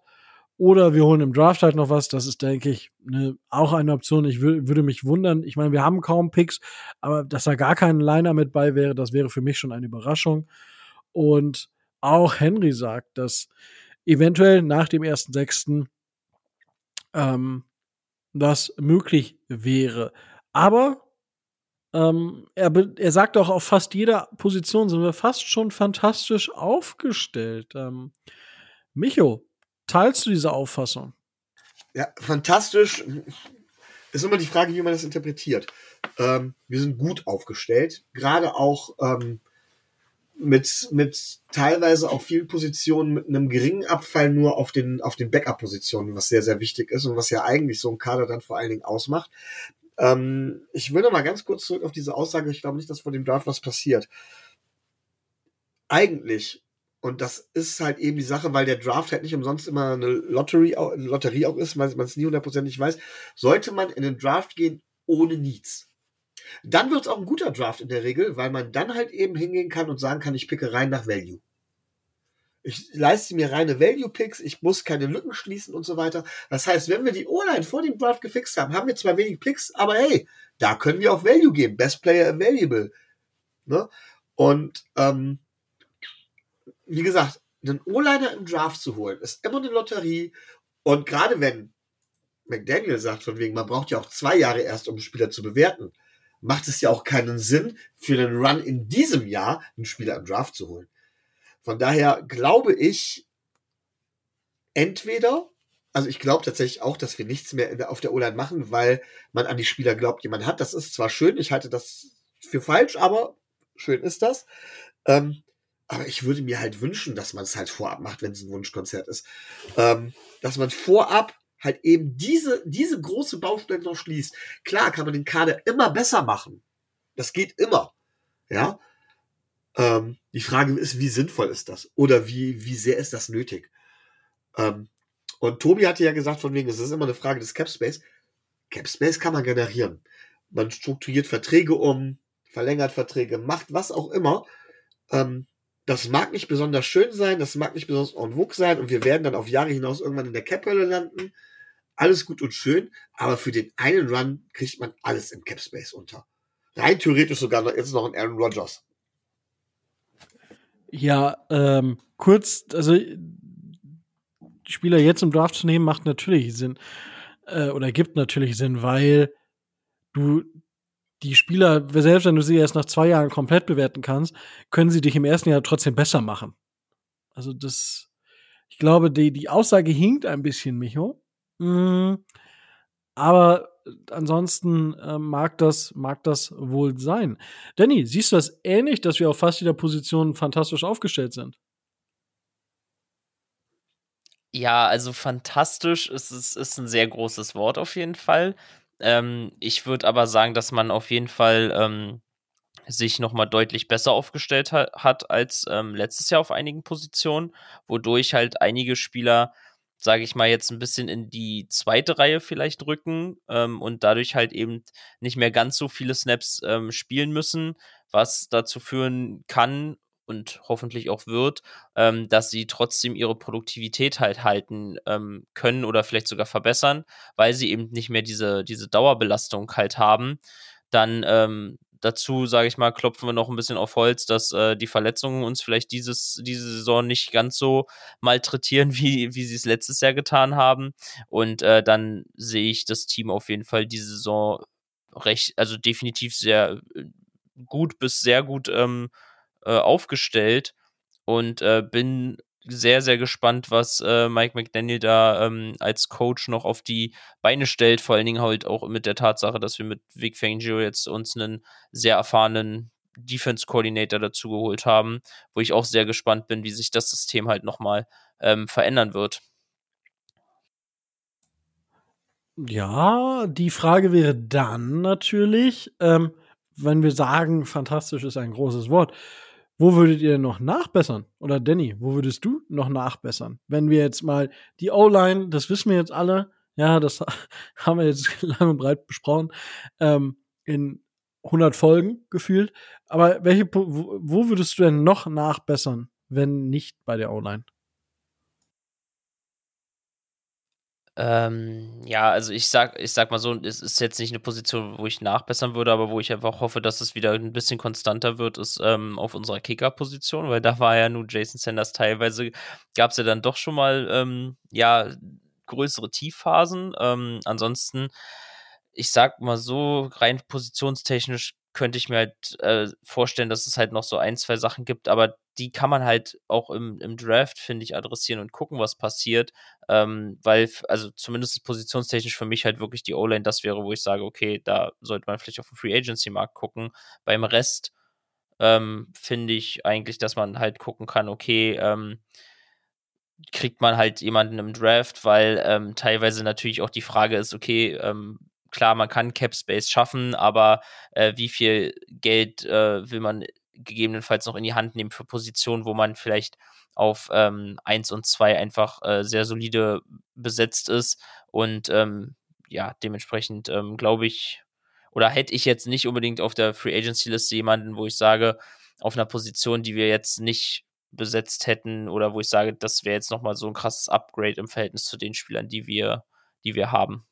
oder wir holen im Draft halt noch was. Das ist, denke ich, ne, auch eine Option. Ich würde mich wundern. Ich meine, wir haben kaum Picks, aber dass da gar kein Liner mit bei wäre, das wäre für mich schon eine Überraschung. Und auch Henry sagt, dass eventuell nach dem ersten Sechsten ähm, das möglich wäre. Aber ähm, er, er sagt auch, auf fast jeder Position sind wir fast schon fantastisch aufgestellt. Ähm, Micho, teilst du diese Auffassung? Ja, fantastisch. Ist immer die Frage, wie man das interpretiert. Ähm, wir sind gut aufgestellt, gerade auch ähm, mit, mit teilweise auf vielen Positionen mit einem geringen Abfall nur auf den, auf den Backup-Positionen, was sehr, sehr wichtig ist und was ja eigentlich so ein Kader dann vor allen Dingen ausmacht. Ähm, ich will noch mal ganz kurz zurück auf diese Aussage. Ich glaube nicht, dass vor dem Draft was passiert. Eigentlich, und das ist halt eben die Sache, weil der Draft halt nicht umsonst immer eine Lotterie, eine Lotterie auch ist, weil man es nie hundertprozentig weiß, sollte man in den Draft gehen ohne Needs. Dann wird es auch ein guter Draft in der Regel, weil man dann halt eben hingehen kann und sagen kann, ich picke rein nach Value. Ich leiste mir reine Value-Picks, ich muss keine Lücken schließen und so weiter. Das heißt, wenn wir die O-Line vor dem Draft gefixt haben, haben wir zwar wenig Picks, aber hey, da können wir auf Value gehen. Best Player Available. Ne? Und ähm, wie gesagt, einen O-Liner im Draft zu holen, ist immer eine Lotterie. Und gerade wenn McDaniel sagt, von wegen, man braucht ja auch zwei Jahre erst, um Spieler zu bewerten, macht es ja auch keinen Sinn, für den Run in diesem Jahr einen Spieler im Draft zu holen. Von daher glaube ich, entweder, also ich glaube tatsächlich auch, dass wir nichts mehr auf der O-Line machen, weil man an die Spieler glaubt, die man hat. Das ist zwar schön, ich halte das für falsch, aber schön ist das. Ähm, aber ich würde mir halt wünschen, dass man es halt vorab macht, wenn es ein Wunschkonzert ist. Ähm, dass man vorab halt eben diese, diese große Baustelle noch schließt. Klar kann man den Kader immer besser machen. Das geht immer. Ja. Ähm, die Frage ist, wie sinnvoll ist das? Oder wie, wie sehr ist das nötig? Ähm, und Tobi hatte ja gesagt, von wegen, es ist immer eine Frage des Capspace. Capspace kann man generieren. Man strukturiert Verträge um, verlängert Verträge, macht was auch immer. Ähm, das mag nicht besonders schön sein, das mag nicht besonders en vogue sein und wir werden dann auf Jahre hinaus irgendwann in der Cap-Hölle landen. Alles gut und schön, aber für den einen Run kriegt man alles im Capspace unter. Rein theoretisch sogar noch, jetzt noch ein Aaron Rodgers. Ja, ähm, kurz, also Spieler jetzt im Draft zu nehmen, macht natürlich Sinn. Äh, oder gibt natürlich Sinn, weil du die Spieler, selbst wenn du sie erst nach zwei Jahren komplett bewerten kannst, können sie dich im ersten Jahr trotzdem besser machen. Also das, ich glaube, die, die Aussage hinkt ein bisschen, Micho. Mm, aber ansonsten äh, mag, das, mag das wohl sein. Danny, siehst du das ähnlich, dass wir auf fast jeder Position fantastisch aufgestellt sind? Ja, also fantastisch ist, ist, ist ein sehr großes Wort auf jeden Fall. Ähm, ich würde aber sagen, dass man auf jeden Fall ähm, sich nochmal deutlich besser aufgestellt ha hat als ähm, letztes Jahr auf einigen Positionen, wodurch halt einige Spieler sage ich mal, jetzt ein bisschen in die zweite Reihe vielleicht rücken ähm, und dadurch halt eben nicht mehr ganz so viele Snaps ähm, spielen müssen, was dazu führen kann und hoffentlich auch wird, ähm, dass sie trotzdem ihre Produktivität halt halten ähm, können oder vielleicht sogar verbessern, weil sie eben nicht mehr diese, diese Dauerbelastung halt haben. Dann ähm, dazu, sage ich mal, klopfen wir noch ein bisschen auf Holz, dass äh, die Verletzungen uns vielleicht dieses, diese Saison nicht ganz so malträtieren, wie, wie sie es letztes Jahr getan haben. Und äh, dann sehe ich das Team auf jeden Fall diese Saison recht, also definitiv sehr äh, gut bis sehr gut ähm, äh, aufgestellt und äh, bin sehr, sehr gespannt, was äh, Mike McDaniel da ähm, als Coach noch auf die Beine stellt. Vor allen Dingen halt auch mit der Tatsache, dass wir mit Vic Fangio jetzt uns einen sehr erfahrenen Defense Coordinator dazu geholt haben, wo ich auch sehr gespannt bin, wie sich das System halt nochmal ähm, verändern wird. Ja, die Frage wäre dann natürlich, ähm, wenn wir sagen, fantastisch ist ein großes Wort, wo würdet ihr noch nachbessern? Oder Danny, wo würdest du noch nachbessern? Wenn wir jetzt mal die O-Line, das wissen wir jetzt alle, ja, das haben wir jetzt lang und breit besprochen, ähm, in 100 Folgen gefühlt. Aber welche, wo würdest du denn noch nachbessern, wenn nicht bei der O-Line? Ähm, ja, also ich sag, ich sag mal so, es ist jetzt nicht eine Position, wo ich nachbessern würde, aber wo ich einfach hoffe, dass es wieder ein bisschen konstanter wird, ist ähm, auf unserer Kicker-Position, weil da war ja nun Jason Sanders teilweise, gab es ja dann doch schon mal, ähm, ja, größere Tiefphasen. Ähm, ansonsten, ich sag mal so, rein positionstechnisch könnte ich mir halt äh, vorstellen, dass es halt noch so ein, zwei Sachen gibt, aber die kann man halt auch im, im Draft, finde ich, adressieren und gucken, was passiert. Ähm, weil, also zumindest positionstechnisch für mich halt wirklich die O-Line das wäre, wo ich sage, okay, da sollte man vielleicht auf den Free Agency-Markt gucken. Beim Rest ähm, finde ich eigentlich, dass man halt gucken kann, okay, ähm, kriegt man halt jemanden im Draft, weil ähm, teilweise natürlich auch die Frage ist, okay, ähm, klar, man kann Cap Space schaffen, aber äh, wie viel Geld äh, will man gegebenenfalls noch in die Hand nehmen für Positionen, wo man vielleicht auf ähm, 1 und 2 einfach äh, sehr solide besetzt ist. Und ähm, ja, dementsprechend ähm, glaube ich, oder hätte ich jetzt nicht unbedingt auf der Free Agency Liste jemanden, wo ich sage, auf einer Position, die wir jetzt nicht besetzt hätten oder wo ich sage, das wäre jetzt nochmal so ein krasses Upgrade im Verhältnis zu den Spielern, die wir, die wir haben.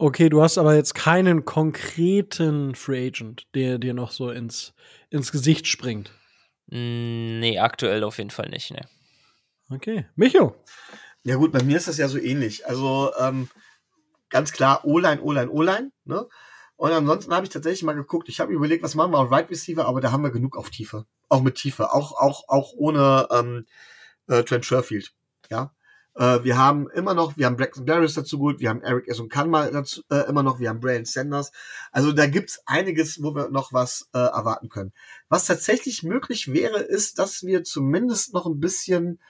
Okay, du hast aber jetzt keinen konkreten Free Agent, der dir noch so ins, ins Gesicht springt. Hm, nee, aktuell auf jeden Fall nicht, ne. Okay. Micho. Ja gut, bei mir ist das ja so ähnlich. Also ähm, ganz klar O-Line, O-Line, O-Line. Ne? Und ansonsten habe ich tatsächlich mal geguckt. Ich habe überlegt, was machen wir auf Right Receiver, aber da haben wir genug auf Tiefe. Auch mit Tiefe. Auch, auch, auch ohne ähm, äh, Trent Sherfield. Ja. Äh, wir haben immer noch, wir haben Braxton Barris dazu gut, wir haben Eric S. und Kanma dazu äh, immer noch, wir haben Brian Sanders. Also da gibt's einiges, wo wir noch was äh, erwarten können. Was tatsächlich möglich wäre, ist, dass wir zumindest noch ein bisschen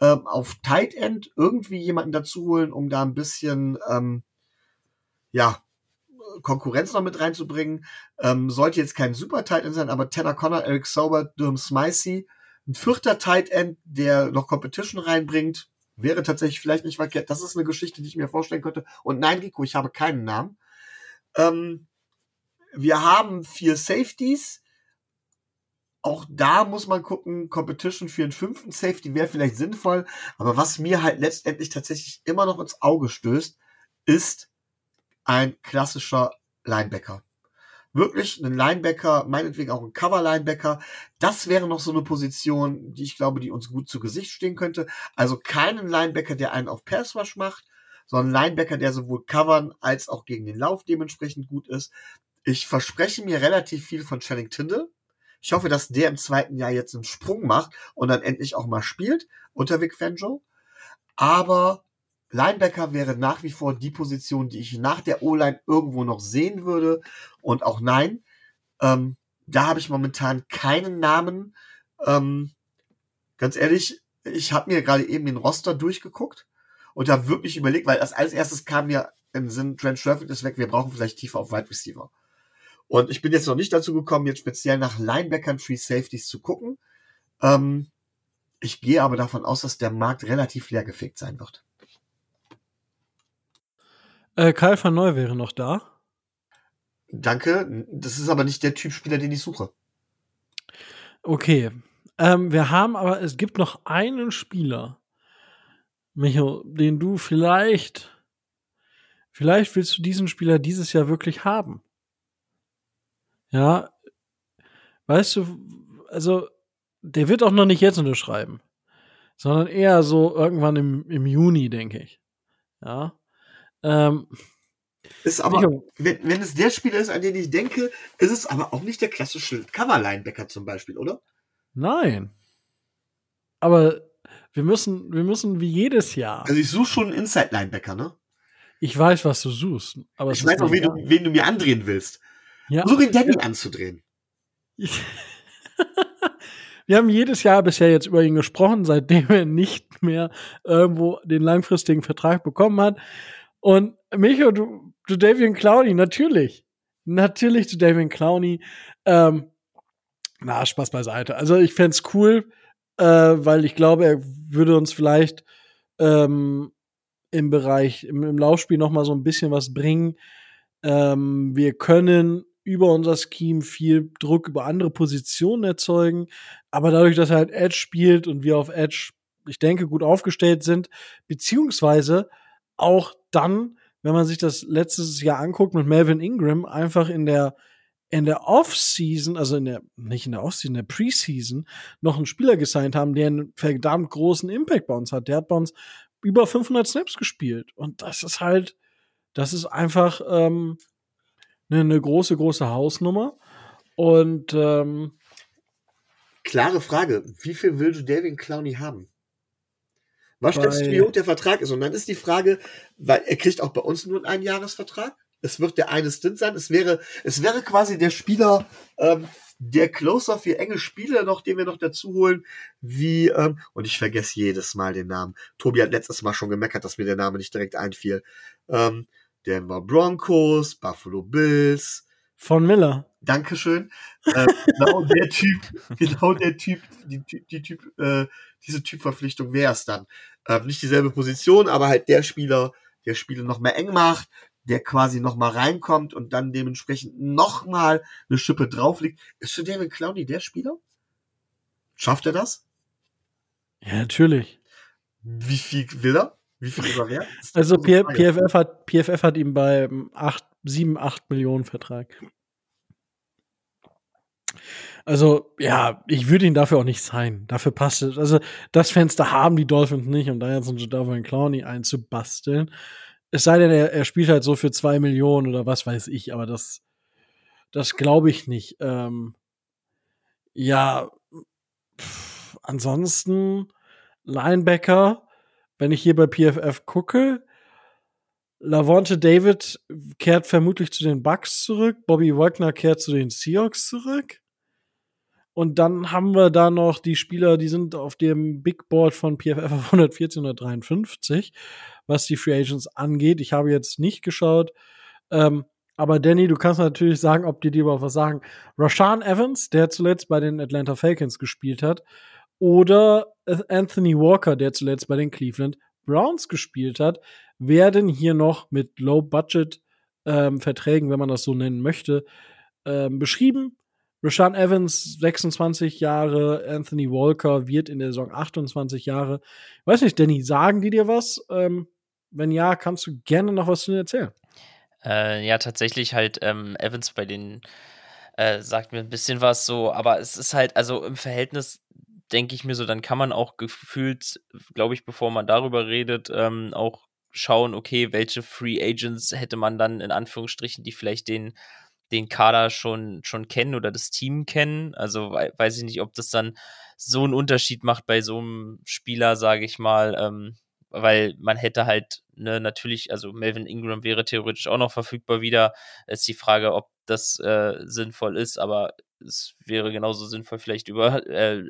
ähm, auf Tight End irgendwie jemanden dazu holen, um da ein bisschen ähm, ja, Konkurrenz noch mit reinzubringen. Ähm, sollte jetzt kein super Tight End sein, aber Tanner Connor, Eric Sauber, Durham Smicey, ein vierter Tight End, der noch Competition reinbringt, wäre tatsächlich vielleicht nicht verkehrt. Das ist eine Geschichte, die ich mir vorstellen könnte. Und nein, Rico, ich habe keinen Namen. Ähm, wir haben vier Safeties. Auch da muss man gucken, Competition für einen fünften Safety wäre vielleicht sinnvoll. Aber was mir halt letztendlich tatsächlich immer noch ins Auge stößt, ist ein klassischer Linebacker. Wirklich ein Linebacker, meinetwegen auch ein Cover-Linebacker. Das wäre noch so eine Position, die ich glaube, die uns gut zu Gesicht stehen könnte. Also keinen Linebacker, der einen auf Pass Rush macht, sondern Linebacker, der sowohl covern als auch gegen den Lauf dementsprechend gut ist. Ich verspreche mir relativ viel von Channing Tindall. Ich hoffe, dass der im zweiten Jahr jetzt einen Sprung macht und dann endlich auch mal spielt unter Vic Fangio. Aber Linebacker wäre nach wie vor die Position, die ich nach der O-Line irgendwo noch sehen würde. Und auch nein, ähm, da habe ich momentan keinen Namen. Ähm, ganz ehrlich, ich habe mir gerade eben den Roster durchgeguckt und habe wirklich überlegt, weil als, als erstes kam mir im Sinn, Trent Sherfield ist weg, wir brauchen vielleicht tiefer auf Wide Receiver. Und ich bin jetzt noch nicht dazu gekommen, jetzt speziell nach Linebackern, Free Safeties zu gucken. Ähm, ich gehe aber davon aus, dass der Markt relativ leergefegt sein wird. Äh, Kyle van Neu wäre noch da. Danke. Das ist aber nicht der Typ Spieler, den ich suche. Okay. Ähm, wir haben aber, es gibt noch einen Spieler, Micho, den du vielleicht, vielleicht willst du diesen Spieler dieses Jahr wirklich haben. Ja. Weißt du, also, der wird auch noch nicht jetzt unterschreiben, sondern eher so irgendwann im, im Juni, denke ich. Ja. Ähm, ist aber, wenn, wenn es der Spieler ist, an den ich denke, ist es aber auch nicht der klassische Cover-Linebacker zum Beispiel, oder? Nein. Aber wir müssen, wir müssen wie jedes Jahr. Also ich suche schon einen Inside-Linebacker, ne? Ich weiß, was du suchst. Aber ich weiß auch, wen du, wen du mir andrehen willst. Ja. Such ihn Danny ja. anzudrehen. wir haben jedes Jahr bisher jetzt über ihn gesprochen, seitdem er nicht mehr irgendwo den langfristigen Vertrag bekommen hat. Und Micho, du, du Davian Clowney, natürlich. Natürlich zu Davian Clowney. Ähm, na, Spaß beiseite. Also ich fände cool, äh, weil ich glaube, er würde uns vielleicht ähm, im Bereich, im, im Laufspiel noch mal so ein bisschen was bringen. Ähm, wir können über unser Scheme viel Druck über andere Positionen erzeugen, aber dadurch, dass er halt Edge spielt und wir auf Edge, ich denke, gut aufgestellt sind, beziehungsweise auch dann, wenn man sich das letztes Jahr anguckt mit Melvin Ingram, einfach in der in der Offseason, also in der, nicht in der Offseason, in der Preseason, noch einen Spieler gesigned haben, der einen verdammt großen Impact bei uns hat. Der hat bei uns über 500 Snaps gespielt. Und das ist halt, das ist einfach ähm, eine, eine große, große Hausnummer. Und ähm, klare Frage: Wie viel will David Clowney haben? Was du, wie hoch der Vertrag ist? Und dann ist die Frage, weil er kriegt auch bei uns nur einen Einjahresvertrag. Es wird der eine Stint sein. Es wäre, es wäre quasi der Spieler, ähm, der Closer für enge Spiele noch, den wir noch dazu holen, wie, ähm, und ich vergesse jedes Mal den Namen. Tobi hat letztes Mal schon gemeckert, dass mir der Name nicht direkt einfiel. Ähm, Denver Broncos, Buffalo Bills. Von Miller. Dankeschön. Äh, genau der Typ, genau der Typ, die, die Typ, äh, diese Typverpflichtung wäre es dann. Äh, nicht dieselbe Position, aber halt der Spieler, der Spiele noch mehr eng macht, der quasi noch mal reinkommt und dann dementsprechend noch mal eine Schippe drauflegt. Ist schon David Clowney der Spieler? Schafft er das? Ja, natürlich. Wie viel will er? Wie viel ist er wert? Also PFF hat, PFF hat ihm bei 8, 7, 8 Millionen Vertrag. Also, ja, ich würde ihn dafür auch nicht sein. Dafür passt es. Also, das Fenster haben die Dolphins nicht, um da jetzt einen Jadavian Clowney einzubasteln. Es sei denn, er, er spielt halt so für zwei Millionen oder was weiß ich, aber das, das glaube ich nicht. Ähm, ja, pff, ansonsten Linebacker, wenn ich hier bei PFF gucke, Lavonte David kehrt vermutlich zu den Bucks zurück, Bobby Wagner kehrt zu den Seahawks zurück. Und dann haben wir da noch die Spieler, die sind auf dem Big Board von PFF auf 114 oder 53 was die Free Agents angeht. Ich habe jetzt nicht geschaut. Ähm, aber Danny, du kannst natürlich sagen, ob die dir überhaupt was sagen. Rashan Evans, der zuletzt bei den Atlanta Falcons gespielt hat, oder Anthony Walker, der zuletzt bei den Cleveland Browns gespielt hat, werden hier noch mit Low-Budget ähm, wenn man das so nennen möchte, ähm, beschrieben. Rashan Evans, 26 Jahre, Anthony Walker wird in der Saison 28 Jahre. Weiß nicht, Danny, sagen die dir was? Ähm, wenn ja, kannst du gerne noch was zu dir erzählen. Äh, ja, tatsächlich halt ähm, Evans bei den äh, sagt mir ein bisschen was so, aber es ist halt, also im Verhältnis denke ich mir so, dann kann man auch gefühlt, glaube ich, bevor man darüber redet, ähm, auch schauen, okay, welche Free Agents hätte man dann in Anführungsstrichen, die vielleicht den, den Kader schon, schon kennen oder das Team kennen. Also weiß ich nicht, ob das dann so einen Unterschied macht bei so einem Spieler, sage ich mal, ähm, weil man hätte halt ne, natürlich, also Melvin Ingram wäre theoretisch auch noch verfügbar wieder. Ist die Frage, ob das äh, sinnvoll ist, aber es wäre genauso sinnvoll, vielleicht über äh,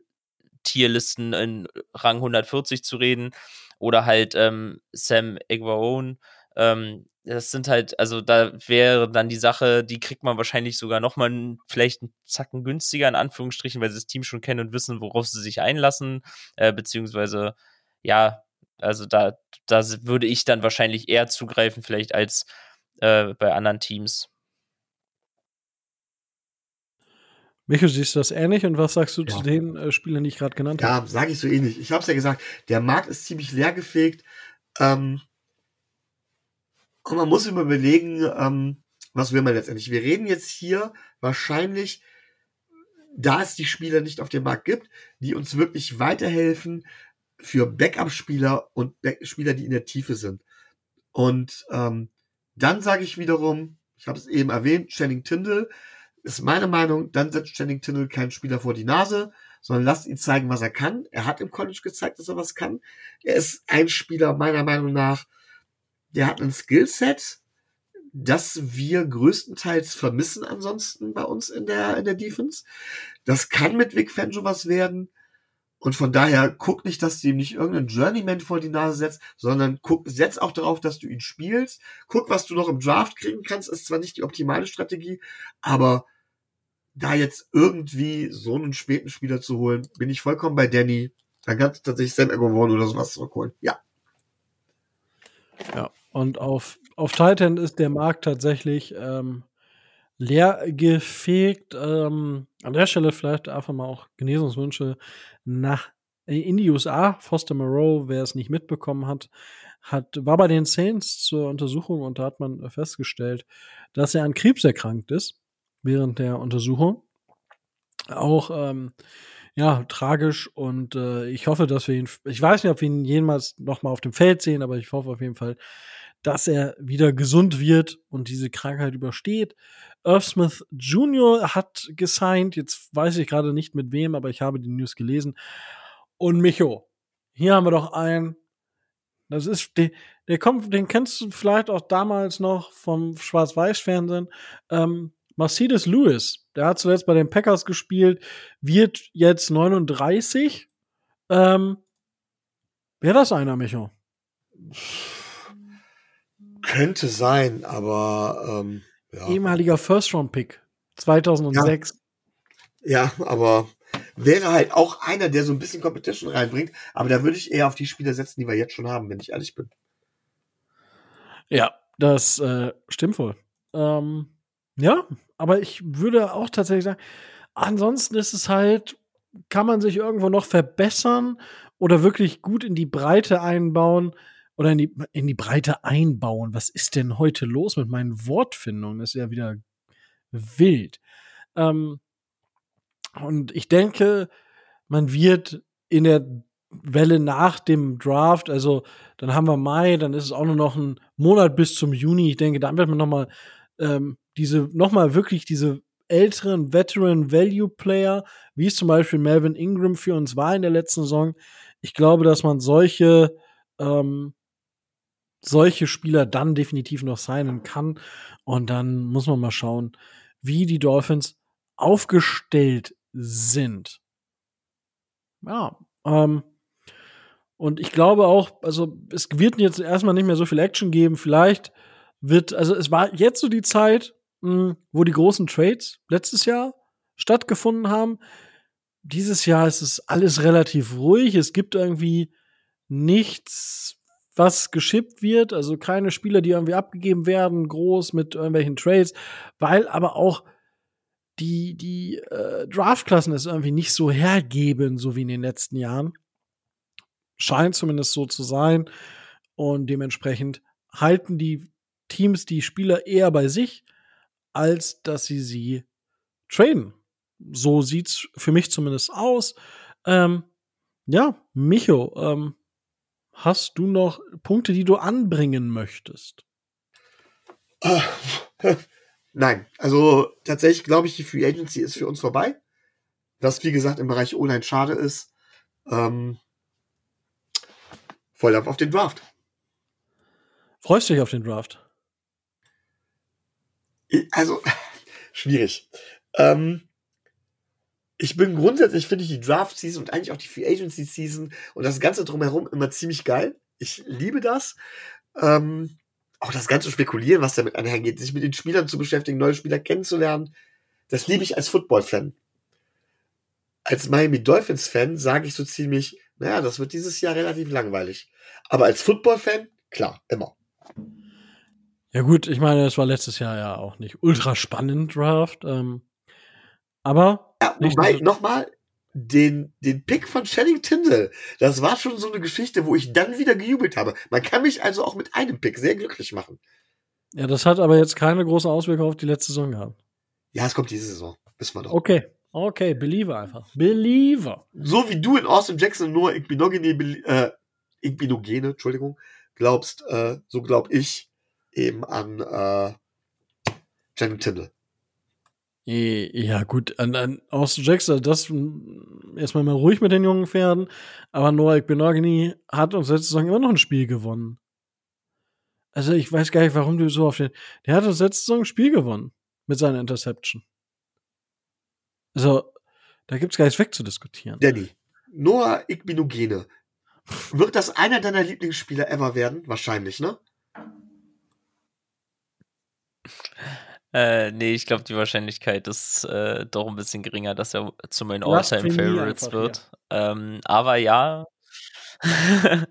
Tierlisten in Rang 140 zu reden oder halt ähm, Sam Egwaon. Ähm, das sind halt, also da wäre dann die Sache, die kriegt man wahrscheinlich sogar nochmal vielleicht einen Zacken günstiger, in Anführungsstrichen, weil sie das Team schon kennen und wissen, worauf sie sich einlassen, äh, beziehungsweise ja, also da, da würde ich dann wahrscheinlich eher zugreifen, vielleicht als äh, bei anderen Teams. Micho, siehst du das ähnlich und was sagst du ja. zu den äh, Spielern, die ich gerade genannt habe? Ja, sage ich so ähnlich. Ich habe es ja gesagt, der Markt ist ziemlich leergefegt. Ähm, und man muss immer überlegen, ähm, was will man letztendlich. Wir reden jetzt hier wahrscheinlich, da es die Spieler nicht auf dem Markt gibt, die uns wirklich weiterhelfen, für Backup-Spieler und Spieler, die in der Tiefe sind. Und ähm, dann sage ich wiederum, ich habe es eben erwähnt, Channing Tindall ist meine Meinung, dann setzt Channing Tindall keinen Spieler vor die Nase, sondern lasst ihn zeigen, was er kann. Er hat im College gezeigt, dass er was kann. Er ist ein Spieler meiner Meinung nach, der hat ein Skillset, das wir größtenteils vermissen ansonsten bei uns in der, in der Defense. Das kann mit Vic Fangio was werden. Und von daher guck nicht, dass du ihm nicht irgendeinen Journeyman vor die Nase setzt, sondern guck, setz auch darauf, dass du ihn spielst. Guck, was du noch im Draft kriegen kannst. Ist zwar nicht die optimale Strategie, aber da jetzt irgendwie so einen späten Spieler zu holen, bin ich vollkommen bei Danny. Dann kannst du tatsächlich Sam Agovon oder sowas zurückholen. Ja. Ja, und auf, auf Titan ist der Markt tatsächlich ähm, leer gefegt. Ähm, an der Stelle vielleicht einfach mal auch Genesungswünsche nach äh, in die USA. Foster Moreau, wer es nicht mitbekommen hat, hat, war bei den Saints zur Untersuchung und da hat man festgestellt, dass er an Krebs erkrankt ist während der Untersuchung. Auch ähm, ja, tragisch und äh, ich hoffe, dass wir ihn, ich weiß nicht, ob wir ihn jemals noch mal auf dem Feld sehen, aber ich hoffe auf jeden Fall, dass er wieder gesund wird und diese Krankheit übersteht. Irv Smith Jr. hat gesigned. Jetzt weiß ich gerade nicht mit wem, aber ich habe die News gelesen. Und Micho, hier haben wir doch einen. Das ist, der, der kommt, den kennst du vielleicht auch damals noch vom Schwarz-Weiß-Fernsehen. Ähm, Mercedes Lewis, der hat zuletzt bei den Packers gespielt, wird jetzt 39. Ähm, Wäre das einer, Micho? Könnte sein, aber ähm, ja. ehemaliger First-Round-Pick 2006. Ja. ja, aber wäre halt auch einer, der so ein bisschen Competition reinbringt. Aber da würde ich eher auf die Spieler setzen, die wir jetzt schon haben, wenn ich ehrlich bin. Ja, das äh, stimmt wohl. Ähm, ja, aber ich würde auch tatsächlich sagen, ansonsten ist es halt, kann man sich irgendwo noch verbessern oder wirklich gut in die Breite einbauen oder in die, in die Breite einbauen. Was ist denn heute los mit meinen Wortfindungen? Das ist ja wieder wild. Ähm, und ich denke, man wird in der Welle nach dem Draft, also dann haben wir Mai, dann ist es auch nur noch ein Monat bis zum Juni. Ich denke, dann wird man noch mal ähm, diese, noch mal wirklich diese älteren Veteran Value Player, wie es zum Beispiel Melvin Ingram für uns war in der letzten Saison. Ich glaube, dass man solche ähm, solche Spieler dann definitiv noch signen kann. Und dann muss man mal schauen, wie die Dolphins aufgestellt sind. Ja, ähm, und ich glaube auch, also es wird jetzt erstmal nicht mehr so viel Action geben. Vielleicht wird, also es war jetzt so die Zeit, mh, hm, wo die großen Trades letztes Jahr stattgefunden haben. Dieses Jahr ist es alles relativ ruhig. Es gibt irgendwie nichts, was geschippt wird, also keine Spieler, die irgendwie abgegeben werden, groß mit irgendwelchen Trades, weil aber auch die, die äh, Draftklassen es irgendwie nicht so hergeben, so wie in den letzten Jahren. Scheint zumindest so zu sein. Und dementsprechend halten die Teams die Spieler eher bei sich, als dass sie sie traden. So sieht's für mich zumindest aus. Ähm, ja, Micho, ähm, Hast du noch Punkte, die du anbringen möchtest? Nein, also tatsächlich glaube ich, die Free Agency ist für uns vorbei. Was, wie gesagt, im Bereich Online schade ist. Ähm, voll auf den Draft. Freust du dich auf den Draft? Also, schwierig. Ähm, ich bin grundsätzlich, finde ich die Draft Season und eigentlich auch die Free Agency Season und das Ganze drumherum immer ziemlich geil. Ich liebe das. Ähm, auch das ganze Spekulieren, was damit einhergeht, sich mit den Spielern zu beschäftigen, neue Spieler kennenzulernen, das liebe ich als Football-Fan. Als Miami Dolphins-Fan sage ich so ziemlich, naja, das wird dieses Jahr relativ langweilig. Aber als Football-Fan, klar, immer. Ja gut, ich meine, es war letztes Jahr ja auch nicht ultra spannend Draft. Ähm, aber. Ja, wobei, nochmal, den, den Pick von Channing Tindall, das war schon so eine Geschichte, wo ich dann wieder gejubelt habe. Man kann mich also auch mit einem Pick sehr glücklich machen. Ja, das hat aber jetzt keine große Auswirkung auf die letzte Saison gehabt. Ja, es kommt diese Saison. Wissen wir doch. Okay. Okay, Believer einfach. Believer. So wie du in Austin Jackson nur Igbinogene, äh, Igbinogene, Entschuldigung, glaubst, äh, so glaub ich eben an äh, Channing Tindall. Ja, gut, an, an Austin Jackson, das erstmal mal ruhig mit den jungen Pferden, aber Noah Benogany hat uns letzte Saison immer noch ein Spiel gewonnen. Also ich weiß gar nicht, warum du so auf den. Der hat uns letzte Saison ein Spiel gewonnen mit seiner Interception. Also, da gibt's gar nichts wegzudiskutieren. Danny, Noah Igbinogene. Wird das einer deiner Lieblingsspieler ever werden? Wahrscheinlich, ne? Äh, nee, ich glaube, die Wahrscheinlichkeit ist äh, doch ein bisschen geringer, dass er zu meinen All-Time-Favorites wird. Ähm, aber ja.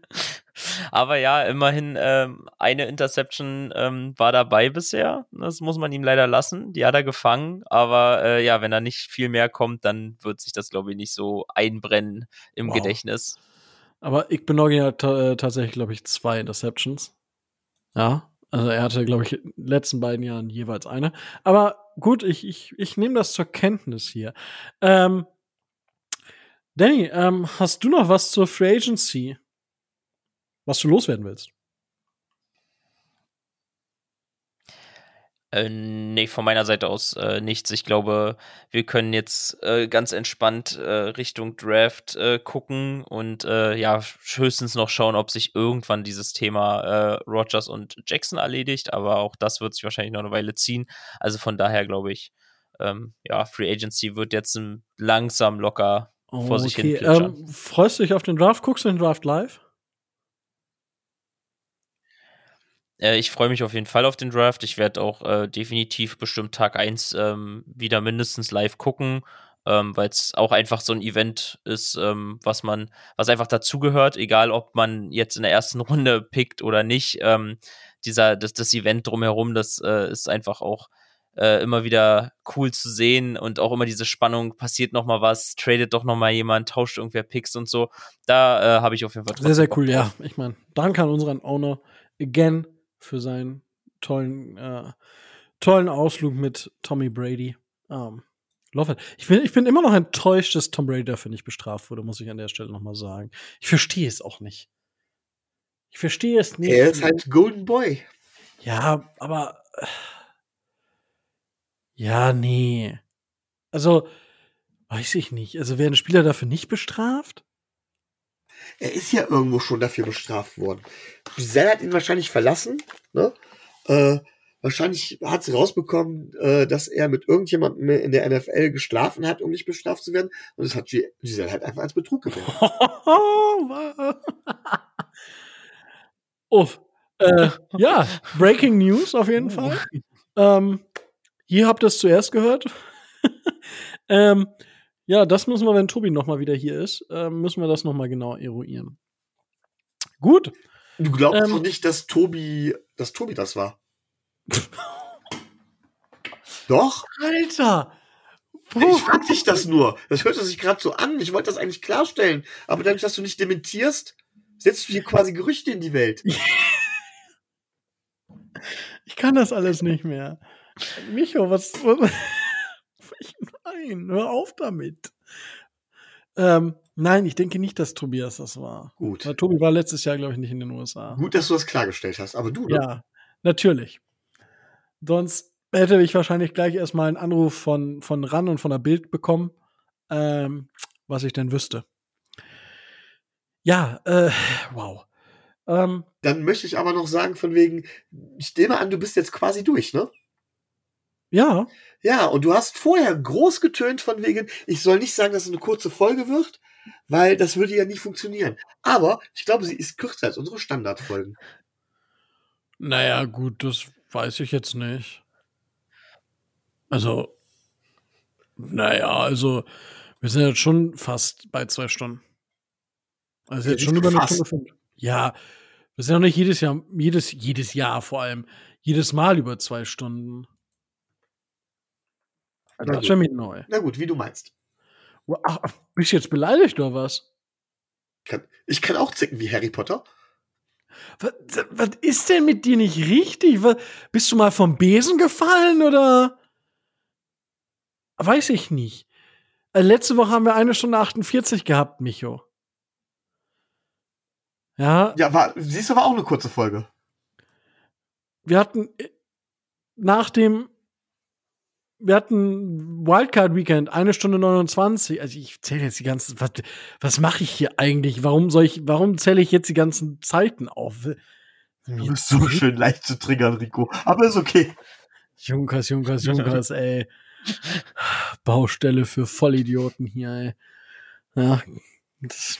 aber ja, immerhin ähm, eine Interception ähm, war dabei bisher. Das muss man ihm leider lassen. Die hat er gefangen. Aber äh, ja, wenn da nicht viel mehr kommt, dann wird sich das, glaube ich, nicht so einbrennen im wow. Gedächtnis. Aber ich bin ja äh, tatsächlich, glaube ich, zwei Interceptions. Ja, also er hatte, glaube ich, in den letzten beiden Jahren jeweils eine. Aber gut, ich, ich, ich nehme das zur Kenntnis hier. Ähm, Danny, ähm, hast du noch was zur Free Agency, was du loswerden willst? Äh, nee, von meiner Seite aus äh, nichts. Ich glaube, wir können jetzt äh, ganz entspannt äh, Richtung Draft äh, gucken und äh, ja, höchstens noch schauen, ob sich irgendwann dieses Thema äh, Rogers und Jackson erledigt, aber auch das wird sich wahrscheinlich noch eine Weile ziehen. Also von daher glaube ich, ähm, ja, Free Agency wird jetzt langsam locker vor sich hin ähm, Freust du dich auf den Draft? Guckst du den Draft live? Äh, ich freue mich auf jeden Fall auf den Draft. Ich werde auch äh, definitiv bestimmt Tag 1 ähm, wieder mindestens live gucken, ähm, weil es auch einfach so ein Event ist, ähm, was man, was einfach dazugehört, egal ob man jetzt in der ersten Runde pickt oder nicht. Ähm, dieser, das, das Event drumherum, das äh, ist einfach auch äh, immer wieder cool zu sehen und auch immer diese Spannung, passiert noch mal was, tradet doch noch mal jemand, tauscht irgendwer Picks und so. Da äh, habe ich auf jeden Fall Sehr, sehr cool, ja. Ich meine, danke an unseren Owner again für seinen tollen, äh, tollen Ausflug mit Tommy Brady. Um, ähm, love it. Ich bin, ich bin immer noch enttäuscht, dass Tom Brady dafür nicht bestraft wurde, muss ich an der Stelle noch mal sagen. Ich verstehe es auch nicht. Ich verstehe es nicht. Er ist halt Golden Boy. Ja, aber. Ja, nee. Also, weiß ich nicht. Also, werden Spieler dafür nicht bestraft? Er ist ja irgendwo schon dafür bestraft worden. Giselle hat ihn wahrscheinlich verlassen, ne? Äh, wahrscheinlich hat sie rausbekommen, äh, dass er mit irgendjemandem in der NFL geschlafen hat, um nicht bestraft zu werden. Und das hat Giselle halt einfach als Betrug gewertet. Uff. Äh, ja, Breaking News auf jeden Fall. Ähm, hier habt ihr es zuerst gehört. ähm, ja, das müssen wir, wenn Tobi noch mal wieder hier ist, äh, müssen wir das noch mal genau eruieren. Gut. Du glaubst ähm, doch nicht, dass Tobi, dass Tobi das war? doch? Alter! Puh. Ich frag dich das nur. Das hört sich gerade so an. Ich wollte das eigentlich klarstellen. Aber dadurch, dass du nicht dementierst, setzt du hier quasi Gerüchte in die Welt. ich kann das alles nicht mehr. Micho, was. Nein, hör auf damit. Ähm, nein, ich denke nicht, dass Tobias das war. Gut. Weil Tobi war letztes Jahr, glaube ich, nicht in den USA. Gut, dass du das klargestellt hast, aber du, ne? Ja, natürlich. Sonst hätte ich wahrscheinlich gleich erstmal einen Anruf von, von RAN und von der Bild bekommen, ähm, was ich denn wüsste. Ja, äh, wow. Ähm, Dann möchte ich aber noch sagen, von wegen, ich nehme an, du bist jetzt quasi durch, ne? Ja. Ja, und du hast vorher groß getönt von wegen, ich soll nicht sagen, dass es eine kurze Folge wird, weil das würde ja nicht funktionieren. Aber ich glaube, sie ist kürzer als unsere Standardfolgen. Naja, gut, das weiß ich jetzt nicht. Also, naja, also, wir sind jetzt schon fast bei zwei Stunden. Also jetzt schon über eine Stunde fünf. Ja, wir sind ja noch nicht jedes Jahr, jedes, jedes Jahr vor allem, jedes Mal über zwei Stunden. Also das wäre mir neu. Na gut, wie du meinst. Ach, bist du jetzt beleidigt oder was? Ich kann auch zicken wie Harry Potter. Was, was ist denn mit dir nicht richtig? Was, bist du mal vom Besen gefallen oder? Weiß ich nicht. Äh, letzte Woche haben wir eine Stunde 48 gehabt, Micho. Ja. Ja, war, siehst du, war auch eine kurze Folge. Wir hatten äh, nach dem wir hatten Wildcard Weekend, eine Stunde 29. Also ich zähle jetzt die ganzen, was, was mache ich hier eigentlich? Warum soll ich, warum zähle ich jetzt die ganzen Zeiten auf? Du bist so schön leicht zu triggern, Rico. Aber ist okay. Junkers, Junkers, Junkers, ey. Baustelle für Vollidioten hier, ey. Ja. Das,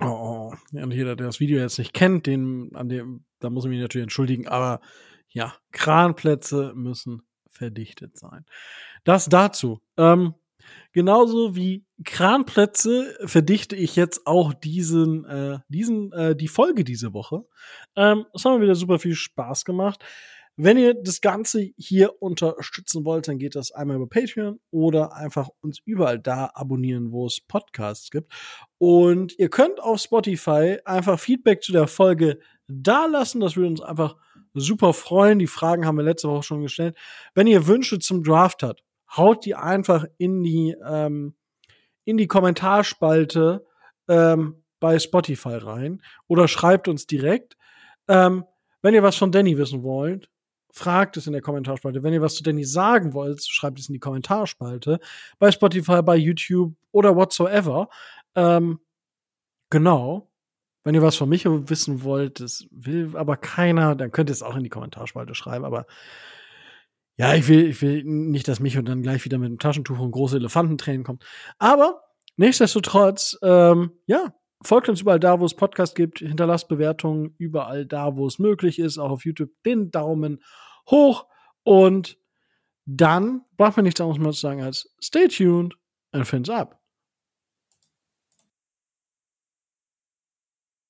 oh, und jeder, der das Video jetzt nicht kennt, den, an dem, da muss ich mich natürlich entschuldigen, aber ja, Kranplätze müssen verdichtet sein. Das dazu. Ähm, genauso wie Kranplätze verdichte ich jetzt auch diesen, äh, diesen, äh, die Folge diese Woche. Ähm, es hat mir wieder super viel Spaß gemacht. Wenn ihr das Ganze hier unterstützen wollt, dann geht das einmal über Patreon oder einfach uns überall da abonnieren, wo es Podcasts gibt. Und ihr könnt auf Spotify einfach Feedback zu der Folge da lassen. Das würde uns einfach super freuen. Die Fragen haben wir letzte Woche schon gestellt. Wenn ihr Wünsche zum Draft habt, haut die einfach in die, ähm, in die Kommentarspalte ähm, bei Spotify rein oder schreibt uns direkt. Ähm, wenn ihr was von Danny wissen wollt, fragt es in der Kommentarspalte. Wenn ihr was zu Danny sagen wollt, schreibt es in die Kommentarspalte. Bei Spotify, bei YouTube oder whatsoever. Ähm, genau. Wenn ihr was von mich wissen wollt, das will aber keiner, dann könnt ihr es auch in die Kommentarspalte schreiben. Aber ja, ich will, ich will nicht, dass Micho dann gleich wieder mit dem Taschentuch und große Elefantentränen kommt. Aber nichtsdestotrotz, ähm, ja, folgt uns überall da, wo es Podcast gibt. Hinterlasst Bewertungen überall da, wo es möglich ist. Auch auf YouTube den Daumen hoch. Und dann braucht man nichts anderes mehr zu sagen als stay tuned and fins up.